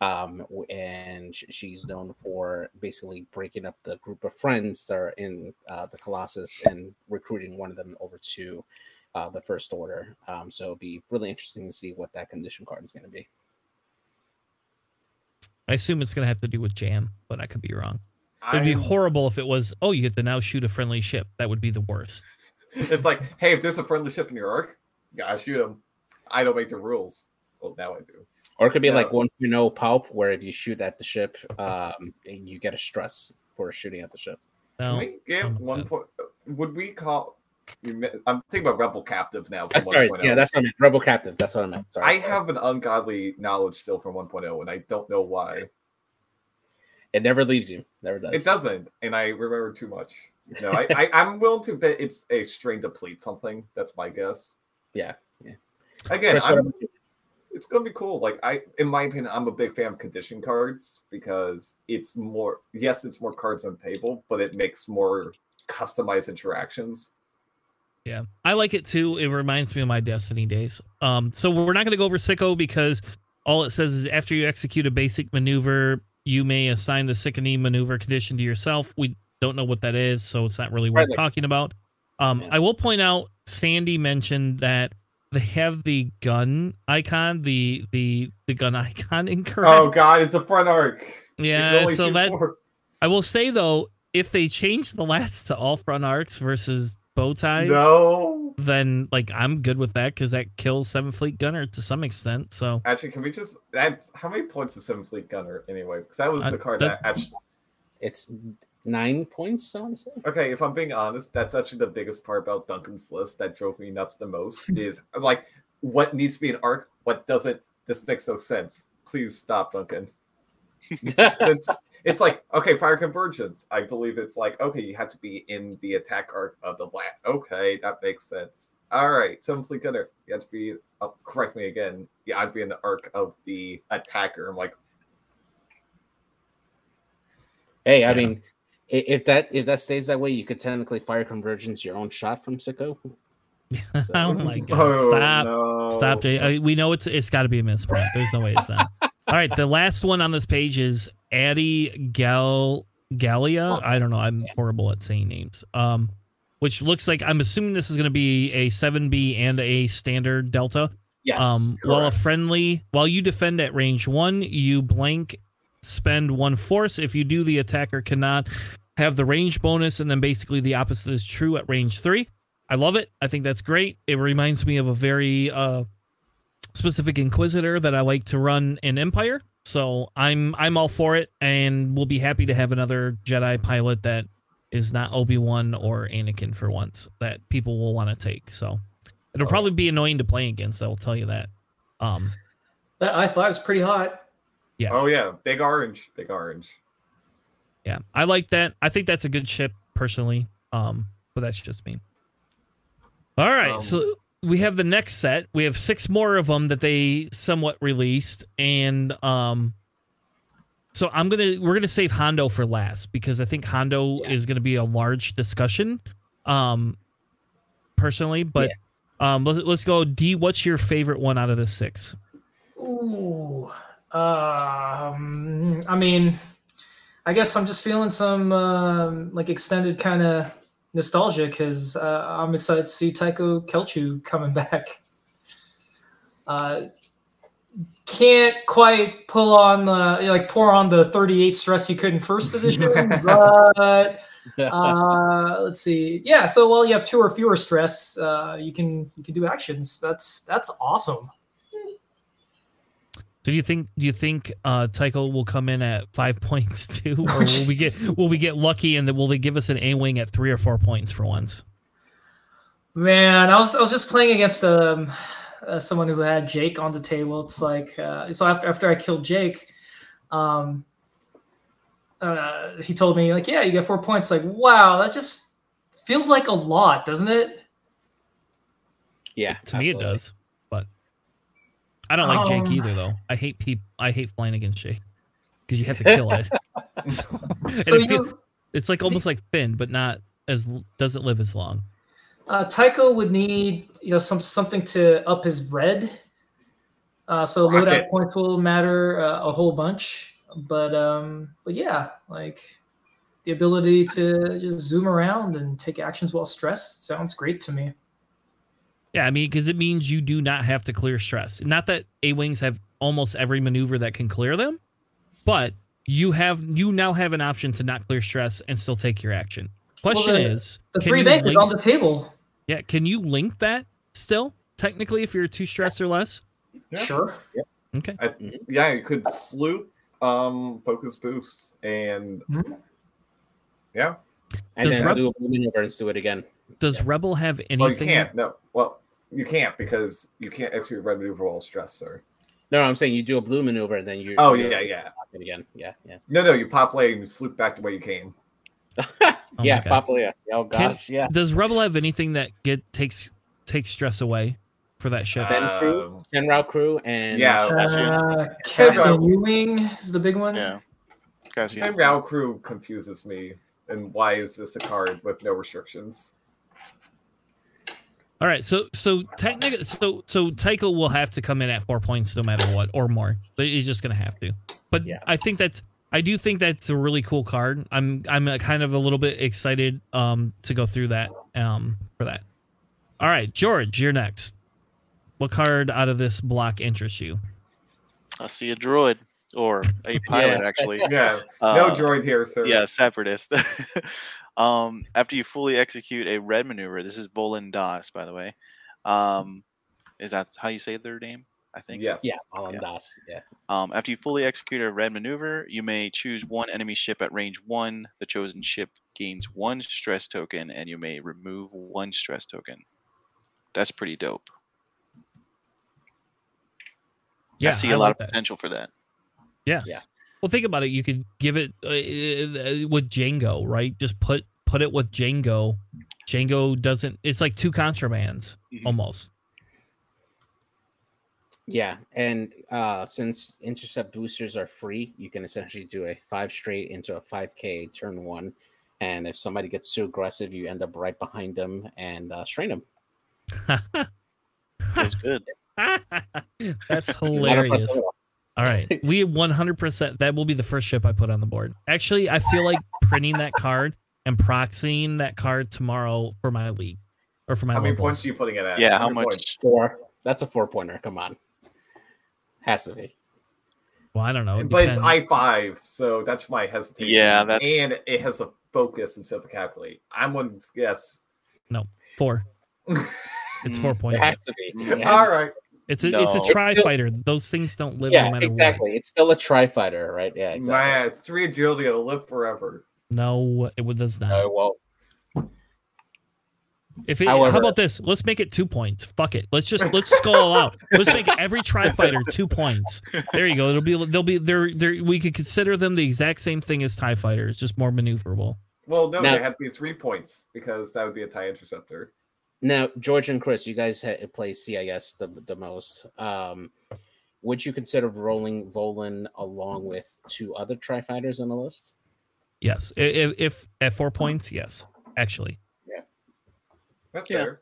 Speaker 4: um, and she's known for basically breaking up the group of friends that are in uh, the Colossus and recruiting one of them over to uh, the First Order. Um, so it'll be really interesting to see what that condition card is going to be.
Speaker 1: I assume it's gonna have to do with jam, but I could be wrong. It'd be
Speaker 5: I'm-
Speaker 1: horrible if it was. Oh, you get to now shoot a friendly ship. That would be the worst. [laughs]
Speaker 5: it's like, hey, if there's a friendly ship in your arc, gotta shoot them. I don't make the rules. Well, now I do.
Speaker 4: Or it could be
Speaker 5: Yeah.
Speaker 4: like 1.0 you know pulp, where if you shoot at the ship, um, and you get a stress for shooting at the ship.
Speaker 5: Can we get one point? Would we call? I'm thinking about Rebel Captive now.
Speaker 4: That's sorry.
Speaker 5: 1.0.
Speaker 4: Yeah, that's what I meant. Rebel Captive. That's what I meant. Sorry.
Speaker 5: I have an ungodly knowledge still from 1.0, and I don't know why.
Speaker 4: It never leaves you. Never does.
Speaker 5: It doesn't, and I remember too much. No, I, I I'm willing to bet it's a strain deplete something. That's my guess.
Speaker 4: Yeah, yeah.
Speaker 5: Again, I'm, it's gonna be cool. Like I, in my opinion, I'm a big fan of condition cards because it's more. Yes, it's more cards on the table, but it makes more customized interactions.
Speaker 1: Yeah, I like it too. It reminds me of my Destiny days. Um, so we're not going to go over Sicko because all it says is after you execute a basic maneuver, you may assign the sickening maneuver condition to yourself. We don't know what that is, so it's not really worth
Speaker 4: Right,
Speaker 1: talking about. Um,
Speaker 4: Yeah.
Speaker 1: I will point out Sandy mentioned that they have the gun icon, the the the gun [laughs] icon incorrect.
Speaker 5: Oh God, it's a front arc.
Speaker 1: Yeah, so that
Speaker 5: four.
Speaker 1: I will say though, if they change the lats to all front arcs versus bow ties,
Speaker 5: No.
Speaker 1: then like I'm good with that because that kills Seven Fleet Gunner to some extent. So
Speaker 5: Actually, can we just? That's how many points is Seven Fleet Gunner anyway? Because that was
Speaker 1: Uh,
Speaker 5: the card
Speaker 1: that-
Speaker 5: that actually.
Speaker 4: It's nine points, I want to say.
Speaker 5: Okay, if I'm being honest, that's actually the biggest part about Duncan's list that drove me nuts the most. is like what needs to be an arc, what doesn't. This makes no sense. Please stop, Duncan. [laughs] Since it's like okay, fire convergence. I believe it's like okay, you have to be in the attack arc of the land. Okay, that makes sense. All right, Seven Fleet Gunner. You have to be. Oh, correct me again. Yeah, I'd be in the arc of the attacker. I'm like,
Speaker 4: Hey, I
Speaker 1: Yeah.
Speaker 4: mean, if that if that stays that way, you could technically fire convergence your own shot from Sicko. So- [laughs]
Speaker 1: oh my [laughs] god!
Speaker 5: oh,
Speaker 1: Stop.
Speaker 5: no.
Speaker 1: Stop, Jay. Uh, we know it's it's got to be a misprint. There's no way it's not. All right, the last one on this page is Adi Gal Gallia. I don't know. I'm horrible at saying names. Um, which looks like I'm assuming this is going to be a 7B and a standard Delta.
Speaker 4: Yes.
Speaker 1: um, while a friendly, while you defend at range one, you blank spend one force. If you do, the attacker cannot have the range bonus, and then basically the opposite is true at range three. I love it. I think that's great. It reminds me of a very uh, specific Inquisitor that I like to run in Empire. So I'm I'm all for it, and we'll be happy to have another Jedi pilot that is not Obi Wan or Anakin for once that people will want to take. So it'll
Speaker 5: Oh.
Speaker 1: probably be annoying to play against. I will tell you that. Um,
Speaker 2: That I thought was pretty hot. Yeah.
Speaker 5: Oh yeah, big orange, big orange.
Speaker 1: yeah, I like that. I think that's a good ship personally. Um, but that's just me. All right,
Speaker 5: Um,
Speaker 1: so we have the next set. We have six more of them that they somewhat released, and um, so I'm gonna we're gonna save Hondo for last because I think Hondo
Speaker 4: Yeah.
Speaker 1: is gonna be a large discussion. Um, personally, but um, let's let's go. D, what's your favorite one out of the six?
Speaker 2: Ooh. Um, I mean, I guess I'm just feeling some um, like extended kind of nostalgia because uh, I'm excited to see Tycho Celchu coming [laughs] back. Uh, can't quite pull on the like pour on the 38 stress you could in first edition, [laughs] but [laughs] uh, let's see. Yeah, so well, you have two or fewer stress. Uh, you can you can do actions. That's that's awesome.
Speaker 1: So do you think do you think uh Tycho will come in at five [laughs] points too, or will we get [laughs] will we get lucky and then will they give us an A wing at three or four points for once?
Speaker 2: Man, I was I was just playing against um uh, someone who had Jake on the table. It's like uh, so after after I killed Jake, um, uh, he told me like, yeah, you get four points. Like, wow, that just feels like a lot, doesn't it?
Speaker 4: yeah,
Speaker 1: To me, it does, but I don't like Jake
Speaker 2: Um,
Speaker 1: either though. I hate people. I hate flying against Jake because you have to kill it. [laughs]
Speaker 2: So
Speaker 1: it feel-
Speaker 2: you,
Speaker 1: it's like almost like Finn, but not as doesn't live as long.
Speaker 2: uh, Tycho would need you know some something to up his red. Uh, so loadout
Speaker 5: Rockets.
Speaker 2: points will matter uh, a whole bunch, but um, but yeah, like the ability to just zoom around and take actions while stressed sounds great to me.
Speaker 1: Yeah, I mean, because it means you do not have to clear stress. Not that A wings have almost every maneuver that can clear them, but you have you now have an option to not clear stress and still take your action. Question
Speaker 2: the-
Speaker 1: is,
Speaker 2: The
Speaker 1: can
Speaker 2: three
Speaker 1: you
Speaker 2: bankers
Speaker 1: link-
Speaker 2: on the table.
Speaker 1: yeah, can you link that still technically if you're two stress or less?
Speaker 5: Yeah.
Speaker 2: Sure.
Speaker 1: Okay,
Speaker 5: I, yeah, you could sloop, um, focus boost, and
Speaker 2: Mhm.
Speaker 5: yeah.
Speaker 4: And
Speaker 1: Does
Speaker 4: then
Speaker 1: Rep-
Speaker 4: do a maneuver and do it again.
Speaker 1: does Rebel have anything?
Speaker 5: Well, you can't. No. Well, you can't because you can't execute red maneuver while stressed, sir.
Speaker 4: No, no, I'm saying you do a blue maneuver and then you.
Speaker 5: Oh
Speaker 4: you
Speaker 5: yeah, yeah.
Speaker 4: it again. Yeah, yeah,
Speaker 5: No, no, you pop lane and you sloop back the way you came. [laughs]
Speaker 1: Oh
Speaker 4: yeah.
Speaker 1: God.
Speaker 4: Pop, yeah. Oh
Speaker 1: Can-
Speaker 4: gosh, yeah.
Speaker 1: Does Rebel have anything that get takes takes stress away for that ship?
Speaker 4: Fen crew,
Speaker 5: Um,
Speaker 4: Route crew, and
Speaker 5: Yeah.
Speaker 3: Cassian.
Speaker 2: Uh, Cassian Ewing is the big one.
Speaker 3: Yeah. Cassian.
Speaker 5: Fame crew confuses me, and why is this a card with no restrictions?
Speaker 1: All right, so so technically, so so Tycho will have to come in at four points no matter what, or more. He's just gonna have to. But
Speaker 4: Yeah.
Speaker 1: I think that's I do think that's a really cool card. I'm I'm uh, kind of a little bit excited um to go through that um for that. All right, George, you're next. What card out of this block interests you?
Speaker 3: I see a droid or a [laughs] pilot actually. [laughs]
Speaker 5: Yeah,
Speaker 3: Uh,
Speaker 5: no droid here, sir.
Speaker 3: Yeah, separatist. [laughs] um, after you fully execute a red maneuver, this is Volan Das, by the way. Um, is that how you say their name? I think. so.
Speaker 4: Yeah, Alan
Speaker 3: Yeah.
Speaker 4: Das. Yeah.
Speaker 3: Um, after you fully execute a red maneuver, you may choose one enemy ship at range one. The chosen ship gains one stress token, and you may remove one stress token. That's pretty dope.
Speaker 1: Yeah,
Speaker 3: I see a lot
Speaker 1: like
Speaker 3: of
Speaker 1: that.
Speaker 3: potential for that.
Speaker 1: Yeah.
Speaker 4: Yeah.
Speaker 1: Well, think about it. You could give it uh, uh, with Jango, right? Just put put it with Jango. Jango doesn't. It's like two contrabands
Speaker 3: Mhm.
Speaker 1: almost.
Speaker 4: Yeah, and uh, since intercept boosters are free, you can essentially do a five straight into a five k turn one, and if somebody gets too aggressive, you end up right behind them and uh, strain them. [laughs] [laughs]
Speaker 3: That's [laughs] good.
Speaker 1: That's hilarious.
Speaker 4: 100% off.
Speaker 1: All right, [laughs] we 100%. That will be the first ship I put on the board. Actually, I feel like printing that card and proxying that card tomorrow for my league or for my
Speaker 5: How many
Speaker 1: locals.
Speaker 5: points are you putting it at?
Speaker 3: Yeah, how
Speaker 5: 100
Speaker 3: much?
Speaker 5: points.
Speaker 4: Four. That's a four pointer. Come on, has to be.
Speaker 1: Well, I don't know. It
Speaker 5: But it's. I five, so that's my hesitation.
Speaker 3: Yeah, that's-
Speaker 5: and it has a focus instead of a calculate. I'm going to guess.
Speaker 1: four. [laughs] It's four mm.
Speaker 4: It
Speaker 1: points.
Speaker 4: has to be. Has
Speaker 5: All
Speaker 4: to
Speaker 5: right.
Speaker 1: It's a
Speaker 3: No.
Speaker 1: it's a
Speaker 3: It's
Speaker 1: tri
Speaker 4: still-
Speaker 1: fighter. Those things don't live
Speaker 4: Yeah,
Speaker 1: no matter
Speaker 4: exactly. It's still a tri fighter, right? Yeah, exactly.
Speaker 5: Man, it's three agility. It'll live forever.
Speaker 1: No, it does not.
Speaker 4: No, well,
Speaker 1: If it,
Speaker 4: However-
Speaker 1: how about this? Let's make it two points. Fuck it. Let's just let's just go all out. Let's make every tri fighter [laughs] two points. There you go. It'll be they'll be there. There we could consider them the exact same thing as tie fighters, just more maneuverable.
Speaker 5: Well, no,
Speaker 4: Now-
Speaker 5: they have to be three points because that would be a tie interceptor.
Speaker 4: Now George and Chris, you guys ha- play CIS the the most. Um, would you consider rolling Volan along with two other tri fighters on the list?
Speaker 1: Yes, I- if, if at four points, yes. Actually, Yeah.
Speaker 5: That's
Speaker 3: Yeah.
Speaker 5: fair.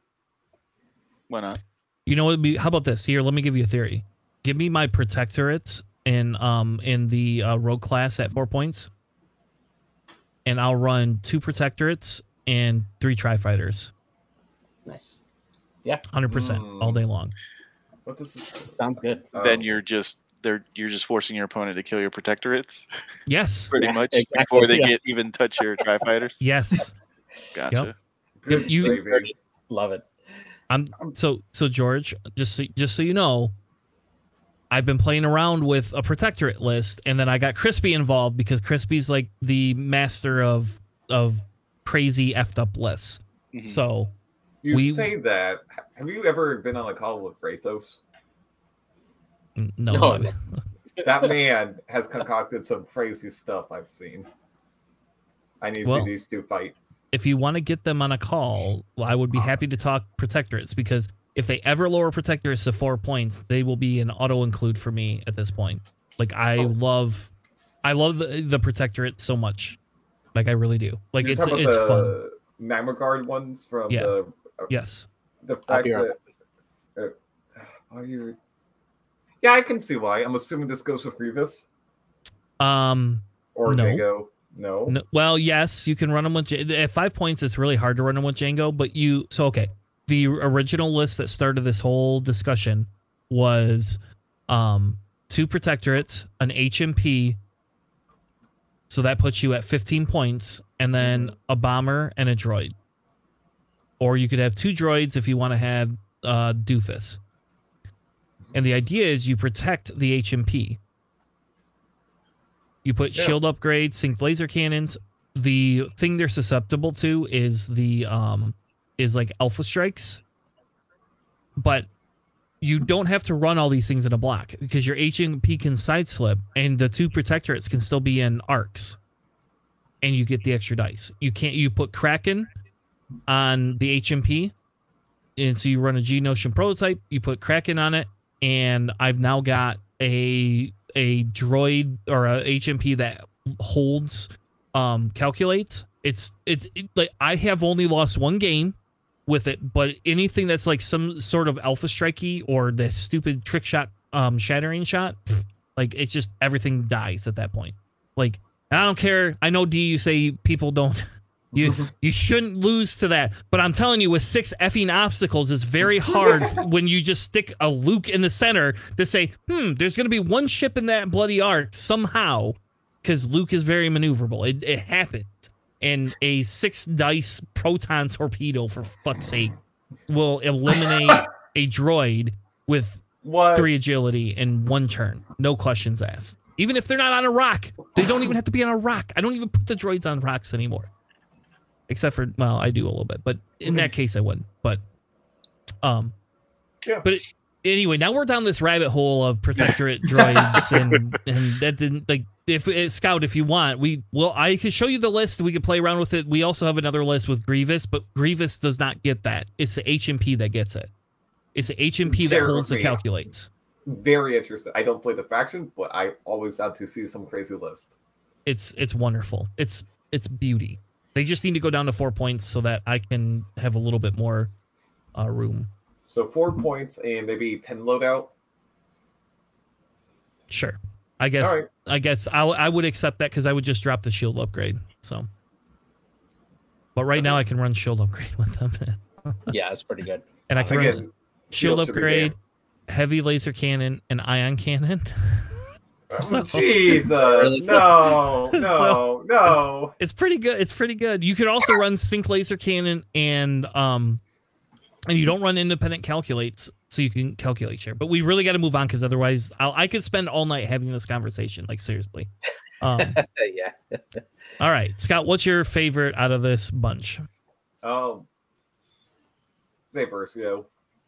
Speaker 3: Why not?
Speaker 1: you know what? how about this? Here, let me give you a theory. Give me my protectorates in um in the uh, rogue class at four points, and I'll run two protectorates and three tri fighters.
Speaker 4: Nice. Yeah.
Speaker 1: Hundred percent
Speaker 5: Hmm.
Speaker 1: all day long.
Speaker 5: What does this?
Speaker 4: Sounds good.
Speaker 3: then
Speaker 5: Oh.
Speaker 3: you're just they're you're just forcing your opponent to kill your protectorates
Speaker 1: Yes, [laughs]
Speaker 3: pretty
Speaker 4: Yeah,
Speaker 3: much
Speaker 4: exactly,
Speaker 3: before they
Speaker 4: yeah.
Speaker 3: get even touch your tri fighters. [laughs]
Speaker 1: yes.
Speaker 3: Gotcha.
Speaker 5: Good
Speaker 1: you-
Speaker 5: saving.
Speaker 4: Love it.
Speaker 1: I'm so so George. Just so, just so you know, I've been playing around with a protectorate list, and then I got Crispy involved because Crispy's like the master of of crazy effed up lists.
Speaker 3: Mhm.
Speaker 1: So
Speaker 5: You
Speaker 1: we-
Speaker 5: say that. Have you ever been on a call with Rathos?
Speaker 1: no,
Speaker 4: No, [laughs]
Speaker 5: That man has concocted some crazy stuff I've seen. I need to
Speaker 1: Well-
Speaker 5: see these two fight.
Speaker 1: if you want to get them on a call, well, I would be ah. happy to talk protectorates because if they ever lower protectorates to four points, they will be an auto include for me at this point. Like I
Speaker 5: Oh.
Speaker 1: love, I love the, the protectorate so much. Like I really do. Like
Speaker 5: You're
Speaker 1: it's it's
Speaker 5: about
Speaker 1: fun.
Speaker 5: the MagnaGuard ones from
Speaker 1: Yeah.
Speaker 5: the
Speaker 1: Yes.
Speaker 5: the
Speaker 4: I'll
Speaker 5: fact
Speaker 4: be right
Speaker 5: that uh, are you? Yeah, I can see why. I'm assuming this goes with Grievous
Speaker 1: Um.
Speaker 5: or
Speaker 1: No.
Speaker 5: Jango. No.
Speaker 1: No, well, yes, you can run them with J- at five points. It's really hard to run them with Jango, but you so okay. The original list that started this whole discussion was um two protectorates, an HMP. So that puts you at 15 points, and then a bomber and a droid. Or you could have two droids if you want to have uh, Doofus. And the idea is you protect the HMP. You put
Speaker 5: Yeah.
Speaker 1: shield upgrades, sync laser cannons. The thing they're susceptible to is the um is like alpha strikes. But you don't have to run all these things in a block because your HMP can side slip and the two protectorates can still be in arcs. And you get the extra dice. You can't you put Kraken on the HMP. And so you run a Geonosian prototype, you put Kraken on it, and I've now got a a droid or a HMP that holds um calculates. It's it's it, like I have only lost one game with it, but anything that's like some sort of alpha strikey or the stupid trick shot um shattering shot, like it's just everything dies at that point. Like I don't care. I know D you say people don't [laughs] you you shouldn't lose to that. But I'm telling you, with six effing obstacles, it's very [laughs] hard when you just stick a Luke in the center to say, hmm, there's gonna be one ship in that bloody arc somehow, because Luke is very maneuverable. It it happens. And a six dice proton torpedo, for fuck's sake, will eliminate [laughs] a droid with
Speaker 5: What?
Speaker 1: three agility in one turn. No questions asked. Even if they're not on a rock, they don't even have to be on a rock. I don't even put the droids on rocks anymore. Except for well, I do a little bit, but in that case I wouldn't. But um
Speaker 5: Yeah.
Speaker 1: but it, anyway, now we're down this rabbit hole of [laughs] protectorate droids, and and that didn't like if uh, scout if you want we well I can show you the list. We could play around with it. We also have another list with Grievous, but Grievous does not get that. It's the HMP that gets it. It's the HMP that holds the calculates.
Speaker 5: Very interesting. I don't play the faction, but I always have to see some crazy list.
Speaker 1: It's it's wonderful. It's it's beauty. They just need to go down to four points so that I can have a little bit more uh, room.
Speaker 5: So four points and maybe ten loadout.
Speaker 1: Sure. I guess
Speaker 5: All right.
Speaker 1: I guess I I would accept that because I would just drop the shield upgrade. So, but right now I can run shield upgrade [laughs] with them, [laughs]
Speaker 4: Yeah, that's pretty good.
Speaker 1: and I can run
Speaker 5: Again,
Speaker 1: shield
Speaker 5: shield
Speaker 1: upgrade, heavy laser cannon, and ion cannon. [laughs] So- [laughs]
Speaker 5: Jesus,
Speaker 4: Really?
Speaker 5: no,
Speaker 1: So-
Speaker 5: no, [laughs] no.
Speaker 1: it's pretty good. It's pretty good. You could also run sync laser cannon and um, and you don't run independent calculates, so you can calculate share. But we really got to move on because otherwise, I'll, I could spend all night having this conversation. Like seriously. Um, [laughs]
Speaker 4: yeah.
Speaker 1: all right, Scott, what's your favorite out of this bunch?
Speaker 5: Um, Zay Versio,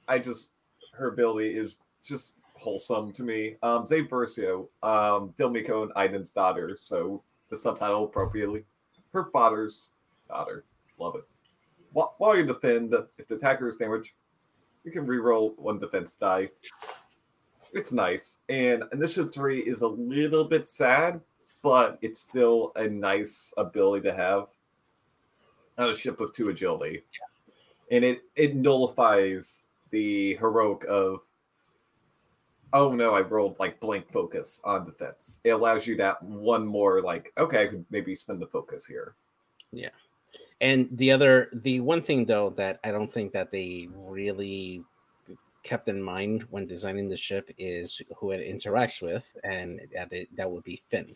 Speaker 5: I just her ability is just wholesome to me. Um, Zay Versio, um, Del Meeko and Iden's daughter, so the subtitle appropriately. Her father's daughter. Love it. While, while you defend, if the attacker is damaged, you can reroll one defense die. It's nice. And Initiative 3 is a little bit sad, but it's still a nice ability to have on a ship with two agility. And it, it nullifies the heroic of oh no, I rolled like blank focus on defense. It allows you that one more like, okay, I could maybe spend the focus here. Yeah.
Speaker 4: And the other, the one thing though that I don't think that they really kept in mind when designing the ship is who it interacts with, and that it, that would be Finn.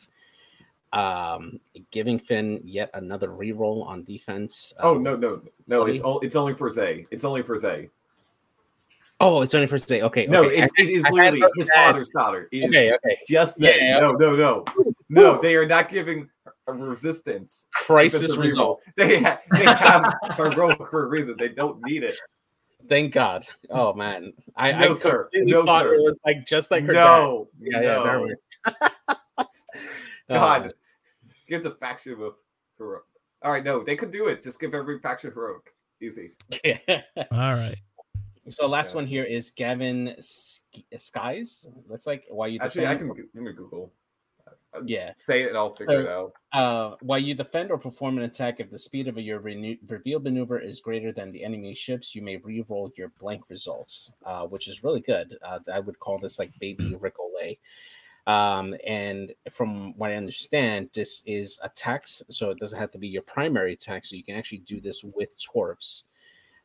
Speaker 4: Um, giving Finn yet another reroll on defense.
Speaker 5: Oh
Speaker 4: um,
Speaker 5: no, no, no! It's o- it's only for Zay. It's only for Zay.
Speaker 4: Oh, it's only for today. Okay.
Speaker 5: No,
Speaker 4: okay.
Speaker 5: it's, it is
Speaker 4: I
Speaker 5: literally his
Speaker 4: that.
Speaker 5: father's daughter. It is
Speaker 4: okay. Okay.
Speaker 5: just
Speaker 4: Yeah, yeah,
Speaker 5: No, no, no, no. They are not giving a resistance.
Speaker 4: Crisis
Speaker 5: It's
Speaker 4: result. [laughs]
Speaker 5: They ha- they have heroic for a reason. They don't need it.
Speaker 4: Thank God. Oh man, I
Speaker 5: No,
Speaker 4: I
Speaker 5: sir.
Speaker 4: completely
Speaker 5: No,
Speaker 4: thought
Speaker 5: sir.
Speaker 4: it was like just like her dad.
Speaker 5: no,
Speaker 4: Yeah, yeah, never
Speaker 5: no.
Speaker 4: mind. [laughs]
Speaker 5: Oh, God, give the faction with heroic. All right, no, they could do it. Just give every faction heroic. Easy. [laughs]
Speaker 4: Yeah.
Speaker 1: All right.
Speaker 4: So last
Speaker 5: Yeah.
Speaker 4: one here is Gavyn Sk- Sykes. Looks like why you
Speaker 5: Actually, I can let me Google.
Speaker 4: Yeah.
Speaker 5: Say it and I'll figure it out.
Speaker 4: Uh, while you defend or perform an attack, if the speed of your renew- reveal maneuver is greater than the enemy ships, you may re-roll your blank results, uh, which is really good. Uh, I would call this like baby [clears throat] Ric Olié. Um, and from what I understand, this is attacks, so it doesn't have to be your primary attack. So you can actually do this with torps.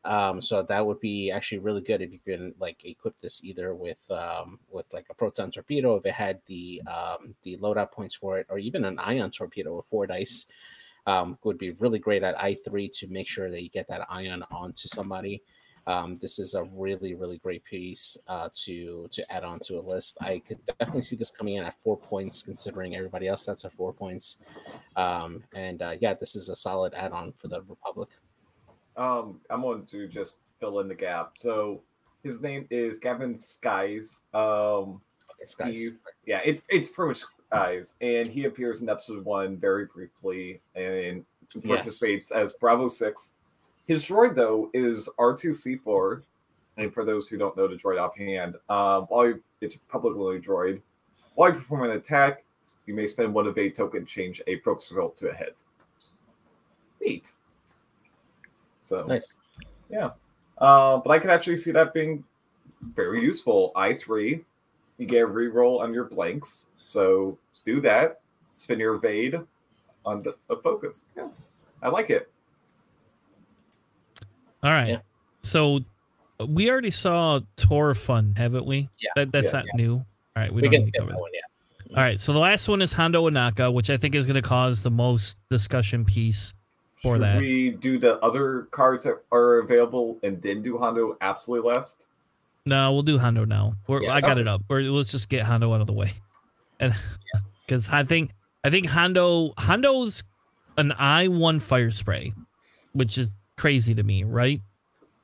Speaker 4: Um, so that would be actually really good if you can like equip this either with um, with like a proton torpedo if it had the um, the loadout points for it, or even an ion torpedo with four dice. Um, would be really great at I three to make sure that you get that ion onto somebody. Um, this is a really really great piece uh, to to add on to a list. I could definitely see this coming in at four points, considering everybody else that's at four points. Um, and uh, yeah, this is a solid add on for the Republic.
Speaker 5: Um, I'm going to just fill in the gap. So his name is Gavyn Sykes. Um,
Speaker 4: guys.
Speaker 5: Steve. yeah, it's it's pretty much Skies, and he appears in episode one very briefly and participates as Bravo Six. His droid though is R2C4, and for those who don't know the droid offhand, um, while you, it's a publicly droid, while you perform an attack, you may spend one evade token to change a focus result to a hit. Neat. So
Speaker 4: Nice. Yeah.
Speaker 5: Uh, but I could actually see that being very useful. I three, you get a reroll on your blanks, so do that. Spin your evade on the a focus. Yeah, I like it.
Speaker 1: All right.
Speaker 4: Yeah.
Speaker 1: So we already saw Tor Fun, haven't we?
Speaker 4: Yeah.
Speaker 1: That, that's
Speaker 5: Yeah.
Speaker 1: not new. All right. We,
Speaker 4: We
Speaker 1: don't
Speaker 4: can
Speaker 1: need to cover
Speaker 4: that
Speaker 1: that.
Speaker 4: one, yeah.
Speaker 1: All right. So the last one is Hondo Ohnaka, which I think is going to cause the most discussion piece. For
Speaker 5: Should
Speaker 1: that.
Speaker 5: we do the other cards that are available and then do Hondo absolutely last?
Speaker 1: No, we'll do Hondo now. We're,
Speaker 4: Yeah,
Speaker 1: I got it up. Let's just get Hondo out of the way, and [laughs] because I think I think Hondo Hondo's an I one fire spray, which is crazy to me, right?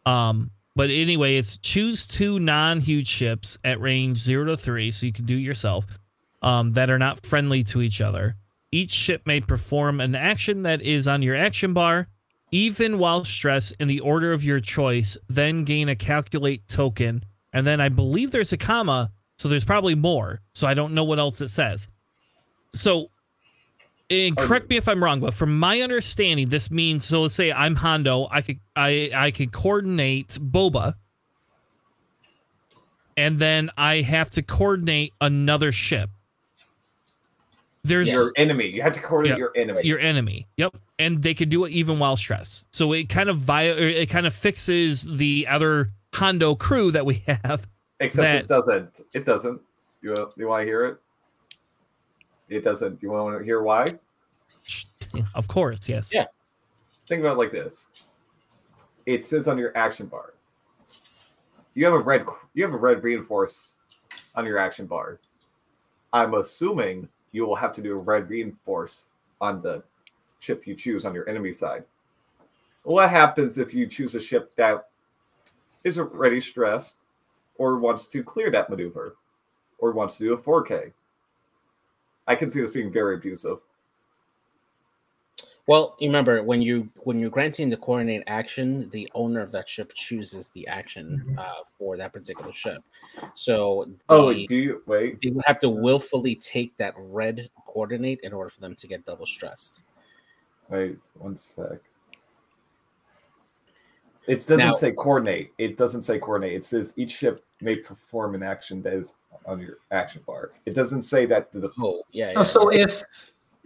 Speaker 1: Um, but anyway, it's choose two non-huge ships at range zero to three, so you can do it yourself, um, that are not friendly to each other. Each ship may perform an action that is on your action bar, even while stressed in the order of your choice. Then gain a calculate token, and then I believe there's a comma, so there's probably more. So I don't know what else it says. So and correct me if I'm wrong, but from my understanding, this means so. Let's say I'm Hondo. I could I I could coordinate Boba, and then I have to coordinate another ship. There's
Speaker 5: Your enemy. You have to coordinate
Speaker 1: Yeah.
Speaker 5: your enemy.
Speaker 1: your enemy. Yep, and they can do it even while stressed. So it kind of via er, it kind of fixes the other Hondo crew that we [laughs] have.
Speaker 5: Except
Speaker 1: that-
Speaker 5: it doesn't. It doesn't. You you want to hear it? It doesn't. You want to hear why? [laughs]
Speaker 1: Of course, yes.
Speaker 4: Yeah.
Speaker 5: Think about it like this. It says on your action bar. You have a red. You have a red reinforce on your action bar. I'm assuming you will have to do a red reinforce on the ship you choose on your enemy side. What happens if you choose a ship that is already stressed or wants to clear that maneuver or wants to do a 4K? I can see this being very abusive.
Speaker 4: Well, you remember when you when you're granting the coordinate action, the owner of that ship chooses the action
Speaker 2: Mhm.
Speaker 4: uh, for that particular ship. So
Speaker 5: Oh,
Speaker 4: the-
Speaker 5: do you wait?
Speaker 4: they would have to willfully take that red coordinate in order for them to get double stressed.
Speaker 5: Wait one sec. It doesn't
Speaker 4: Now-
Speaker 5: say coordinate. It doesn't say coordinate. It says each ship may perform an action that is on your action bar. It doesn't say that the
Speaker 4: Oh, yeah.
Speaker 2: Oh, so if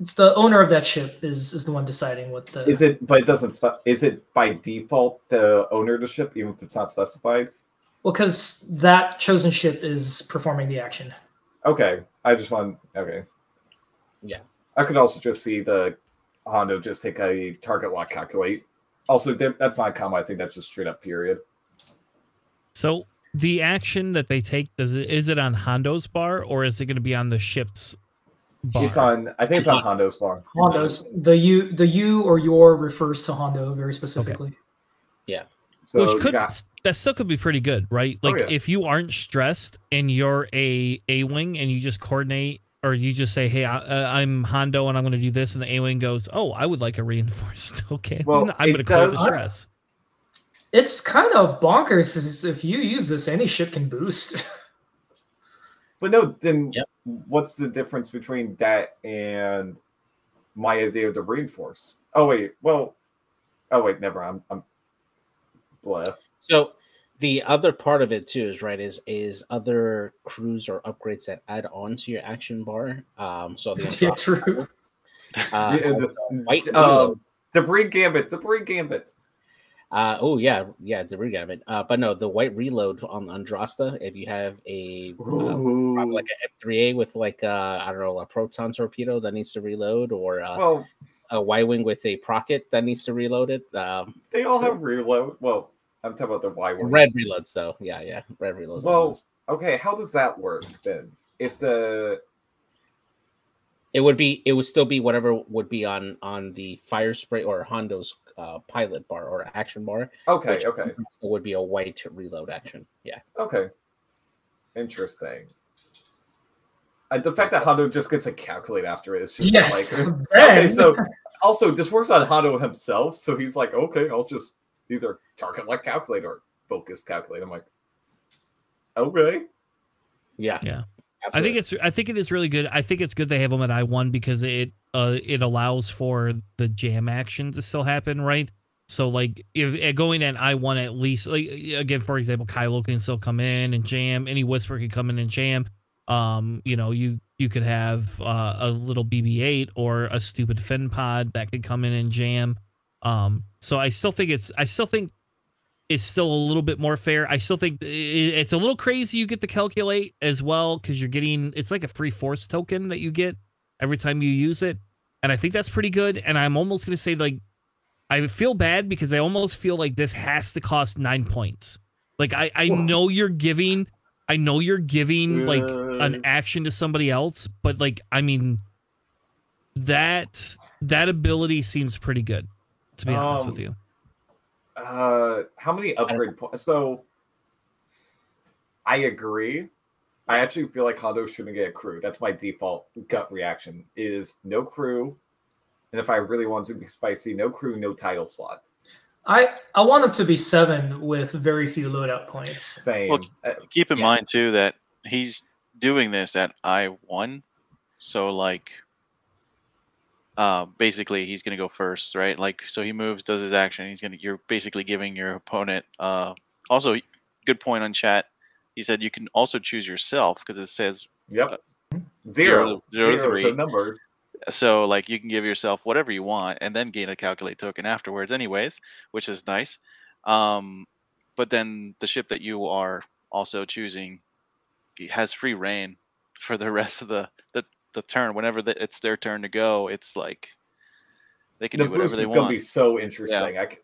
Speaker 2: it's the owner of that ship is is the one deciding what the
Speaker 5: is it, but it doesn't. Spe- is it by default the owner of the ship, even if it's not specified?
Speaker 2: well because that chosen ship is performing the action.
Speaker 5: Okay, I just want. Okay,
Speaker 4: Yeah.
Speaker 5: I could also just see the Hondo just take a target lock calculate. Also, that's not common. I think that's just straight up period.
Speaker 1: So the action that they take does it is it on Hondo's bar or is it going to be on the ship's bar?
Speaker 5: It's on. I think it's on Hondo's bar.
Speaker 2: Hondo's the you the you or your refers to Hondo very specifically. Yeah.
Speaker 5: So
Speaker 1: Which could
Speaker 5: got-
Speaker 1: that still could be pretty good, right?
Speaker 5: Oh,
Speaker 1: Like
Speaker 5: yeah.
Speaker 1: if you aren't stressed and you're a A wing and you just coordinate or you just say, "Hey, I, uh, I'm Hondo and I'm going to do this," and the A wing goes, "Oh, I would like a reinforced." [laughs] Okay,
Speaker 5: Well,
Speaker 1: I'm
Speaker 5: it
Speaker 1: going to clear the stress.
Speaker 2: It's kind of bonkers. If you use this, any ship can boost. [laughs]
Speaker 5: But no, then
Speaker 4: Yep.
Speaker 5: what's the difference between that and my idea of the reinforce? Oh wait, well, oh wait, never. I'm, I'm blah.
Speaker 4: So the other part of it too is right is is other crews or upgrades that add on to your action bar. Um, so the [laughs]
Speaker 2: yeah, true.
Speaker 4: Uh,
Speaker 5: Yeah, the,
Speaker 4: white
Speaker 5: um,
Speaker 4: reload.
Speaker 5: debris gambit, debris gambit.
Speaker 4: Uh, oh yeah, yeah, the regammon. Uh, but no, the white reload on Andrasta. If you have a uh, like a M3A with like uh, I don't know a proton torpedo that needs to reload, or uh,
Speaker 5: well,
Speaker 4: a Y wing with a procket that needs to reload it. Um,
Speaker 5: they all have reload. Well, I'm talking about the Y one.
Speaker 4: red reloads though. Yeah, yeah, red reloads.
Speaker 5: Well, okay, how does that work then? If the
Speaker 4: it would be it would still be whatever would be on on the fire spray or Hondo's uh, pilot bar or action bar.
Speaker 5: okay,
Speaker 4: which
Speaker 5: okay,
Speaker 4: It would be a white reload action. Yeah.
Speaker 5: okay, interesting. Uh, the fact that Hondo just gets a calculate after it is just
Speaker 2: Yes.
Speaker 5: like [laughs] okay. So also, this works on Hondo himself, so he's like, okay, I'll just either target like calculate or focus calculate. I'm like, okay,
Speaker 4: Yeah.
Speaker 1: Yeah. I think it's I think it is really good. I think it's good they have them at I one because it uh it allows for the jam action to still happen, right? So like if uh, going at I one at least like again for example, Kylo can still come in and jam. Any whisper can come in and jam. Um, you know, you you could have uh, a little BB-8 or a stupid fin pod that could come in and jam. Um, so I still think it's I still think it's still a little bit more fair. I still think it's a little crazy you get to calculate as well because you're getting it's like a free force token that you get every time you use it, and I think that's pretty good. And I'm almost gonna say like I feel bad because I almost feel like this has to cost nine points. Like I I know you're giving I know you're giving like an action to somebody else, but like I mean that that ability seems pretty good to be honest
Speaker 5: Um,
Speaker 1: with you.
Speaker 5: Uh, how many upgrade points? So, I agree. I actually feel like Hondo shouldn't get a crew. That's my default gut reaction. Is no crew, and if I really want to be spicy, no crew, no title slot.
Speaker 2: I I want him to be seven with very few loadout points.
Speaker 5: Same.
Speaker 3: Well,
Speaker 5: Uh,
Speaker 3: Keep in
Speaker 4: Yeah.
Speaker 3: mind too that he's doing this at I one, so like, uh, basically he's gonna go first, right? Like, so he moves, does his action. He's gonna. You're basically giving your opponent. Uh, also, good point on chat. He said you can also choose yourself because it says
Speaker 5: Yep.
Speaker 3: zero
Speaker 5: Zero.
Speaker 3: zero
Speaker 5: Zero
Speaker 3: three.
Speaker 5: number.
Speaker 3: so like you can give yourself whatever you want and then gain a calculate token afterwards anyways which is nice um, but then the ship that you are also choosing has free reign for the [laughs] rest of the the, the turn whenever the, it's their turn to go it's like they can
Speaker 5: The
Speaker 3: do whatever
Speaker 5: boost
Speaker 3: they
Speaker 5: is going to be so interesting. I c-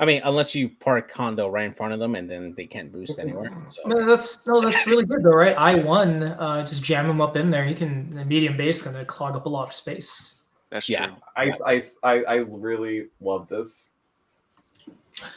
Speaker 4: I mean, unless you park Hondo right in front of them and then they can't boost anywhere. So
Speaker 2: No, that's no, that's really good though, right? I one, uh, just jam him up in there. He can the medium base gonna clog up a lot of space.
Speaker 3: that's
Speaker 4: Yeah.
Speaker 3: true
Speaker 5: I, I, I, I really love this.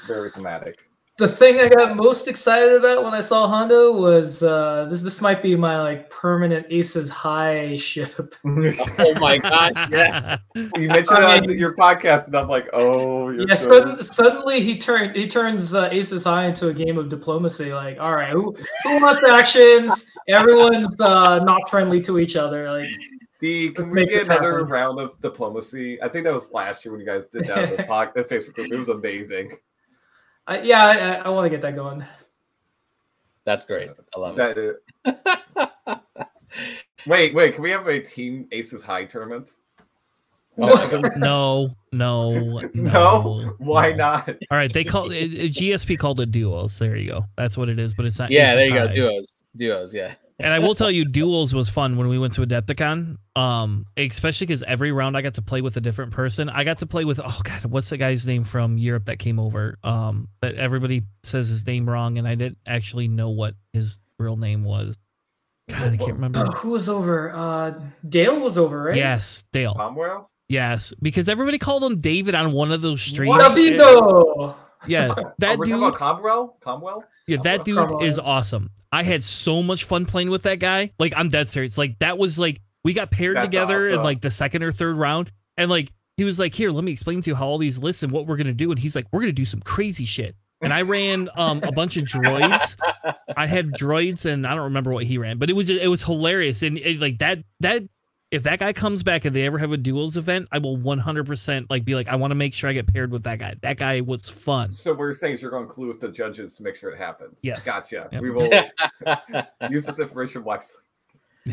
Speaker 5: Very thematic.
Speaker 2: The thing I got most excited about when I saw Hondo was uh, this. This might be my like permanent Aces High ship. [laughs]
Speaker 4: oh my gosh, yeah. [laughs]
Speaker 5: You mentioned
Speaker 2: I
Speaker 5: it
Speaker 2: mean-
Speaker 5: on your podcast, and I'm like, oh, you're
Speaker 2: yeah,
Speaker 5: so-
Speaker 2: sudden, suddenly he turned he turns uh, Aces High into a game of diplomacy. Like, all right, who who wants actions? Everyone's uh, not friendly to each other. Like,
Speaker 5: The, can
Speaker 2: Let's
Speaker 5: we
Speaker 2: make
Speaker 5: get another
Speaker 2: happen.
Speaker 5: round of diplomacy? I think that was last year when you guys did that on the, [laughs] pod, the Facebook group. It was amazing.
Speaker 2: I, yeah, I, I, I want to get that going.
Speaker 4: That's great. I love it.
Speaker 5: That, [laughs] uh, wait, wait, can we have a team Aces High tournament? [laughs]
Speaker 1: No, no, [laughs] no.
Speaker 5: No? Why not?
Speaker 1: All right, they call it, it- GSP called it duos. There you go. That's what it is, but it's not.
Speaker 4: Yeah,
Speaker 1: Aces
Speaker 4: there you go. Duos. Duos, yeah.
Speaker 1: And I will tell you, duels was fun when we went to Adepticon. Um, especially because every round I got to play with a different person. I got to play with oh god, what's the guy's name from Europe that came over? Um, that everybody says his name wrong, and I didn't actually know what his real name was. God, I can't remember.
Speaker 2: Who was over? Uh, Dale was over, right?
Speaker 1: Yes, Dale.
Speaker 5: Cromwell?
Speaker 1: Yes, because everybody called him David on one of those streams.
Speaker 5: What? [laughs]
Speaker 2: Davido.
Speaker 1: Yeah, that
Speaker 5: we
Speaker 1: dude.
Speaker 5: talking about Cromwell? Cromwell?
Speaker 1: Yeah, that dude
Speaker 2: Cromwell.
Speaker 1: is awesome. I had so much fun playing with that guy. Like, I'm dead serious. Like, that was like we got paired
Speaker 5: That's
Speaker 1: together in like the second or third round, and like he was like, "Here, let me explain to you how all these lists and what we're gonna do." And he's like, "We're gonna do some crazy shit." And I ran um a bunch of droids. I had droids, and I don't remember what he ran, but it was just, it was hilarious. And it, like that that if that guy comes back and they ever have a duels event, I will 100% like be like, I want to make sure I get paired with that guy. That guy was fun.
Speaker 5: So we're saying you're going to clue with the judges to make sure it happens.
Speaker 1: Yes.
Speaker 5: Gotcha.
Speaker 1: Yep.
Speaker 5: We will [laughs] use this information wisely.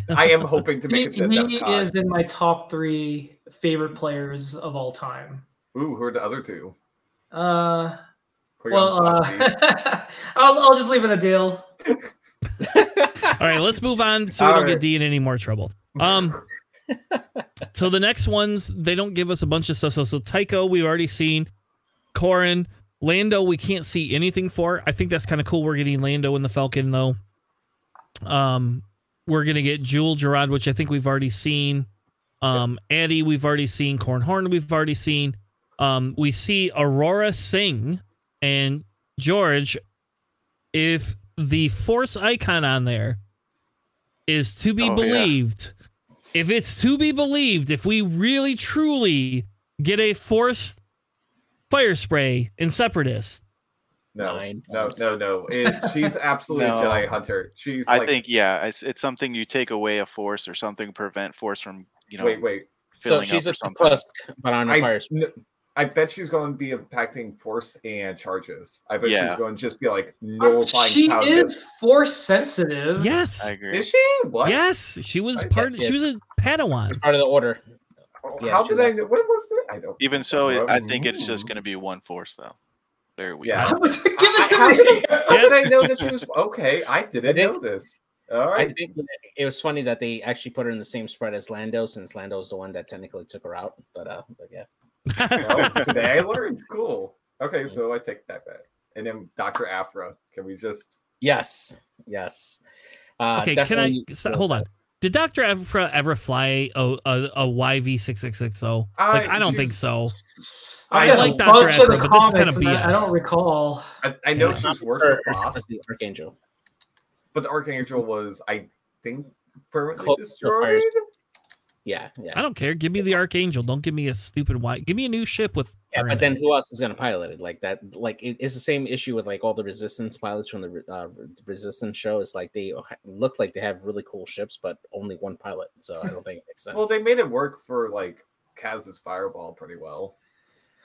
Speaker 5: I am hoping to
Speaker 2: He,
Speaker 5: make it to
Speaker 2: he
Speaker 5: DEF
Speaker 2: is in my top three favorite players of all time.
Speaker 5: Ooh, who are the other two?
Speaker 2: Uh,
Speaker 5: Put you on
Speaker 2: well,
Speaker 5: spot,
Speaker 2: uh, [laughs] I'll, I'll just leave it a deal. [laughs]
Speaker 1: All right, let's move on so we don't get. D in any more trouble. Um, so the next ones they don't give us a bunch of stuff. So so Tycho we've already seen, Corran, Lando we can't see anything for. I think that's kind of cool. We're getting Lando in the Falcon though. Um, we're gonna get Jewel Gerard, which I think we've already seen. Um, Adi we've already seen. Corran Horn we've already seen. Um, we see Aurra Sing and George. If the Force icon on there is to be
Speaker 3: Oh,
Speaker 1: believed, if it's to be believed, if we really truly get a Force fire spray in Separatist,
Speaker 5: no,
Speaker 4: Nine
Speaker 5: no,
Speaker 4: points.
Speaker 5: no, no. It, she's absolutely [laughs]
Speaker 3: No.
Speaker 5: Jedi hunter. She's
Speaker 3: I
Speaker 5: like,
Speaker 3: think yeah, it's it's something you take away a force or something prevent force from you know
Speaker 5: wait, wait.
Speaker 4: So she's a
Speaker 3: or something.
Speaker 4: plus, but on a
Speaker 5: I,
Speaker 4: fire.
Speaker 5: n- I bet she's going to be impacting force and charges. I bet
Speaker 3: Yeah.
Speaker 5: she's going to just be like
Speaker 2: Uh,
Speaker 5: nullifying.
Speaker 2: she
Speaker 5: power
Speaker 2: is force sensitive.
Speaker 1: yes,
Speaker 3: I agree.
Speaker 5: Is she? What?
Speaker 1: yes, she was
Speaker 5: I
Speaker 1: part.
Speaker 4: guess,
Speaker 1: She was a Padawan.
Speaker 4: It's part of the order. Yeah,
Speaker 5: How did I
Speaker 4: left.
Speaker 5: What was that? I don't.
Speaker 3: Even so, it, I think it's just going to be one force though. Very weak.
Speaker 5: Yeah. [laughs]
Speaker 2: Give it to
Speaker 5: how,
Speaker 2: me.
Speaker 5: how did I know that she [laughs] was okay? I didn't know this. All
Speaker 4: I think it was funny that they actually put her in the same spread as Lando, since Lando's the one that technically took her out. But uh, but yeah.
Speaker 5: Well, [laughs] today I learned. Cool. Okay, so I take that back. And then Dr. Aphra. Can we just?
Speaker 4: Yes, yes. Uh,
Speaker 1: okay, can I so, hold on? Did Doctor Ever ever fly a a, a YV six six six zero? Like I don't think so.
Speaker 2: I've
Speaker 5: I
Speaker 1: like Dr.
Speaker 2: bunch of the
Speaker 1: Aphra, but this is kinda
Speaker 2: and I, I don't recall.
Speaker 5: I, I know
Speaker 1: Yeah.
Speaker 5: she's
Speaker 4: Not
Speaker 5: worse
Speaker 4: for-
Speaker 5: for Frost,
Speaker 4: the Archangel.
Speaker 5: but the Archangel was, I think, permanently
Speaker 4: Close to
Speaker 5: destroyed.
Speaker 4: Fires. Yeah, yeah.
Speaker 1: I don't care. Give me the Archangel. Don't give me a stupid white. Give me a new ship with.
Speaker 4: Yeah, but then
Speaker 1: it.
Speaker 4: who else is going to pilot it? Like that, like it, it's the same issue with like all the resistance pilots from the uh, resistance show. It's like they look like they have really cool ships, but only one pilot. So I don't think it makes [laughs] sense.
Speaker 5: Well, they made it work for like Kaz's fireball pretty well.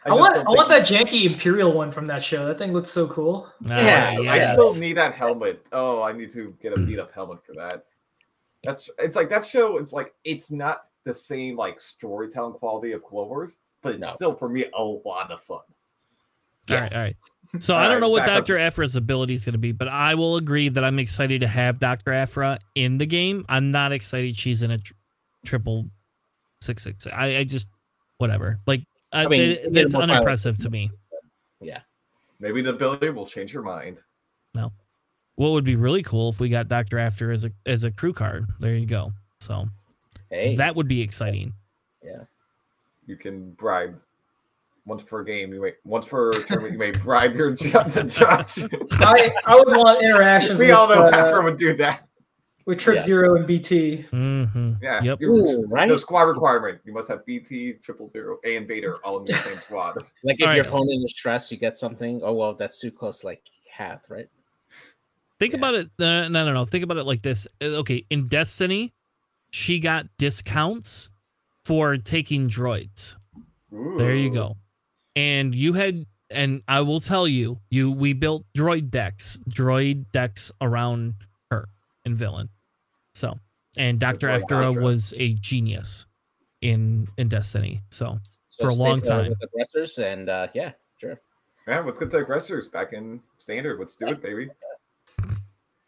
Speaker 2: I,
Speaker 5: just
Speaker 2: want I want that janky Imperial one from that show. That thing looks so cool.
Speaker 1: Ah,
Speaker 4: Yeah,
Speaker 5: I still need that helmet. Oh, I need to get a beat up helmet for that. That's it's like that show. It's like it's not the same like storytelling quality of Clone Wars, but it's
Speaker 4: No.
Speaker 5: still for me a lot of fun.
Speaker 1: All right, all right. [laughs] So I don't
Speaker 5: right,
Speaker 1: know what
Speaker 5: back up.
Speaker 1: Dr. Aphra's ability is going to be, but I will agree that I'm excited to have Dr. Aphra in the game. I'm not excited she's in a tr- triple six six. I, I just whatever. Like I,
Speaker 4: I mean,
Speaker 1: it- it's
Speaker 4: more pilots.
Speaker 1: unimpressive to me.
Speaker 4: Yeah,
Speaker 5: Maybe the ability will change your mind.
Speaker 1: What would be really cool if we got Dr. Aphra as a as a crew card. There you go. So
Speaker 4: hey,
Speaker 1: that would be exciting. Yeah.
Speaker 5: You can bribe once per game. You may once per tournament. You may bribe your ju- [laughs] the judge.
Speaker 2: I, I would want interactions
Speaker 5: we
Speaker 2: with,
Speaker 5: all know
Speaker 2: uh,
Speaker 5: Aphra would do that.
Speaker 2: with Trip
Speaker 4: Yeah.
Speaker 2: Zero and BT.
Speaker 1: Mm-hmm.
Speaker 5: Yeah.
Speaker 1: Yep.
Speaker 5: You-
Speaker 4: Ooh, right?
Speaker 5: No squad requirement. You must have BT, triple zero, A, and Vader all in the same squad.
Speaker 4: like if
Speaker 1: All
Speaker 4: your
Speaker 1: right.
Speaker 4: opponent is stressed, you get something. Oh well, that's too close. Like half, right?
Speaker 1: Think
Speaker 4: Yeah.
Speaker 1: about it. Uh, no, no, no. Think about it like this. Uh, Okay, in Destiny, she got discounts for taking droids. There you go. And you had, and I will tell you, you we built droid decks, droid decks around her and villain. So, and Doctor
Speaker 5: droid Aphra
Speaker 1: was a genius in in Destiny. So,
Speaker 4: So
Speaker 1: For a long time.
Speaker 4: with aggressors, and uh, yeah, sure.
Speaker 5: Yeah, let's get the aggressors back in standard. Let's do it, baby.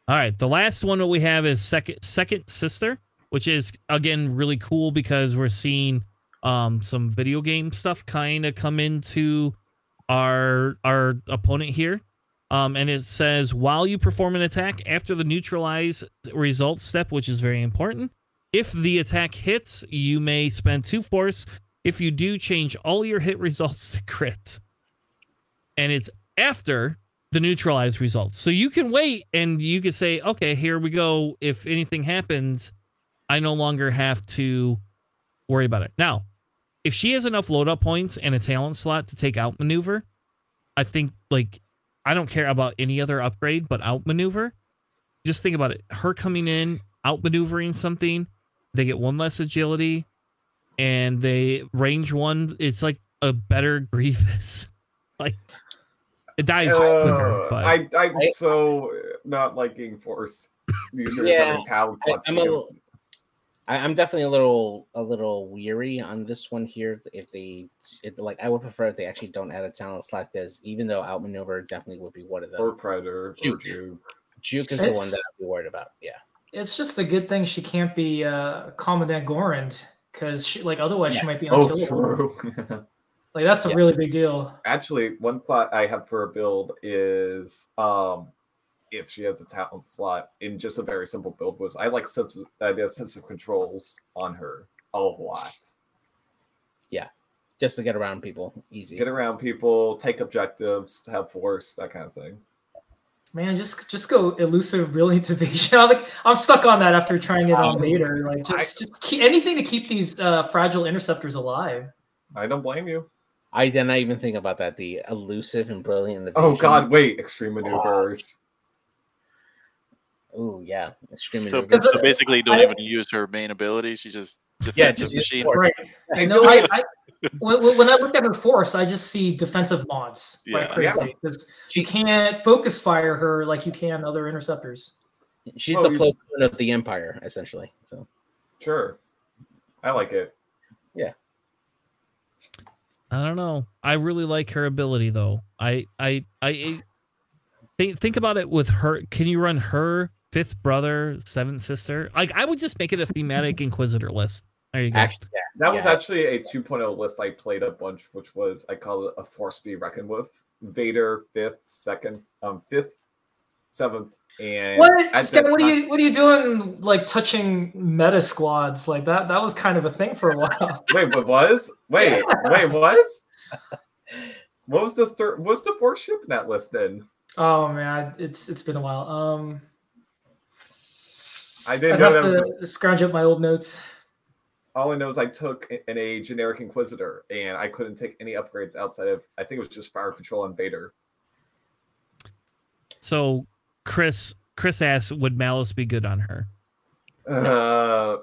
Speaker 1: All right, the last one that we have is second second sister, which is again really cool because we're seeing um some video game stuff kind of come into our our opponent here. Um, and it says while you perform an attack after the neutralize results step, which is very important. If the attack hits, you may spend two force. If you do, change all your hit results to crit. And it's after the neutralize results. So you can wait and you can say, okay, here we go. If anything happens, I no longer have to worry about it. Now, if she has enough load up points and a talent slot to take out maneuver, I think like I don't care about any other upgrade but outmaneuver. Just think about it. Her coming in, outmaneuvering something, they get one less agility, and they range one. It's like a better [laughs] Grievous. like it dies quicker.
Speaker 5: Uh,
Speaker 1: But
Speaker 5: I, I'm
Speaker 4: I-
Speaker 5: so not liking force users
Speaker 4: Yeah,
Speaker 5: having talent
Speaker 4: I,
Speaker 5: slots.
Speaker 4: I'm a little, I, I'm definitely a little a little weary on this one here. If they, if, like, I would prefer if they actually don't add a talent slot because even though outmaneuver definitely would be one of them,
Speaker 5: or predator or
Speaker 4: Juke.
Speaker 5: juke.
Speaker 4: Juke is the one
Speaker 2: It's-
Speaker 4: that I'd be worried about. Yeah,
Speaker 2: It's just a good thing she can't be uh, Commandant Goran because she like otherwise she might be
Speaker 5: on.
Speaker 2: Oh,
Speaker 5: true. [laughs]
Speaker 2: like that's a
Speaker 4: Yeah.
Speaker 2: really big deal.
Speaker 5: Actually, one plot I have for a build is um if she has a talent slot in just a very simple build was I like sense of, uh, the sense of controls on her a lot. Yeah.
Speaker 4: Just to get around people easy.
Speaker 5: Get around people, take objectives, have force, that kind of thing.
Speaker 2: Man, just just go elusive, brilliant evasion. [laughs] I'm like I'm stuck on that after trying it on
Speaker 5: Um,
Speaker 2: Vader. Like just just keep, anything to keep these uh, fragile interceptors alive.
Speaker 5: I don't blame you.
Speaker 4: I did not even think about that. The elusive and brilliant.
Speaker 5: Oh god, wait, extreme maneuvers.
Speaker 4: Oh yeah, extreme
Speaker 3: So,
Speaker 2: Because,
Speaker 3: so basically, don't
Speaker 2: I-
Speaker 3: even use her main ability. She just
Speaker 4: Yeah,
Speaker 3: defensive
Speaker 4: just
Speaker 3: machine.
Speaker 2: Right.
Speaker 5: I
Speaker 2: No,
Speaker 5: feel
Speaker 2: I, I, when, when- when I look at her force, I just see defensive mods
Speaker 3: Yeah.
Speaker 2: like crazy because you can't focus fire her like you can other interceptors.
Speaker 4: She's
Speaker 5: Oh,
Speaker 4: the
Speaker 5: you-
Speaker 4: Plo Koon of the Empire, essentially. So
Speaker 5: Sure. I like it.
Speaker 1: I don't know. I really like her ability though. I I I think think about it with her. Can you run her fifth brother, seventh sister? Like I would just make it a thematic [laughs] Inquisitor list. There you go.
Speaker 4: actually, yeah,
Speaker 5: That was actually a 2.0 list I played a bunch, which was I call it a force to be reckoned with. Vader fifth, second, um, fifth, seventh, and
Speaker 2: What? Scott,
Speaker 5: that
Speaker 2: what are you what are you doing? Like touching meta squads like that? That was kind of a thing for a while. [laughs]
Speaker 5: Wait, what was? Wait, wait, was? What was the third? What's the fourth ship in that list? Then
Speaker 2: Oh man, it's it's been a while. Um,
Speaker 5: I
Speaker 2: I'd
Speaker 5: didn't know
Speaker 2: have
Speaker 5: that was.
Speaker 2: to scrounge up my old notes.
Speaker 5: All I know is I took in a generic Inquisitor, and I couldn't take any upgrades outside of. I think it was just Fire Control and Vader.
Speaker 1: So Chris Chris asks, would Malice be good on her?
Speaker 5: Uh,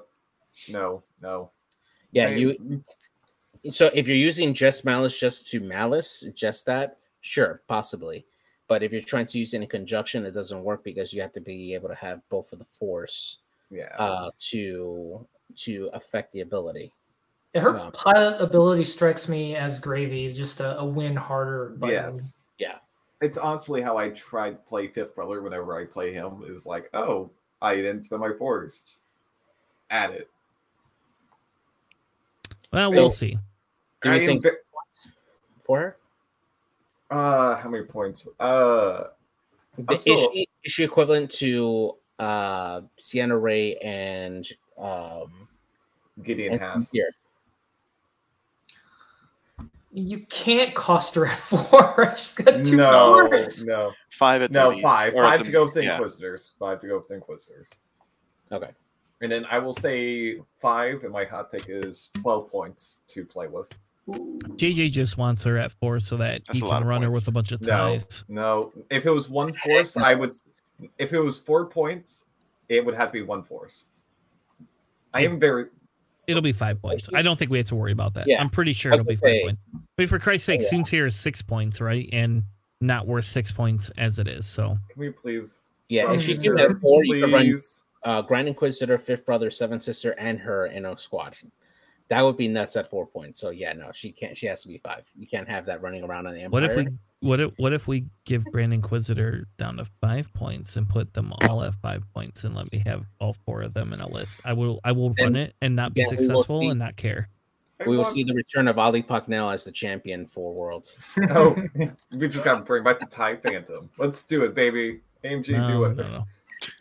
Speaker 5: no, no.
Speaker 4: Yeah,
Speaker 5: I-
Speaker 4: you. So if you're using just malice just to malice, just that, sure, possibly. But if you're trying to use it in conjunction, it doesn't work because you have to be able to have both of the force
Speaker 5: Yeah.
Speaker 4: uh, to to affect the ability.
Speaker 2: Her
Speaker 4: Um,
Speaker 2: pilot ability strikes me as gravy, just a, a win harder. Button.
Speaker 5: yes.
Speaker 4: Yeah.
Speaker 5: It's honestly how I try to play Fifth Brother whenever I play him. Is like, oh, I didn't spend my force. at it.
Speaker 1: Well, we'll see.
Speaker 4: Do
Speaker 5: I
Speaker 4: you think
Speaker 5: ve-
Speaker 4: for
Speaker 5: uh, how many points? Uh, I'm
Speaker 4: Is
Speaker 5: still-
Speaker 4: she is she equivalent to uh Sienna Ray and um
Speaker 5: Gideon
Speaker 4: and
Speaker 5: has.
Speaker 4: here?
Speaker 2: You can't cost her at [laughs] four. She's got two
Speaker 5: No,
Speaker 2: powers.
Speaker 5: no,
Speaker 3: Five at the
Speaker 5: no.
Speaker 3: least,
Speaker 5: Five,
Speaker 3: or
Speaker 5: five
Speaker 3: the-
Speaker 5: to go with the
Speaker 3: yeah.
Speaker 5: Inquisitors. Five to go with the Inquisitors.
Speaker 4: Okay.
Speaker 5: And then I will say five, and my hot take is twelve points to play with.
Speaker 2: Ooh.
Speaker 1: JJ just wants her at four so that
Speaker 3: That's
Speaker 1: he can
Speaker 3: of
Speaker 1: run her with a bunch of ties.
Speaker 5: No, no. If it was one force, I would. If it was four points, it would have to be one force. I am very.
Speaker 1: It'll be five points. I don't think we have to worry about that.
Speaker 4: Yeah.
Speaker 1: I'm pretty sure it'll be five
Speaker 4: say-
Speaker 1: points. I mean, for Christ's sake,
Speaker 4: Yeah.
Speaker 1: Soon's here is six points, right? And not worth six points as it is. So
Speaker 5: Can we please?
Speaker 4: Yeah, if she can have four, you can run uh, Grand Inquisitor, Fifth Brother, Seventh Sister, and her in a squad. That would be nuts at four points. So yeah, no, she can't. She has to be five. You can't have that running around on the Empire.
Speaker 1: what if we what if what if we give Grand Inquisitor down to five points and put them all at five points and let me have all four of them in a list? I will I will
Speaker 4: Then-
Speaker 1: run it and not be
Speaker 4: then we will
Speaker 1: successful
Speaker 4: see-
Speaker 1: and not care.
Speaker 4: we will see the return of Ali Pucknell as the champion for Worlds.
Speaker 5: want- [laughs] Oh, we just got to bring back the Tie Phantom. Let's do it, baby. AMG, do it.
Speaker 1: no, no.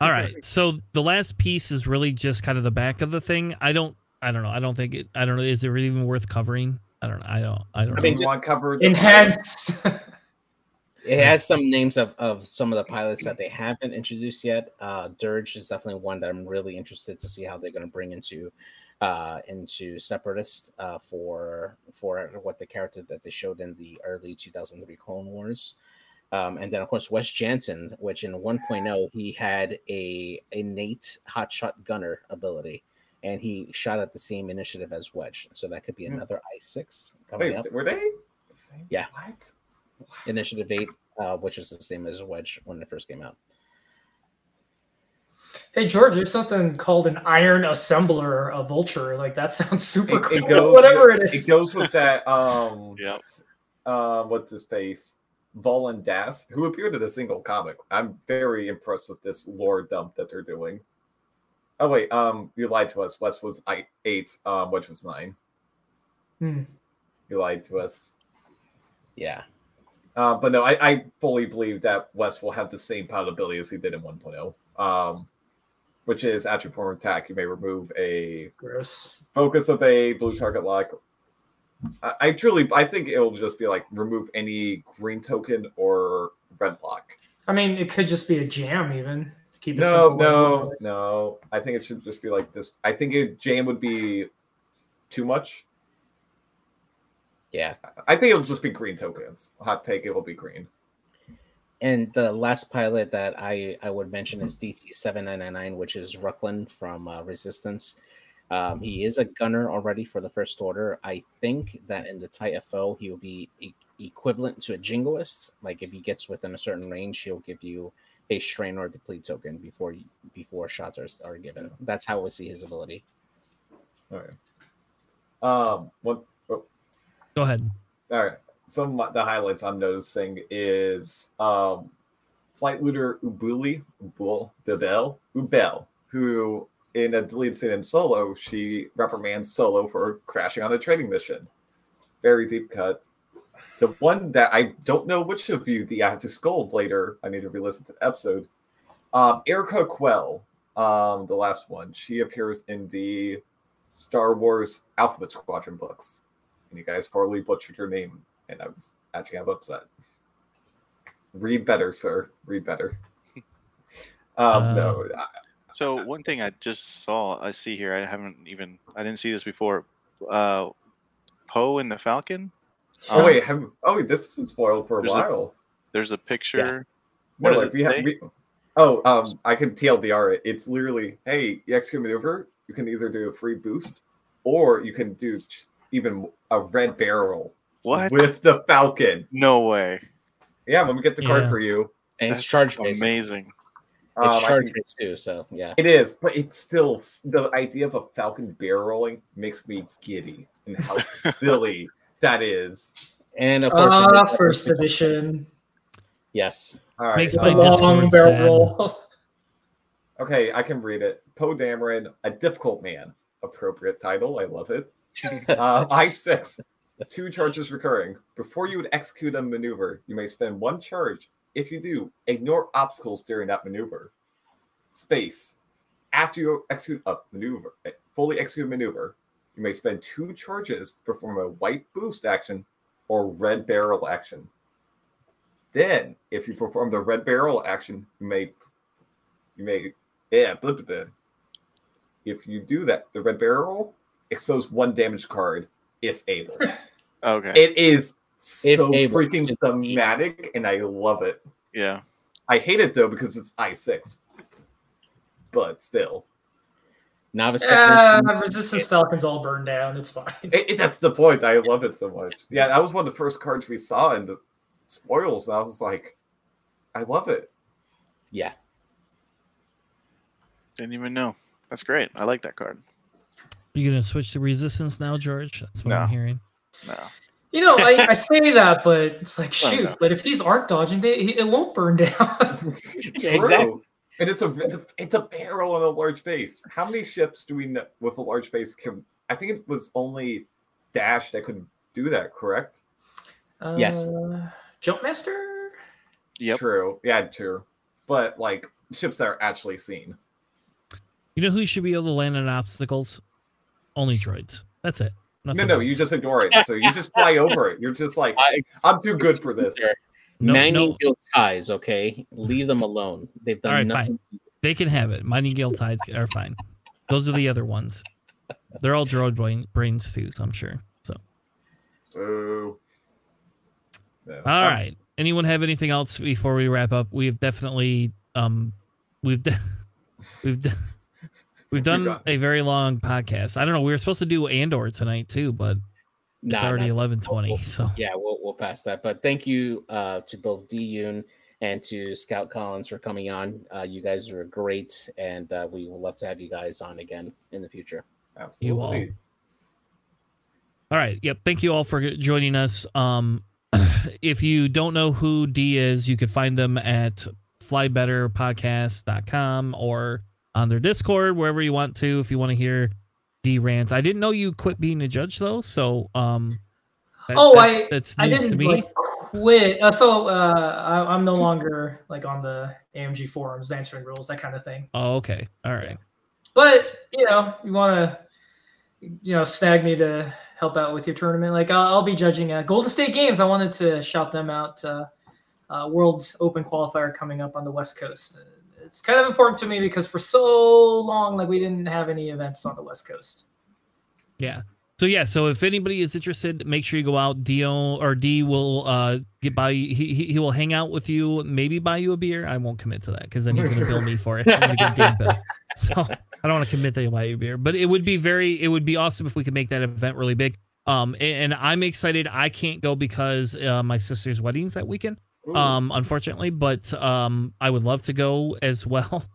Speaker 1: All right. So the last piece is really just kind of the back of the thing. I don't I don't know. I don't think it I don't know. Is it really even worth covering? I don't know. I don't I don't
Speaker 4: I mean,
Speaker 5: Do
Speaker 4: just-
Speaker 5: want to cover the
Speaker 2: Enhance. [laughs]
Speaker 4: It has some names of, of some of the pilots that they haven't introduced yet. Uh, Dirge is definitely one that I'm really interested to see how they're going to bring into uh, into Separatist uh, for for what the character that they showed in the early 2003 Clone Wars. Um, and then of course Wes Janson, which in 1.0 he had a innate hotshot gunner ability, and he shot at the same initiative as Wedge. So that could be
Speaker 5: Hmm.
Speaker 4: another I6 coming
Speaker 5: Wait,
Speaker 4: up.
Speaker 5: were they? the same?
Speaker 4: Yeah.
Speaker 5: What?
Speaker 4: Initiative 8, uh, which is the same as Wedge when it first came out.
Speaker 2: hey George, there's something called an iron assembler, a vulture. Like that [laughs] sounds super
Speaker 5: It,
Speaker 2: cool.
Speaker 5: it goes.
Speaker 2: Whatever
Speaker 5: with,
Speaker 2: it is.
Speaker 5: It goes with that. [laughs] Um.
Speaker 3: Yep.
Speaker 5: Uh, what's his face? Volan Das, who appeared in a single comic. I'm very impressed with this lore dump that they're doing. Oh wait, um, you lied to us. Wes was I eight, um, which was nine.
Speaker 2: Hmm.
Speaker 5: You lied to us.
Speaker 4: Yeah.
Speaker 5: Uh, but no, I, I fully believe that Wes will have the same pilot ability as he did in 1.0. Um, which is after perform attack, you may remove a
Speaker 2: Gross.
Speaker 5: focus of a blue target lock. I, I truly, I think it will just be like remove any green token or red lock.
Speaker 2: I mean, it could just be a jam, even. Keep it
Speaker 5: No,
Speaker 2: simple,
Speaker 5: no, no. I think it should just be like this. I think it, jam would be too much.
Speaker 4: Yeah.
Speaker 5: I think it'll just be green tokens. Hot take, it will be green.
Speaker 4: And the last pilot that I, I would mention is DT seven nine nine nine, which is Ruckland from uh, Resistance. Um, he is a gunner already for the First Order. I think that in the Tight FO he will be e- equivalent to a Jingoist. Like if he gets within a certain range, he'll give you a strain or deplete token before before shots are, are given. That's how we see his ability.
Speaker 5: Okay. Um, what? oh,
Speaker 1: Go ahead.
Speaker 5: All right. Some of the highlights I'm noticing is um, flight looter Ubuli, Ubul, Bibel, Ubel, who in a deleted scene in Solo, she reprimands Solo for crashing on a training mission. Very deep cut. The one that I don't know which of you the I have to scold later. I need to re-listen to the episode. Um, Yrica Quell, um, the last one. She appears in the Star Wars Alphabet Squadron books and you guys probably butchered her name. and I was actually kind of upset. Read better, sir. Read better. [laughs] Um,
Speaker 1: Uh,
Speaker 5: no, I-
Speaker 3: So one thing I just saw, I see here, I haven't even, I didn't see this before. Uh, Poe and the Falcon.
Speaker 5: Oh
Speaker 3: Um,
Speaker 5: wait, have, oh wait, this has been spoiled for a
Speaker 3: There's a-
Speaker 5: while.
Speaker 3: There's a picture.
Speaker 5: No,
Speaker 3: What does
Speaker 5: like,
Speaker 3: it
Speaker 5: we have- we- oh, um, I can TLDR it. It's literally, hey, you execute maneuver. You can either do a free boost, or you can do even a red barrel
Speaker 3: What?
Speaker 5: with the Falcon.
Speaker 3: No way.
Speaker 5: Yeah, let me get the card for you.
Speaker 4: And it's
Speaker 3: That's
Speaker 4: charge.
Speaker 3: Amazing.
Speaker 5: Um,
Speaker 4: It's
Speaker 5: I
Speaker 4: charge
Speaker 5: can-
Speaker 4: based too. So yeah.
Speaker 5: It is, but it's still the idea of a Falcon barrel rolling makes me giddy, and how [laughs] silly that is.
Speaker 4: And of course,
Speaker 2: Ah,
Speaker 4: the-
Speaker 2: first edition.
Speaker 4: Yes.
Speaker 5: All right,
Speaker 1: Makes
Speaker 5: uh,
Speaker 1: my
Speaker 2: Long barrel roll. [laughs]
Speaker 5: okay, I can read it. Poe Dameron, a difficult man. Appropriate title. I love it. [laughs] Uh, I six. Two charges recurring. Before you would execute a maneuver, you may spend one charge. If you do, ignore obstacles during that maneuver. Space. After you execute a maneuver, fully execute a maneuver, you may spend two charges to perform a white boost action or red barrel action. Then, if you perform the red barrel action, you may, you may, yeah, blah, blah, blah. If you do that, the red barrel expose one damage card if able. [laughs]
Speaker 3: Okay.
Speaker 5: It is
Speaker 4: If
Speaker 5: so
Speaker 4: able,
Speaker 5: freaking
Speaker 4: just-
Speaker 5: thematic, and I love it.
Speaker 3: yeah.
Speaker 5: I hate it though because it's I six, but still,
Speaker 4: Novice.
Speaker 2: Uh, yeah,
Speaker 4: technician.
Speaker 2: Resistance Falcon's all burned down. It's fine.
Speaker 5: it, it- that's the point. I love it so much. Yeah, that was one of the first cards we saw in the spoils, and I was like, I love it.
Speaker 4: Yeah.
Speaker 3: Didn't even know. That's great. I like that card.
Speaker 1: are You gonna switch to resistance now, George? That's what I'm hearing.
Speaker 3: No.
Speaker 2: You know, I, I say that, but it's like,
Speaker 3: Well,
Speaker 2: shoot.
Speaker 3: no.
Speaker 2: But if these aren't dodging, they it won't burn down. [laughs]
Speaker 4: Yeah, exactly.
Speaker 5: True. And it's a it's a barrel on a large base. How many ships do we know with a large base can? I think it was only Dash that could do that. Correct?
Speaker 4: Yes.
Speaker 2: Uh, Jumpmaster.
Speaker 3: Yep.
Speaker 5: True. Yeah, true. But like ships that are actually seen.
Speaker 1: You know who should be able to land on obstacles? Only droids. That's it.
Speaker 5: No,
Speaker 1: Nothing
Speaker 5: no, you
Speaker 1: else.
Speaker 5: just ignore it. So you just fly over it. You're just like, [laughs]
Speaker 4: I-
Speaker 5: I'm too good for this. [laughs]
Speaker 1: No-
Speaker 4: Mining
Speaker 1: no.
Speaker 4: guild ties. Okay, leave them alone. They've done
Speaker 1: All right,
Speaker 4: nothing.
Speaker 1: They can have it. Mining guild tides are fine. Those are the other ones. They're all droid brain, brains too, so I'm sure. So
Speaker 5: Boo. No.
Speaker 1: all
Speaker 5: Um,
Speaker 1: right. Anyone have anything else before we wrap up? We've definitely um we've de- [laughs] we've de- we've [laughs] done a very long podcast. I don't know. We were supposed to do Andor tonight too, but it's
Speaker 4: Nah,
Speaker 1: already
Speaker 4: not-
Speaker 1: eleven twenty. So
Speaker 4: Yeah, we'll we'll pass that. But thank you uh, to both D Yoon and to Scout Collins for coming on. Uh, you guys are great, and uh, we would love to have you guys on again in the future.
Speaker 5: Absolutely.
Speaker 1: All right. Yep. Thank you all for joining us. Um, [clears throat] if you don't know who D is, you can find them at flybetterpodcast.com or on their Discord, wherever you want to, if you want to hear D rant. I didn't know you quit being a judge though. So, um, that-
Speaker 2: Oh,
Speaker 1: that-
Speaker 2: I-
Speaker 1: that's
Speaker 2: I didn't like quit. Uh, so uh, I, I'm no longer like on the AMG forums answering rules, that kind of thing.
Speaker 1: oh, okay. All right.
Speaker 2: But you know, you want to, you know, snag me to help out with your tournament. Like I'll, I'll be judging uh, Golden State Games. I wanted to shout them out. Uh, uh, World Open qualifier coming up on the West Coast. It's kind of important to me because for so long, like we didn't have any events on the West Coast.
Speaker 1: Yeah. So yeah, so if anybody is interested, make sure you go out. Dio or D will uh get by. He he, he will hang out with you, maybe buy you a beer. I won't commit to that because then he's gonna bill me for it. [laughs] So I don't want to commit that he'll buy you a beer, but it would be very, it would be awesome if we could make that event really big. Um, and, and I'm excited. I can't go because uh, my sister's wedding's that weekend. Um, unfortunately, but um, I would love to go as well. [laughs]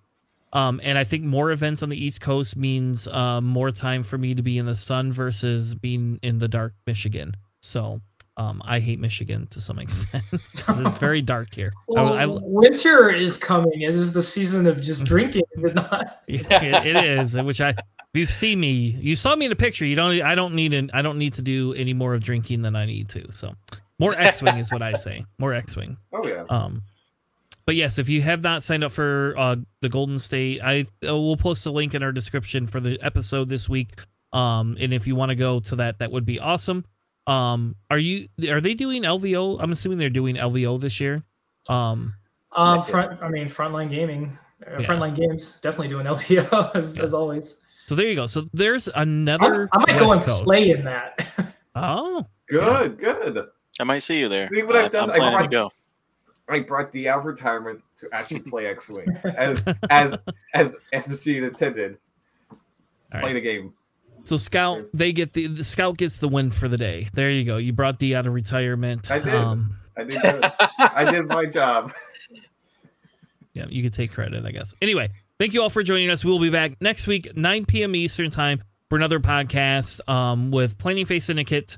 Speaker 1: Um, and I think more events on the East Coast means uh, more time for me to be in the sun versus being in the dark Michigan. So um, I hate Michigan to some [laughs] extent. it's very dark here.
Speaker 2: Well,
Speaker 1: I,
Speaker 2: winter is coming. It is the season of just [laughs] drinking, but not.
Speaker 1: Yeah, it, it is. Which I, if you see me, you saw me in a picture. You don't. I don't need. An, I don't need to do any more of drinking than I need to. So, more [laughs] X-wing is what I say. More X-wing.
Speaker 5: Oh yeah.
Speaker 1: Um, but yes, if you have not signed up for uh, the Golden State, I uh, will post a link in our description for the episode this week. Um, and if you want to go to that, that would be awesome. Um, are you are they doing LVO? I'm assuming they're doing LVO this year. Um,
Speaker 2: Um, front. I mean, frontline gaming, uh,
Speaker 1: Yeah.
Speaker 2: frontline games definitely doing LVO [laughs] as,
Speaker 1: Yeah.
Speaker 2: as always.
Speaker 1: so there you go. So there's another.
Speaker 2: I might go and
Speaker 1: Coast.
Speaker 2: play in that. [laughs]
Speaker 1: Oh,
Speaker 5: Good, good.
Speaker 3: I might see you there.
Speaker 5: See what I've done?
Speaker 3: I'm
Speaker 5: I
Speaker 3: planning to
Speaker 5: brought-
Speaker 3: go.
Speaker 5: I brought the out retirement to actually play X Wing [laughs] as as as FG intended.
Speaker 1: All
Speaker 5: Play
Speaker 1: right.
Speaker 5: the game.
Speaker 1: So Scout, they get the, the Scout gets the win for the day. There you go. You brought D out of retirement.
Speaker 5: I did.
Speaker 1: Um,
Speaker 5: I did. I did my job. [laughs]
Speaker 1: yeah, you can take credit, I guess. Anyway, thank you all for joining us. We'll be back next week, 9 p.m. Eastern time, for another podcast um, with Planning Face Syndicate.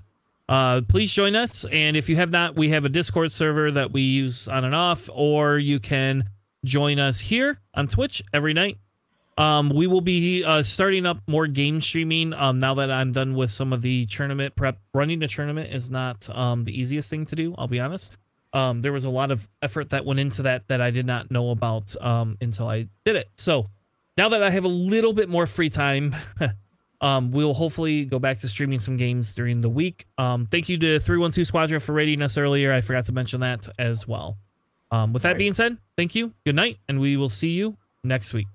Speaker 1: Uh, please join us. And if you have not, we have a Discord server that we use on and off, or you can join us here on Twitch every night. Um, we will be uh, starting up more game streaming um, now that I'm done with some of the tournament prep. Running a tournament is not um, the easiest thing to do, I'll be honest. Um, there was a lot of effort that went into that that I did not know about um, until I did it. So now that I have a little bit more free time, [laughs] um, we'll hopefully go back to streaming some games during the week. Um, thank you to 312 Squadron for rating us earlier. I forgot to mention that as well. Um, with that being said, thank you, good night, and we will see you next week.